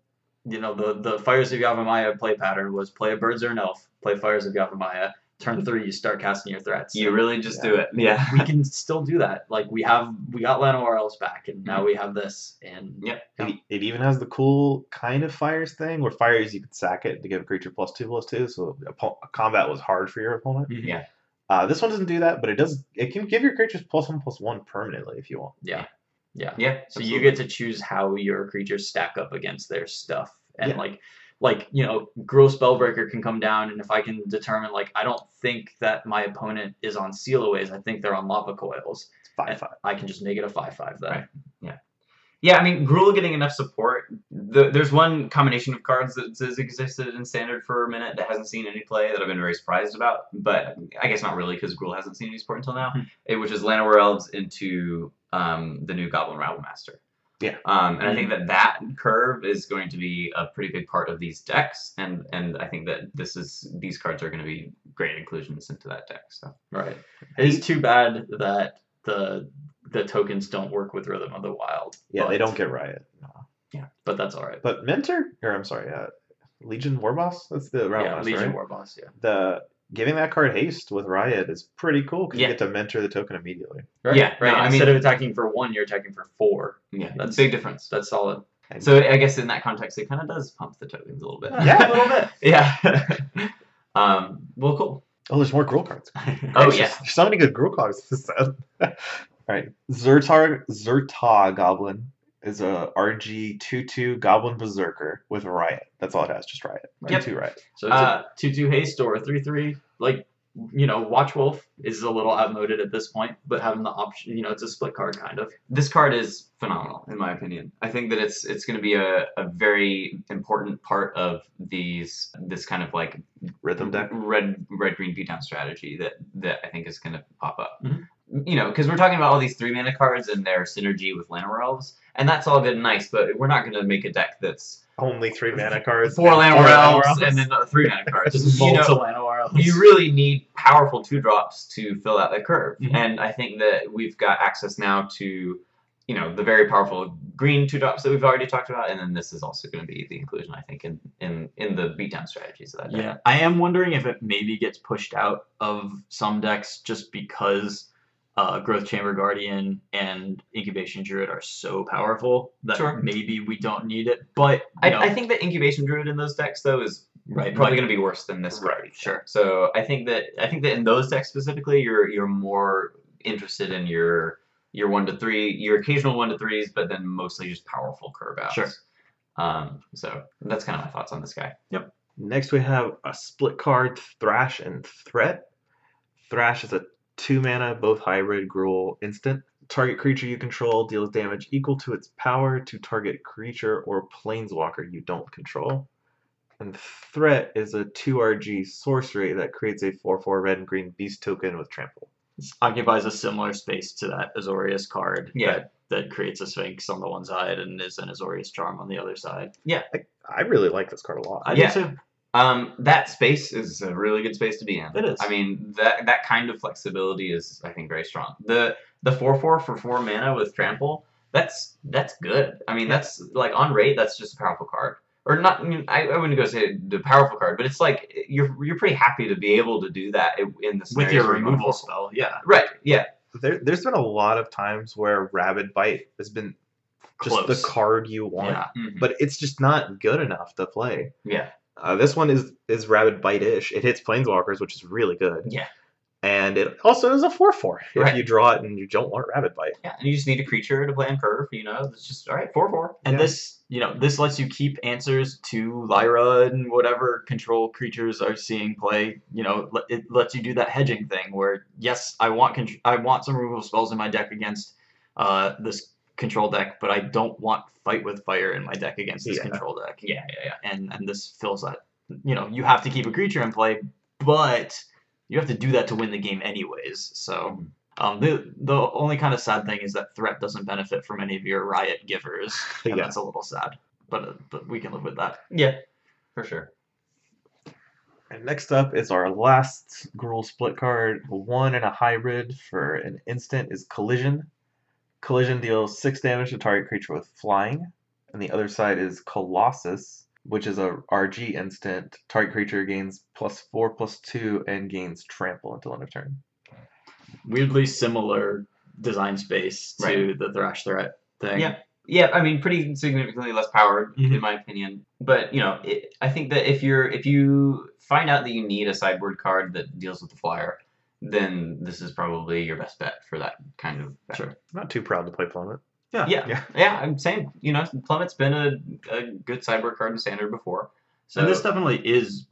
you know, the, the Fires of Yavimaya play pattern was play a Birds or an Elf, play Fires of Yavimaya, turn three, you start casting your threats. you really just Yeah. do it. Yeah. we can still do that. Like we have, we got Llanowar Elves back, and now we have this, and Yep. Yeah. It, it even has the cool kind of fires thing where fires you could sack it to give a creature plus two plus two, so oppo- combat was hard for your opponent. Yeah. Uh, this one doesn't do that, but it does. It can give your creatures plus one plus one permanently if you want. yeah, yeah. Yeah. So you get to choose how your creatures stack up against their stuff, and Yeah. like, like you know, Gruul Spellbreaker can come down, and if I can determine, like, I don't think that my opponent is on Sealaways, I think they're on Lava Coils. It's five five. I can just make it a five-five then. Right. Yeah, I mean, Gruul getting enough support. The, there's one combination of cards that has existed in Standard for a minute that hasn't seen any play that I've been very surprised about. But I guess not really because Gruul hasn't seen any support until now, Hmm. eh, which is Llanowar Elves into um, the new Goblin Rabble Master. Yeah. Um, and I think that that curve is going to be a pretty big part of these decks, and and I think that this is these cards are going to be great inclusions into that deck. So Right. It is too bad that the the tokens don't work with Rhythm of the Wild. Yeah, they don't get riot. No. But that's all right. But Mentor, or I'm sorry, uh, Legion Warboss. That's the round yeah, master, Legion right? War Boss. Yeah. The giving that card haste with riot is pretty cool because Yeah. you get to mentor the token immediately. Right. Yeah, Right. no, I Instead mean- of attacking for one, you're attacking for four. yeah, That's- that's a big difference. That's solid. And So I guess in that context, it kind of does pump the tokens a little bit. Yeah, (laughs) a little bit. Yeah. (laughs) um. Well, cool. Oh, there's more Gruul cards. (laughs) Oh yeah. there's so many good Gruul cards in this set. All right, Zertar Zhur-Taa Goblin is a RG two two Goblin Berserker with Riot. That's all it has, just Riot. Yep. Two two Riot. So it's Uh, a two-two haste or a three-three. Like you know, Watch Wolf is a little outmoded at this point, but having the option, you know, it's a split card kind of. This card is phenomenal, in my opinion. I think that it's it's going to be a, a very important part of these this kind of like Rhythm deck. red red green beatdown strategy that that I think is going to pop up. Mhm. You know, because we're talking about all these three mana cards and their synergy with Llanowar Elves, and that's all good and nice. But we're not going to make a deck that's Only three mana cards. four and Llanowar Llanowar Elves and then three mana cards. Just you know, Elves. you really need powerful two drops to fill out that curve. Mhm. And I think that we've got access now to, you know, the very powerful green two drops that we've already talked about, and then this is also going to be the inclusion, I think, in in in the beatdown strategies of that deck. Yeah, I am wondering if it maybe gets pushed out of some decks just because uh, Growth Chamber Guardian and Incubation Druid are so powerful that Sure. maybe we don't need it. But I, I think that incubation druid in those decks though is Right. probably going to be worse than this card. Right, sure. So I think that I think that in those decks specifically, you're you're more interested in your your one to three, your occasional one to threes, but then mostly just powerful curve outs. Sure. Um, so that's kind of my thoughts on this guy. Yep. Next, we have a split card, Thrash and Threat. Thrash is a two mana, both hybrid Gruul instant. Target creature you control deals damage equal to its power to target creature or planeswalker you don't control. And Threat is a 2RG sorcery that creates a 4 4 red and green beast token with trample. This occupies a similar space to that Azorius card. Yeah. That, that creates a Sphinx on the one side and is an Azorius Charm on the other side. Yeah. I really like this card a lot. I Yeah. do too. Um, that space is a really good space to be in. It is. I mean, that that kind of flexibility is, I think, very strong. The the four four for four mana with trample, that's that's good. I mean, that's like on rate, that's just a powerful card. Or not. I, mean, I, I wouldn't go say the powerful card, but it's like you're you're pretty happy to be able to do that in- in the With your where you removal spell, yeah. Right. Yeah. There, there's been a lot of times where Rabid Bite has been just Close. the card you want, Yeah. Mhm. but it's just not good enough to play. Yeah. Uh, this one is is Rabid Bite-ish. It hits Planeswalkers, which is really good. Yeah. And it also is a 4-4 if Right. you draw it and you don't want Rabid Bite. Yeah. And you just need a creature to play on curve. You know, it's just all right. Four four. And Yeah. this, you know, this lets you keep answers to Lyra and whatever control creatures are seeing play. You know, it lets you do that hedging thing where, yes, I want contr- I want some removal spells in my deck against uh, this control deck, but I don't want fight with fire in my deck against this Yeah. control deck. Yeah. Yeah. Yeah. And and this fills that. You know, you have to keep a creature in play, but you have to do that to win the game anyways. So. Um, the the only kind of sad thing is that threat doesn't benefit from any of your riot givers, (laughs) and Yeah. that's a little sad. But uh, but we can live with that. Yeah. For sure. And next up is our last Gruul split card. One and a hybrid for an instant is Collision. Collision deals six damage to target creature with flying. And the other side is Colossus, which is a RG instant. Target creature gains plus four plus two and gains trample until end of turn. Weirdly similar design space to Right. the thrash threat thing. Yeah. Yeah, I mean, pretty significantly less powered Mhm. in my opinion. But you know, it, I think that if you're if you find out that you need a sideboard card that deals with the flyer, then this is probably your best bet for that kind of. Bet. Sure. Not too proud to play Plummet. Yeah. Yeah. Yeah. yeah I'm saying, you know, Plummet's been a, a good sideboard card in standard before. So and this definitely is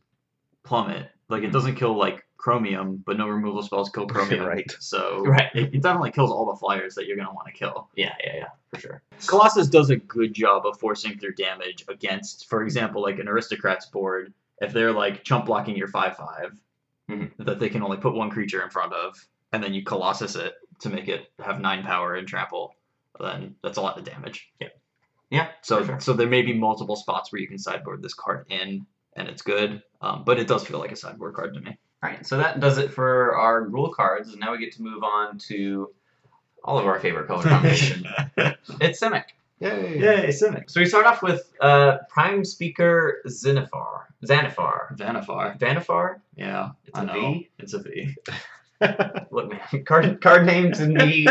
Plummet. Like, it mm-hmm. doesn't kill, like, Chromium, but no removal spells kill (laughs) Chromium. right. So right. It, it definitely kills all the flyers that you're going to want to kill. Yeah, yeah, yeah, for sure. Colossus does a good job of forcing through damage against, for example, like an Aristocrat's board. If they're, like, chump blocking your 5 5, mm-hmm. that they can only put one creature in front of, and then you Colossus it to make it have nine power and trample, then that's a lot of damage. Yeah. Yeah. So sure. so there may be multiple spots where you can sideboard this card in, and it's good. Um, but it does feel like a sideboard card to me. All right. So that does it for our Gruul cards. and Now we get to move on to all of our favorite color combination. (laughs) it's Simic. Yay! Yay, Simic. So we start off with uh, Prime Speaker Xanathar. Xanathar. Vannifar. Vannifar? Yeah. It's I a know. V? It's a V. (laughs) (laughs) Look, man, card card names and me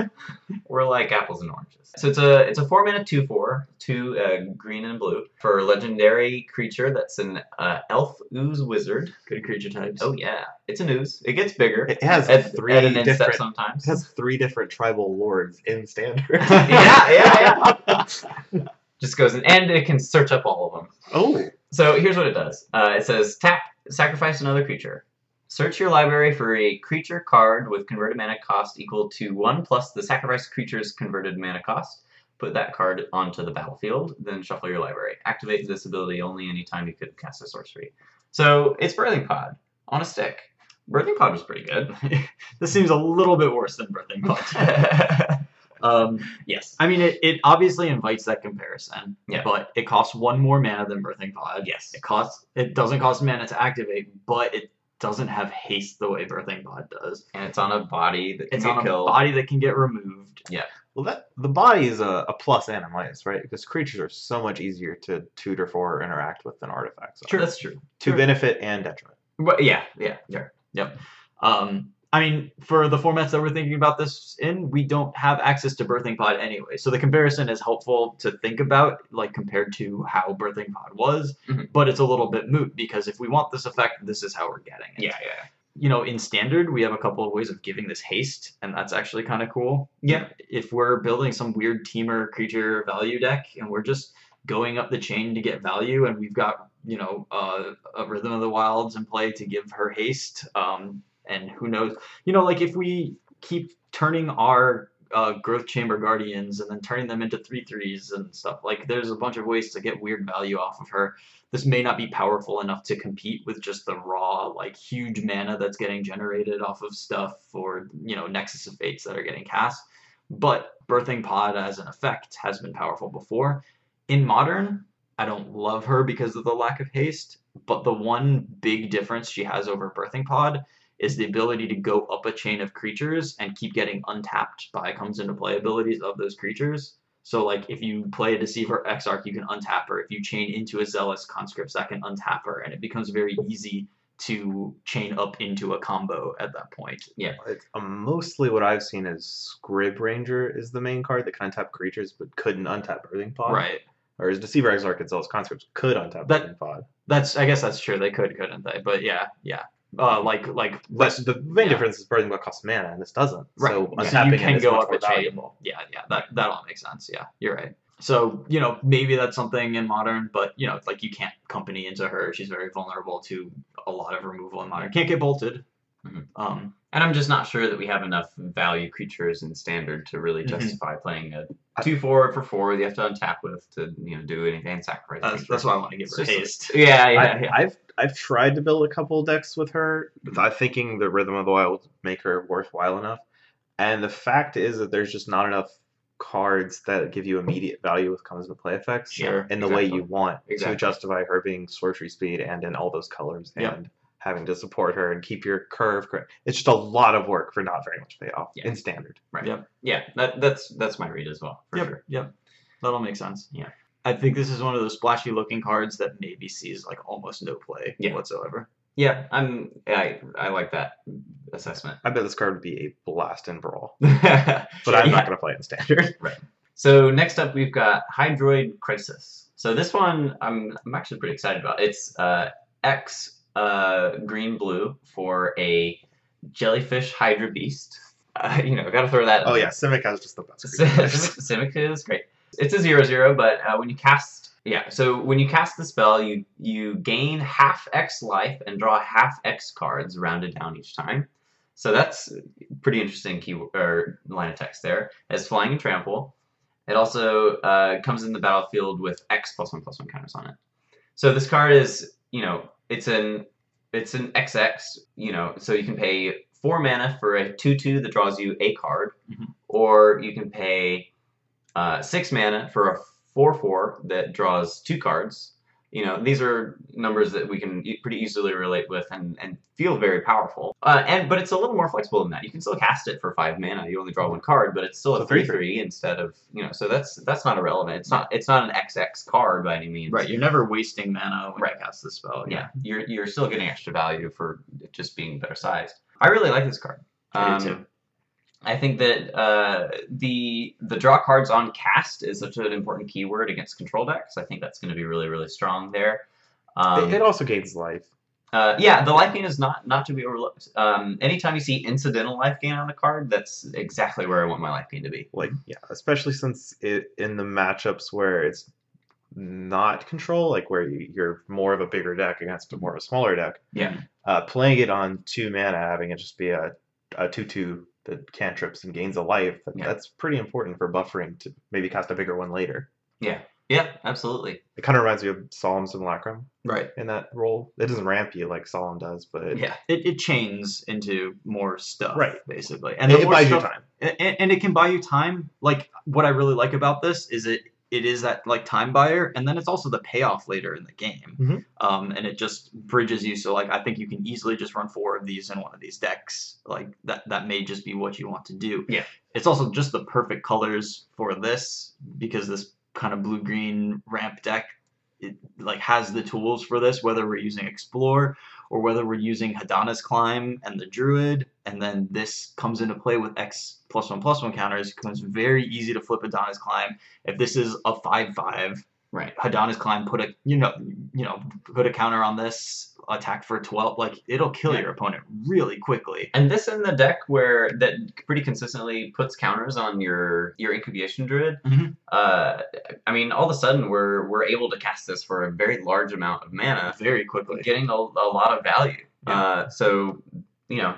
(laughs) were like apples and oranges. So it's a it's a four mana two four two uh, green and blue for a legendary creature that's an uh, elf ooze wizard. Good creature types. Oh yeah, it's an ooze. It gets bigger. It has at, three at an different. sometimes. It has three different tribal lords in standard. (laughs) yeah, yeah, yeah. Just goes in, and it can search up all of them. Oh, So here's what it does. Uh, it says tap, sacrifice another creature. Search your library for a creature card with converted mana cost equal to one plus the sacrificed creature's converted mana cost. Put that card onto the battlefield, then shuffle your library. Activate this ability only anytime you could cast a sorcery. So it's Birthing Pod on a stick. Birthing Pod was pretty good. (laughs) this seems a little bit worse than Birthing Pod. (laughs) um, yes. I mean, it, it obviously invites that comparison. Yeah. But it costs one more mana than Birthing Pod. Yes. It costs. It doesn't cost mana to activate, but it doesn't have haste the way Birthing Pod does. And it's on a body that can It's get on a killed. body that can get removed. Yeah. Well, that the body is a, a plus and a minus, right? Because creatures are so much easier to tutor for or interact with than artifacts. are. Sure, that's true. To Sure. benefit and detriment. But yeah, yeah, yeah. Yep. Um, I mean, for the formats that we're thinking about this in, we don't have access to Birthing Pod anyway. So the comparison is helpful to think about, like compared to how Birthing Pod was, Mhm. but it's a little bit moot because if we want this effect, this is how we're getting it. Yeah, yeah. You know, in standard, we have a couple of ways of giving this haste, and that's actually kind of cool. Yeah. If we're building some weird Temur creature value deck and we're just going up the chain to get value, and we've got you know uh, a Rhythm of the Wilds in play to give her haste, um, and who knows, you know, like if we keep turning our uh, growth chamber guardians and then turning them into three threes and stuff, like there's a bunch of ways to get weird value off of her. This may not be powerful enough to compete with just the raw, like huge mana that's getting generated off of stuff or you know Nexus of Fates that are getting cast. But Birthing Pod as an effect has been powerful before. In modern, I don't love her because of the lack of haste, but the one big difference she has over Birthing Pod is the ability to go up a chain of creatures and keep getting untapped by comes into play abilities of those creatures. So like if you play a Deceiver Exarch, you can untap her. If you chain into a Zealous Conscripts, that can untap her, and it becomes very easy to chain up into a combo at that point. It's, um, mostly what I've seen is Scryb Ranger is the main card that can untap creatures but couldn't untap Birthing Pod. Right. Or is Deceiver Exarch and Zealous Conscripts could untap That- Birthing Pod. That's I guess that's true. They could, couldn't they? But yeah, yeah. Uh, like like But the main yeah. difference is Birthing Pod costs mana and this doesn't. Right. So So untapping you can go much up more a chain. valuable. Yeah, yeah, that that all makes sense. Yeah, you're right. So you know maybe that's something in modern, but you know it's like you can't company into her. She's very vulnerable to a lot of removal in modern. Can't get bolted. Mhm. Um, And I'm just not sure that we have enough value creatures in standard to really Mhm. justify playing a two four for four. that You have to untap with to you know do anything and sacrifice. that's, creature. that's why I want to give It's her just- haste. (laughs) Yeah, yeah, I, yeah. I've I've tried to build a couple decks with her, hmm. I'm thinking the Rhythm of the Wild would make her worthwhile enough. And the fact is that there's just not enough cards that give you immediate value with comes into play effects Sure, in the way you want Exactly. to justify her being sorcery speed and in all those colors Yep. And having to support her and keep your curve correct. It's just a lot of work for not very much payoff Yeah. in standard. Right. Yep. Yeah, that, that's that's my read as well, for Yep, sure. yep. That'll make sense. Yeah. I think this is one of those splashy looking cards that maybe sees like almost no play Yeah. whatsoever. Yeah, I'm I I like that assessment. I bet this card would be a blast in Brawl, but (laughs) but I'm not going to play it in standard. (laughs) Right. So next up, we've got Hydroid Krasis. So this one, I'm, I'm actually pretty excited about. It's uh, X uh, green blue for a jellyfish Hydra beast. (laughs) Uh, you know, got to throw that. oh yeah, Simic has just the best. (laughs) Simic is great. It's a zero zero, but uh, when you cast, yeah, so when you cast the spell, you you gain half X life and draw half X cards rounded down each time. So that's pretty interesting key or line of text there. Has flying and trample. It also uh, comes in the battlefield with X plus one plus one counters on it. So this card is, you know, it's an it's an XX, you know, so you can pay four mana for a two two that draws you a card, Mhm. or you can pay uh, six mana for a four four that draws two cards. You know, these are numbers that we can e- pretty easily relate with and, and feel very powerful. Uh, and but it's a little more flexible than that. You can still cast it for five mana. You only draw one card, but it's still a So three 3/3. instead of you know. So that's that's not irrelevant. It's not it's not an XX card by any means. Right, you're never wasting mana when Right. you cast the spell. Yeah, you're you're still getting extra value for it just being better sized. I really like this card. Um, too. I think that uh, the the draw cards on cast is such an important keyword against control decks. I think that's going to be really really strong there. Um, it, it also gains life. uh, yeah, the life gain is not not to be overlooked. Um, anytime you see incidental life gain on a card, that's exactly where I want my life gain to be. Like yeah, especially since it in the matchups where it's not control, like where you, you're more of a bigger deck against a more of a smaller deck. Yeah. Uh, playing it on two mana, having it just be a a two two that cantrips and gains a life. Yeah. That's pretty important for buffering to maybe cast a bigger one later. Yeah, Yeah, absolutely. It kind of reminds me of Solemn Simulacrum Right. in that role. It doesn't ramp you like Solemn does, but it, Yeah, it, it chains into more stuff, Right. basically, and and the it more buys you time. and, and it can buy you time. Like what I really like about this is it it is that like time buyer, and then it's also the payoff later in the game. Mhm. Um, and it just bridges you. So like I think you can easily just run four of these in one of these decks. Like that that may just be what you want to do. Yeah. It's also just the perfect colors for this because this kind of blue green ramp deck it, like has the tools for this, whether we're using Explore or whether we're using Hadana's Climb and the Druid, and then this comes into play with X plus one plus one counters. It becomes very easy to flip Hadana's Climb. If this is a five five, Right. Hadana's Climb put a you know you know put a counter on this attack for twelve, like it'll kill Yeah. your opponent really quickly. And this in the deck where that pretty consistently puts counters on your your incubation druid. Mhm. Uh, I mean, all of a sudden we're we're able to cast this for a very large amount of mana, Very quickly. getting a, a lot of value. Yeah. Uh, so you know,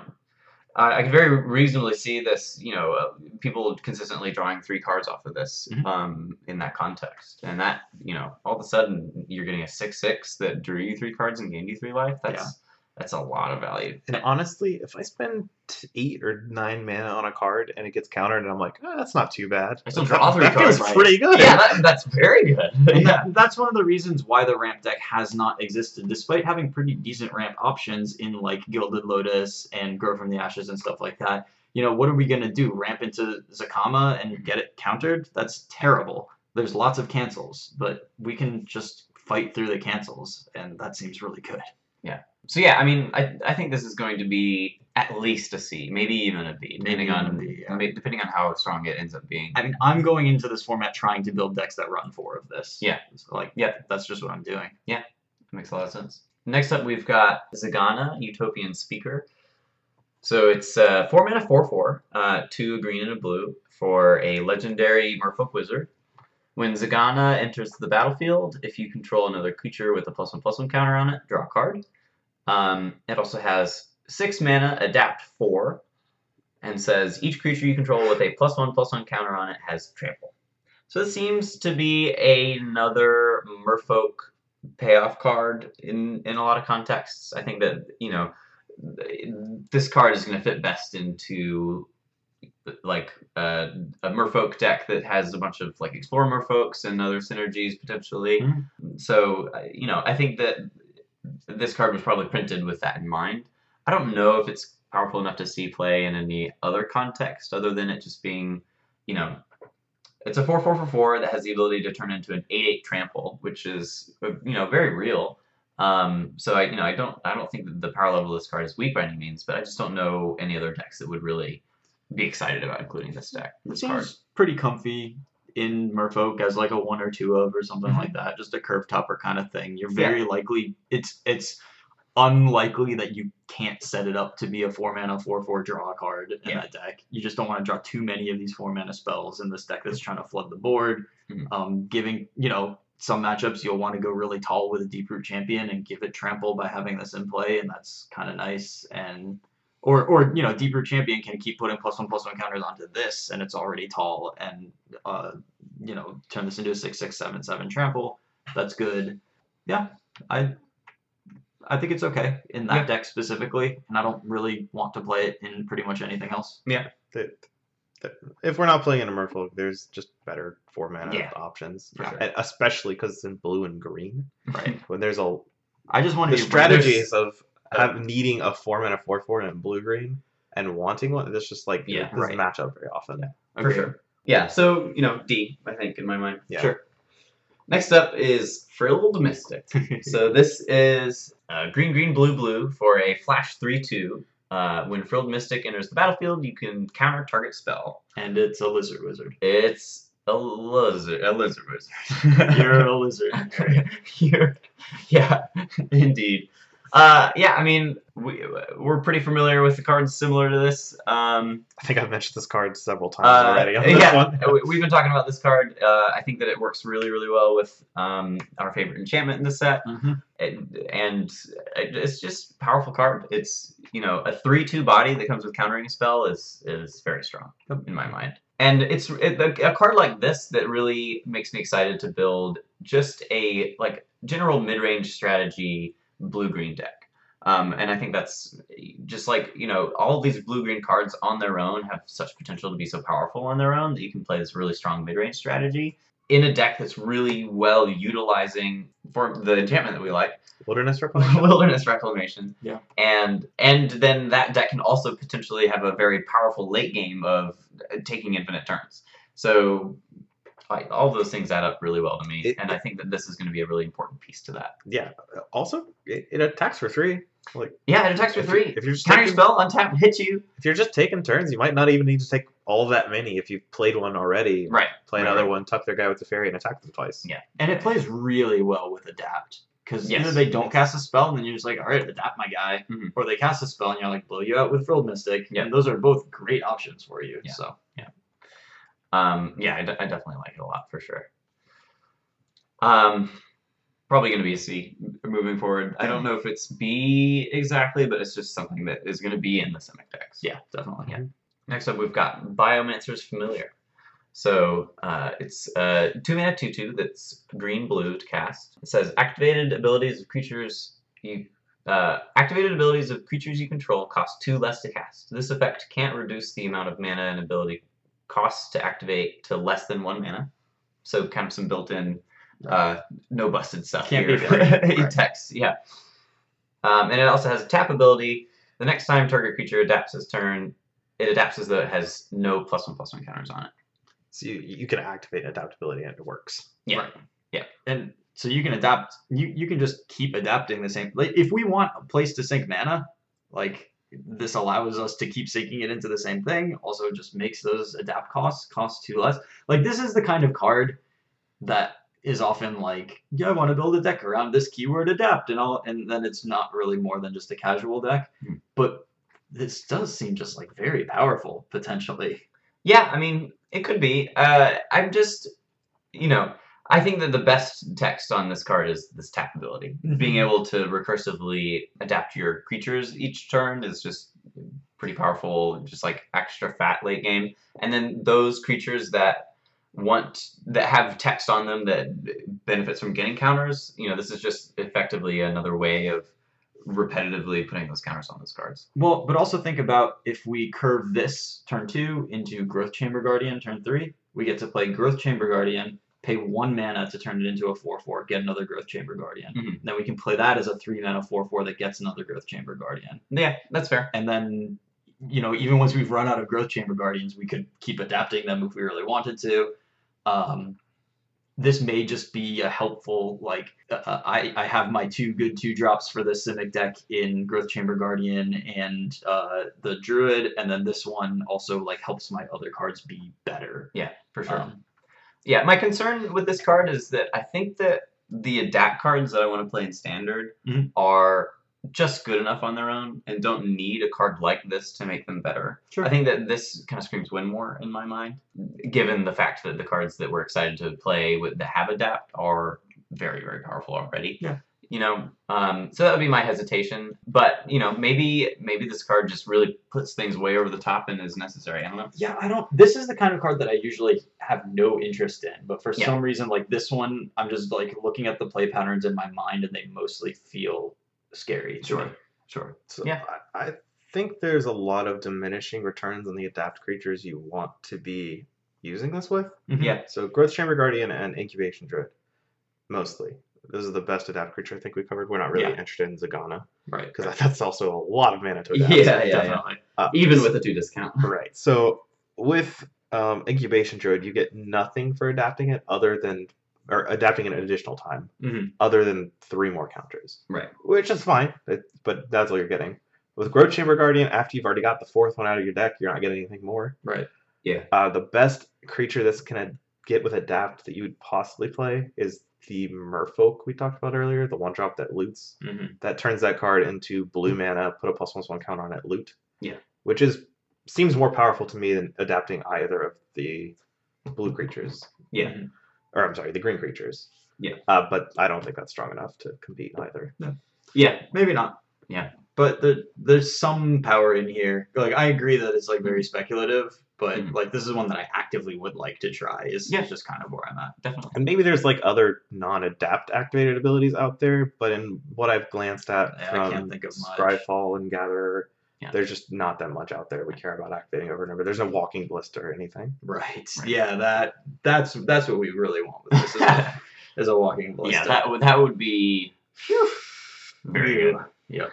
I, I can very reasonably see this. You know, uh, people consistently drawing three cards off of this Mhm. um, in that context, and that you know, all of a sudden you're getting a six six that drew you three cards and gained you three life. That's Yeah. That's a lot of value. And honestly, if I spend eight or nine mana on a card and it gets countered, and I'm like, oh, that's not too bad. I still (laughs) That- draw three that feels right? pretty good. Yeah, that, that's very good. (laughs) Yeah. that, that's one of the reasons why the ramp deck has not existed, despite having pretty decent ramp options in like Gilded Lotus and Grow from the Ashes and stuff like that. You know, what are we gonna do? Ramp into Zacama and get it countered? That's terrible. There's lots of cancels, but we can just fight through the cancels, and that seems really good. So yeah, I mean, I, I think this is going to be at least a C, maybe even a B, depending on B, yeah. depending on how strong it ends up being. I mean, I'm going into this format trying to build decks that run four of this. Yeah. So, like, Yeah. that's just what I'm doing. Yeah, that makes a lot of sense. Next up, we've got Zegana, Utopian Speaker. So it's uh, four mana, four four, uh, two a green and a blue for a legendary Merfolk Wizard. When Zegana enters the battlefield, if you control another creature with a plus one plus one counter on it, draw a card. Um, it also has six mana, adapt four, and says each creature you control with a plus one plus one counter on it has trample. So this seems to be another Merfolk payoff card in in a lot of contexts. I think that you know this card is going to fit best into like uh, a Merfolk deck that has a bunch of like Explore Merfolks and other synergies potentially. Mhm. So uh, you know, I think that this card was probably printed with that in mind. I don't know if it's powerful enough to see play in any other context other than it just being, you know, it's a four four for four that has the ability to turn into an eight eight trample, which is uh, you know very real. Um, so I you know I don't I don't think that the power level of this card is weak by any means, but I just don't know any other decks that would really be excited about including this deck. It seems card. pretty comfy in Merfolk as like a one or two of or something Mhm. like that, just a curve topper kind of thing. You're very likely it's it's unlikely that you can't set it up to be a four mana four four draw card in Yeah. that deck. You just don't want to draw too many of these four mana spells in this deck that's trying to flood the board. Mhm. Um, giving you know some matchups you'll want to go really tall with a Deeproot Champion and give it trample by having this in play, and that's kind of nice and. Or, or you know, Deeproot Champion can keep putting plus one plus one counters onto this, and it's already tall, and uh, you know, turn this into a six six seven seven trample. That's good. Yeah, I I think it's okay in that Yeah. deck specifically, and I don't really want to play it in pretty much anything else. That- that- if we're not playing in a Merfolk, there's just better four mana Yeah. options, For sure. Especially because it's in blue and green. Right. When there's a I just want the to be strategies of have, needing a four mana four four and blue green and wanting one. That's just like Yeah. it doesn't Right. match up very often. Yeah, for sure. Yeah, so you know, D, I think in my mind. Yeah. Sure. Next up is Frilled Mystic. (laughs) so this is uh, green, green, blue, blue for a flash three two. Uh, when Frilled Mystic enters the battlefield, you can counter target spell. and it's a lizard wizard. It's a lizard, a lizard wizard. (laughs) You're a lizard. (laughs) You're- yeah, indeed. Uh, yeah, I mean, we, we're pretty familiar with the cards similar to this. Um, I think I've mentioned this card several times Uh, already on yeah, we've been talking about this card. Uh, I think that it works really, really well with um, our favorite enchantment in the set, Mhm. and, and it's just powerful card. It's you know a three-two body that comes with countering a spell is is very strong in my mind. And it's it, a, a card like this that really makes me excited to build just a like general mid-range strategy blue-green deck. Um, and I think that's just like, you know, all of these blue green cards on their own have such potential to be so powerful on their own that you can play this really strong mid range strategy in a deck that's really well utilizing for the enchantment that we like, Wilderness (laughs) Reclamation. Wilderness Reclamation. Yeah. And and then that deck can also potentially have a very powerful late game of taking infinite turns. So All those things add up really well to me, It- and I think that this is going to be a really important piece to that. Yeah. Also, it, it attacks for three. Like Yeah, it attacks for if you- three. If you're just Counter taking, spell, untap, hits you. if you're just taking turns, you might not even need to take all that many. If you've played one already, Right. play right, another right. one, tuck their guy with the fairy, and attack them twice. Yeah. And it plays really well with adapt. Because Yes. either they don't cast a spell and then you're just like, all right, adapt my guy, Mhm. or they cast a spell and you're like, blow you out with Frilled Mystic. Yeah. And those are both great options for you. Yeah. So Um, yeah, I, definitely like it a lot for sure. Um, probably going to be a C moving forward. I don't know if it's B exactly, but it's just something that is going to be in the Simic decks. yeah, definitely. Yeah. Next up, we've got Biomancer's Familiar. So uh, it's uh, two mana two two that's green blue to cast. It says activated abilities of creatures you uh, activated abilities of creatures you control cost two less to cast. This effect can't reduce the amount of mana an ability costs to activate to less than one mana. So kind of some built-in uh, no busted stuff Can't here. be free. (laughs) Right. Text, yeah. Um, and it also has a tap ability. The next time target creature adapts its turn, it adapts as though it has no plus one plus one counters on it. So you, you can activate adaptability and it works. Yeah. Right. Yeah. And so you can adapt. You you can just keep adapting the same. Like if we want a place to sink mana, like this allows us to keep sinking it into the same thing. Also, just makes those adapt costs cost two less. Like this is the kind of card that is often like, yeah, I want to build a deck around this keyword adapt, and all, and then it's not really more than just a casual deck. Hmm. But this does seem just like very powerful potentially. Yeah, I mean, it could be. Uh, I'm just, you know, I think that the best text on this card is this tap ability. Mhm. Being able to recursively adapt your creatures each turn is just pretty powerful, just like extra fat late game. And then those creatures that want that have text on them that benefits from getting counters, you know, this is just effectively another way of repetitively putting those counters on those cards. Well, but also think about if we curve this turn two into Growth Chamber Guardian turn three, we get to play Growth Chamber Guardian, pay one mana to turn it into a 4 4, get another Growth Chamber Guardian. Mhm. Then we can play that as a 3 mana 4 4 that gets another Growth Chamber Guardian. Yeah, that's fair. And then, you know, even once we've run out of Growth Chamber Guardians, we could keep adapting them if we really wanted to. Um, this may just be a helpful like uh, I, I have my two good two drops for the Simic deck in Growth Chamber Guardian and uh, the Druid, and then this one also like helps my other cards be better. Yeah, for sure. Um, Yeah, my concern with this card is that I think that the adapt cards that I want to play in standard Mhm. are just good enough on their own and don't need a card like this to make them better. Sure. I think that this kind of screams win more in my mind, given the fact that the cards that we're excited to play with that have adapt are very, very powerful already. Yeah. You know, um, so that would be my hesitation. But you know, maybe maybe this card just really puts things way over the top and is necessary. I don't know. yeah, I don't. This is the kind of card that I usually have no interest in, but for Yeah. some reason, like this one, I'm just like looking at the play patterns in my mind, and they mostly feel scary. sure me. Sure. So Yeah. I, I think there's a lot of diminishing returns on the adapt creatures you want to be using this with. Mhm. Yeah. So Growth Chamber Guardian and Incubation Druid, mostly. This is the best adapt creature I think we covered. We're not really Yeah. interested in Zegana Right. because that's also a lot of mana to adapt. Yeah, yeah, yeah. definitely. Uh, Even with a two discount. (laughs) Right. So with um, Incubation Druid, you get nothing for adapting it other than or adapting it an additional time, Mhm. other than three more counters. Right. Which is fine, it, but that's all you're getting. With Growth Chamber Guardian, after you've already got the fourth one out of your deck, you're not getting anything more. Right. Uh, the best creature this can ad- get with Adapt that you would possibly play is the Merfolk we talked about earlier, the one drop that loots. hmm That turns that card into blue mana, put a plus one one count on it, loot. Yeah. Which is seems more powerful to me than adapting either of the blue creatures. Yeah. Or I'm sorry, the green creatures. Yeah. Uh, but I don't think that's strong enough to compete either. No. Yeah. Maybe not. Yeah. But the, there's some power in here. Like I agree that it's like very speculative, but Mhm. like this is one that I actively would like to try. Is Yeah. just kind of where I'm at. Definitely. And maybe there's like other non-adapt activated abilities out there, but in what I've glanced at Yeah, I from can't think of much. Scryfall and Gatherer, Yeah. there's just not that much out there we care about activating over and over. There's no Walking Ballista or anything. Right. Right. Yeah. That that's that's what we really want with this. Is a, (laughs) is a Walking Ballista. yeah, that would that would be very good. Yep.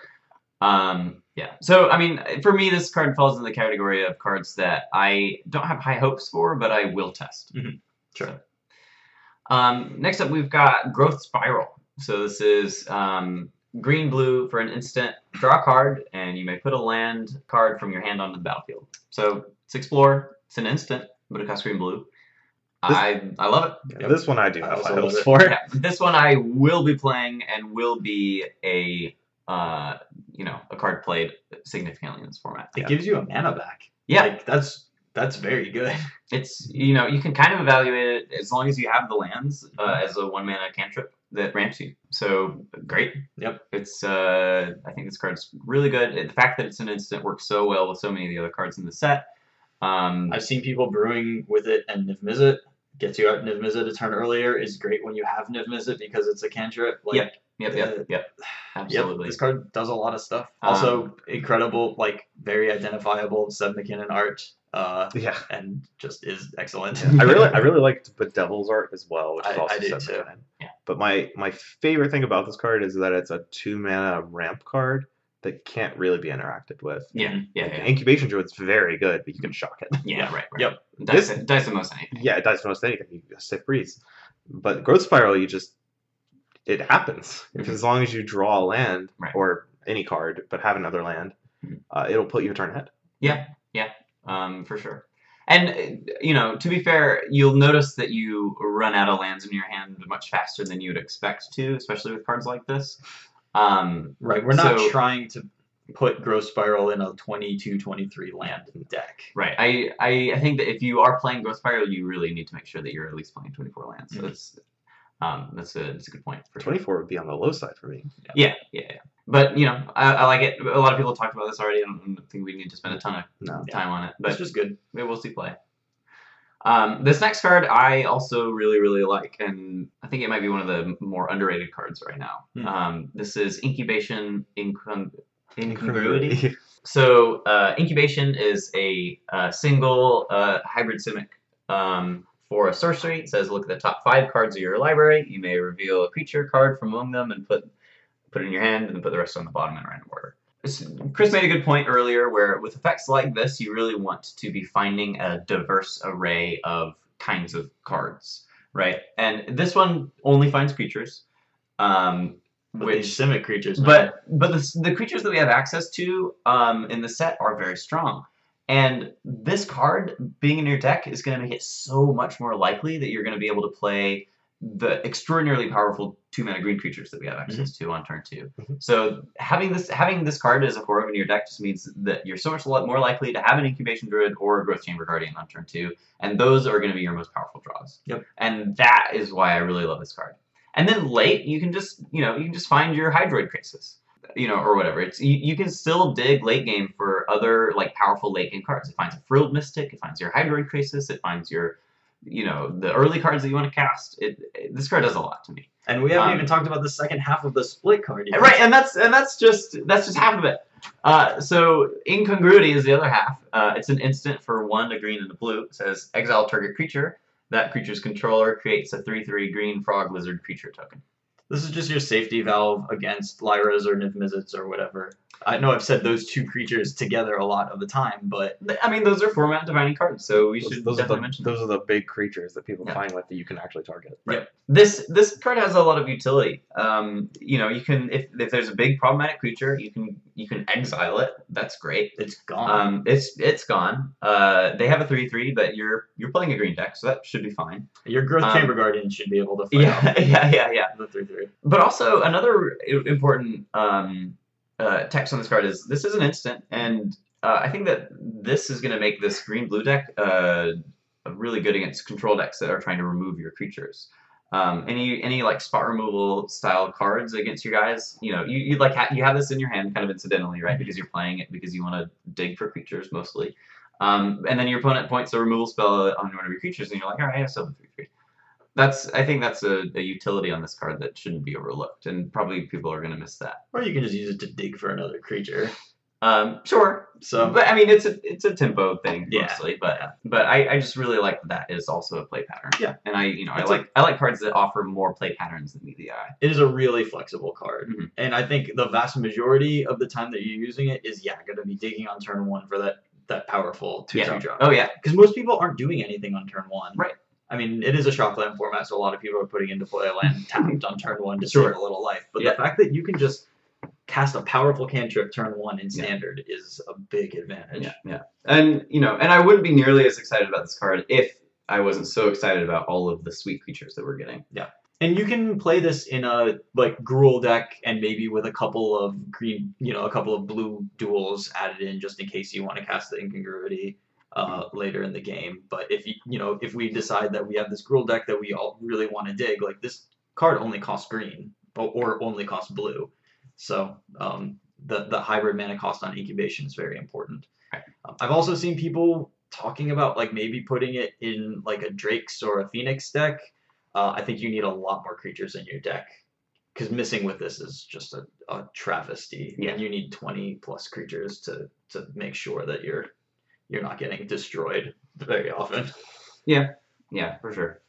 Um, yeah. So I mean, for me, this card falls in the category of cards that I don't have high hopes for, but I will test. Mhm. Sure. So, Um, next up, we've got Growth Spiral. So this is um, green blue for an instant. Draw a card, and you may put a land card from your hand onto the battlefield. So it's explore. It's an instant, but it costs green blue. This- I I love it. Yeah, This one I do I have also high hopes it. for. Yeah, this one I will be playing and will be a uh, you know a card played significantly in this format. It Yeah. gives you a mana back. Yeah, Like that's that's very good. (laughs) it's you know you can kind of evaluate it as long as you have the lands uh, as a one mana cantrip that ramps you. So great. Yep. It's uh I think this card's really good. The fact that it's an instant works so well with so many of the other cards in the set. Um, I've seen people brewing with it and Niv Mizzet. Gets you out Niv Mizzet a turn earlier is great when you have Niv Mizzet because it's a cantrip. Like, Yep, yep, yep, uh, yep. (sighs) Yep, Absolutely. this card does a lot of stuff. Um, Also, incredible, like very identifiable Seb McKinnon art, uh, Yeah. and just is excellent. I really, I (laughs) really liked Bedevil's art as well, which is I- also I did Seb too. McKinnon. Yeah. But my my favorite thing about this card is that it's a two mana ramp card that can't really be interacted with. yeah, yeah, Like, yeah. Incubation Druid's very good, but you can shock it. Yeah, right, right. Yep. Dice, This- dice the most anything. Yeah, it dies most anything. You just stiff breeze. But Growth Spiral, you just it happens. If as long as you draw a land Right. or any card, but have another land, Mhm. uh, it'll put you a turn ahead. Yeah, yeah, um, for sure. And uh, you know, to be fair, you'll notice that you run out of lands in your hand much faster than you would expect to, especially with cards like this. Um, Right, we're not So- trying to put Growth Spiral in a 22-23 land deck. right. I, I I think that if you are playing Growth Spiral, you really need to make sure that you're at least playing 24 lands. So Mhm. That's um, that's a that's a good point. For sure. Twenty four would be on the low side for me. Yeah, yeah, yeah. But you know, I, I like it. A lot of people talked about this already. I don't think we need to spend a ton of No. time on it. But just good. maybe we'll see play. Um, this next card I also really really like, and I think it might be one of the more underrated cards right now. Hmm. Um, this is Incubation Incon- Incongruity. (laughs) So uh, Incubation is a uh, single uh, hybrid simic um, for a sorcery. It says look at the top five cards of your library. You may reveal a creature card from among them and put put it in your hand, and then put the rest on the bottom in random order. Chris made a good point earlier where with effects like this, you really want to be finding a diverse array of kinds of cards, right? And this one only finds creatures, um, But which these Simic creatures, but but the, the creatures that we have access to um, in the set are very strong. And this card being in your deck is going to make it so much more likely that you're going to be able to play the extraordinarily powerful two mana green creatures that we have access to on turn 2 Mhm. So having this having this card as a core in your deck just means that you're so much more likely to have an incubation druid or a growth chamber guardian on turn two, and those are going to be your most powerful draws. Yep. And that is why I really love this card. And then late, you can just you know you can just find your Hydroid Krasis, you know, or whatever. It's you, you can still dig late game for other like powerful late game cards. It finds a frilled mystic, it finds your Hydroid Krasis, it finds your you know the early cards that you want to cast. It, it this card does a lot to me. and we haven't um, even talked about the second half of the split card yet. Right, and that's and that's just that's just half of it. Uh, so incongruity is the other half. Uh, it's an instant for one, a green and a blue. It says exile target creature. That creature's controller creates a three-three green frog lizard creature token. This is just your safety valve against Lyras or Niv Mizzets or whatever. I know I've said those two creatures together a lot of the time, but I mean, those are format defining cards, so we Those, should those are definitely the, mention those are the big creatures that people Yeah. find with that you can actually target. Yeah. This this card has a lot of utility. Um, you know, you can if, if there's a big problematic creature, you can you can exile it. That's great. it's gone. Um, it's it's gone. Uh, they have a three three, but you're you're playing a green deck, so that should be fine. your Growth um, Chamber Guardian should be able to (laughs) Yeah, yeah, yeah, yeah. the 3 3. But also another important um, uh, text on this card is this is an instant, and uh, I think that this is going to make this green blue deck uh, really good against control decks that are trying to remove your creatures. Um, any any like spot removal style cards against your guys, you know, you, you like ha- you have this in your hand kind of incidentally, right? Because you're playing it because you want to dig for creatures mostly, um, and then your opponent points a removal spell on one of your creatures, and you're like, all right, I have have three three. That's I think that's a, a utility on this card that shouldn't be overlooked, and probably people are going to miss that. Or you can just use it to dig for another creature. Um, sure, So but I mean it's a it's a tempo thing Yeah, mostly, but but I, I just really like that, that is also a play pattern. Yeah. and I you know I It's like I like cards that offer more play patterns than the eye. it is a really flexible card. Mhm. And I think the vast majority of the time that you're using it is, yeah, going to be digging on turn one for that, that powerful 2 Yeah. 2 drop. Oh yeah, Because most people aren't doing anything on turn one. Right. I mean, it is a shockland format, so a lot of people are putting into play a land (laughs) tapped on turn one to save a little life. But Yeah. the fact that you can just cast a powerful cantrip turn one in Yeah. standard is a big advantage. Yeah, yeah. And you know, and I wouldn't be nearly as excited about this card if I wasn't so excited about all of the sweet creatures that we're getting. Yeah. And you can play this in a like Gruul deck and maybe with a couple of green, you know, a couple of blue duels added in just in case you want to cast the incongruity uh, later in the game. But if you you know if we decide that we have this Gruul deck that we all really want to dig, like this card only costs green or, or only costs blue, so um, the the hybrid mana cost on incubation is very important. Right. Um, I've also seen people talking about like maybe putting it in like a Drake's or a Phoenix deck. Uh, I think you need a lot more creatures in your deck because missing with this is just a, a travesty. Yeah. And you need 20 plus creatures to to make sure that you're you're not getting destroyed very often. Yeah, yeah, for sure.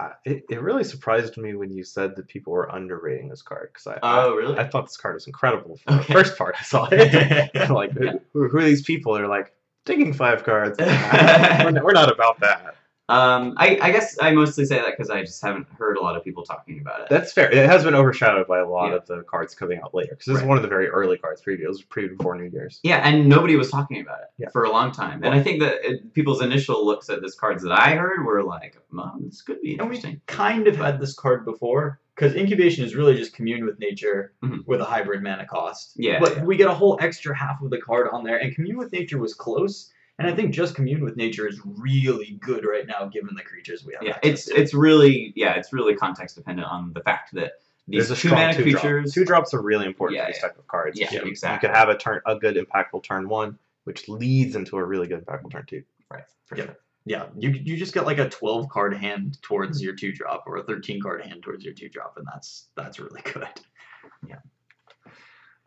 I- It, it really surprised me when you said that people were underrating this card because I, Oh, really? I I thought this card was incredible for Okay. the first part I saw it. (laughs) like who, who are these people? They're like digging five cards. (laughs) we're, not, we're not about that. Um, I, I guess I mostly say that because I just haven't heard a lot of people talking about it. That's fair. It has been overshadowed by a lot Yeah. of the cards coming out later because this Right. is one of the very early cards. Preview it was pre before New Year's. Yeah, and nobody was talking about it Yeah. for a long time. And I think that it, people's initial looks at this cards that I heard were like, "Mom, this could be And we interesting." kind of had this card before because incubation is really just commune with nature Mhm. with a hybrid mana cost. Yeah, But yeah. we get a whole extra half of the card on there, and commune with nature was close. And I think just commune with nature is really good right now, given the creatures we have. Yeah, it's to. it's really yeah, it's really context dependent on the fact that these There's two mana two creatures. drop. Two drops are really important Yeah, for these yeah. type of cards. Yeah, you, you could have a turn, a good impactful turn one, which leads into a really good impactful turn two. Right, for Yeah. sure. Yeah, you you just get like a twelve card hand towards your two drop, or a thirteen card hand towards your two drop, and that's that's really (laughs) good.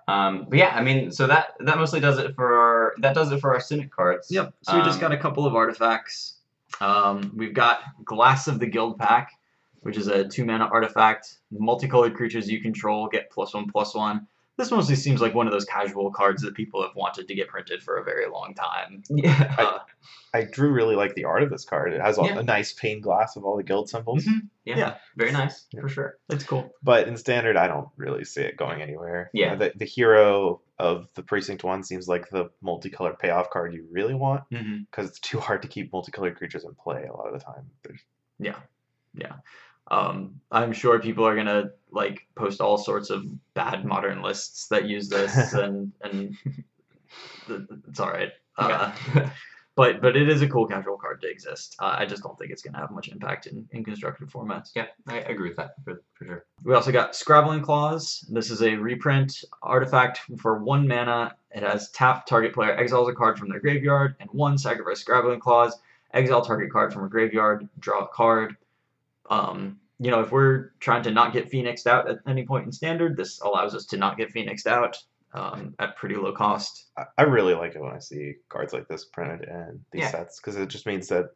Um, but yeah, I mean, so that that mostly does it for our that does it for our Simic cards. Yep. So we just Um, got a couple of artifacts. Um, we've got Glass of the Guildpact, which is a two mana artifact. Multicolored creatures you control get plus one plus one. This mostly seems like one of those casual cards that people have wanted to get printed for a very long time. Yeah. Uh, I Drew really like the art of this card. It has a, Yeah. a nice pane glass of all the guild symbols. Mhm. yeah. Yeah. Very nice, Yeah. for sure. It's cool. But in standard, I don't really see it going anywhere. Yeah. The, the hero of the Precinct 1 seems like the multicolored payoff card you really want Mm-hmm. because it's too hard to keep multicolored creatures in play a lot of the time. There's, Yeah, yeah. Um, I'm sure people are gonna like post all sorts of bad modern lists that use this, (laughs) and and it's all right. Uh, (laughs) but but it is a cool casual card to exist. Uh, I just don't think it's gonna have much impact in, in constructed formats. yeah, I agree with that for, for sure. We also got Scrabbling Claws. This is a reprint artifact for one mana. It has tap target player exiles a card from their graveyard, and one sacrifice Scrabbling Claws. Exile target card from a graveyard, draw a card. Um, you know, if we're trying to not get Phoenixed out at any point in standard, this allows us to not get Phoenixed out um, at pretty low cost. I, really like it when I see cards like this printed in these Yeah. sets because it just means that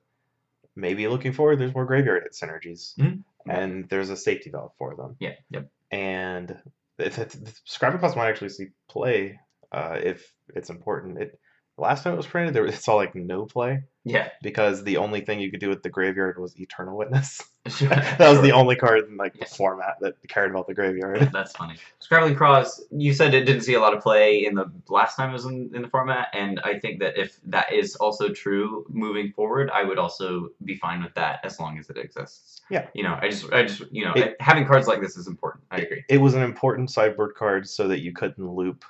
maybe looking forward, there's more graveyard synergies Mhm. and there's a safety valve for them. Yeah, yep. And if it, Scrabbling Claws might actually see play uh, if it's important. It last time it was printed, there was, (laughs) it's all like no play Yeah. because the only thing you could do with the graveyard was Eternal Witness. (laughs) (laughs) Sure. that was the only card in like Yeah. the format that cared about the graveyard. That's funny. Scrabbling Claws, you said it didn't see a lot of play in the last time it was in, in the format, and I think that if that is also true moving forward, I would also be fine with that as long as it exists. Yeah. You know, I just, I just, you know, It- having cards like this is important. I agree. It was an important sideboard card so that you couldn't loop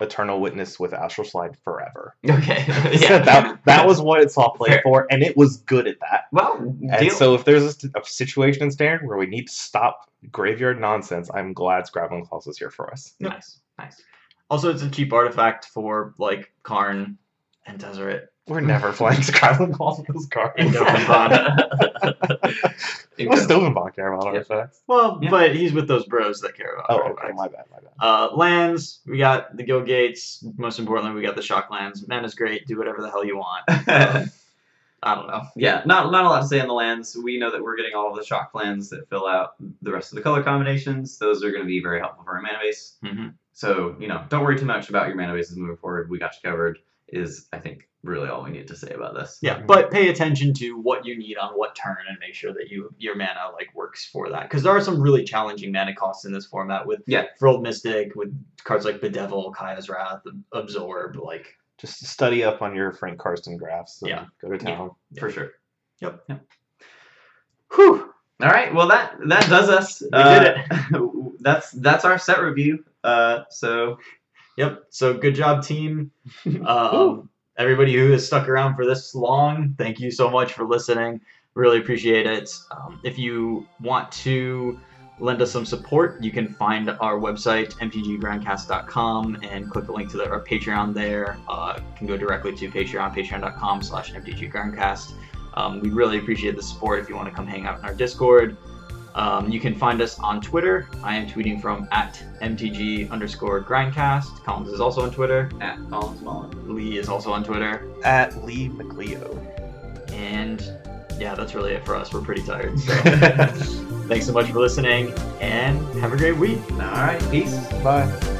Eternal Witness with Astral Slide forever. (laughs) Okay. (laughs) Yeah. that, that was what it saw play Fair. for, and it was good at that. well, And deal. so, if there's a, a situation in Standard where we need to stop graveyard nonsense, I'm glad Scrabbling Claws is here for us. nice, nice. Also, it's a cheap artifact for like Karn and Tezzeret. We're never (laughs) playing Scrabbling Claws (laughs) with those cards. And Dovinbon. (laughs) What's Dovin Baan care about Yeah. artifacts? Well, Yeah. but he's with those bros that care about Oh, artifacts. okay, my bad, my bad. Uh, lands, we got the Guild Gates. Most importantly, we got the Shock lands. Man is great. Do whatever the hell you want. Um, I don't know. yeah, not not a lot to say on the lands. We know that we're getting all of the shock lands that fill out the rest of the color combinations. Those are going to be very helpful for our mana base. hmm So, you know, don't worry too much about your mana bases moving forward. We got you covered. Is I think really all we need to say about this. Yeah, but pay attention to what you need on what turn and make sure that you your mana like works for that. Because there are some really challenging mana costs in this format with Yeah. Frilled Mystic, with cards like Bedevil, Kaya's Wrath, Absorb, like Just study up on your Frank Karsten graphs. and Yeah. Go to town. For sure. Yep. Yep. whew. All right. Well, that that does us. We did it. (laughs) that's that's our set review. Uh, so Yep. So good job, team. (laughs) Um, everybody who has stuck around for this long, thank you so much for listening. Really appreciate it. Um, if you want to lend us some support, you can find our website, mtggroundcast.com, and click the link to the, our Patreon there. Uh, you can go directly to Patreon, patreon.com slash mtggroundcast. Um, we really appreciate the support if you want to come hang out in our Discord. Um, you can find us on Twitter. I am tweeting from at mtg underscore grindcast. Collins is also on Twitter. at Collins Mullen. Lee is also on Twitter. At Lee McLeo. And yeah, that's really it for us. We're pretty tired. So (laughs) thanks so much for listening and have a great week. All right. Peace. Bye.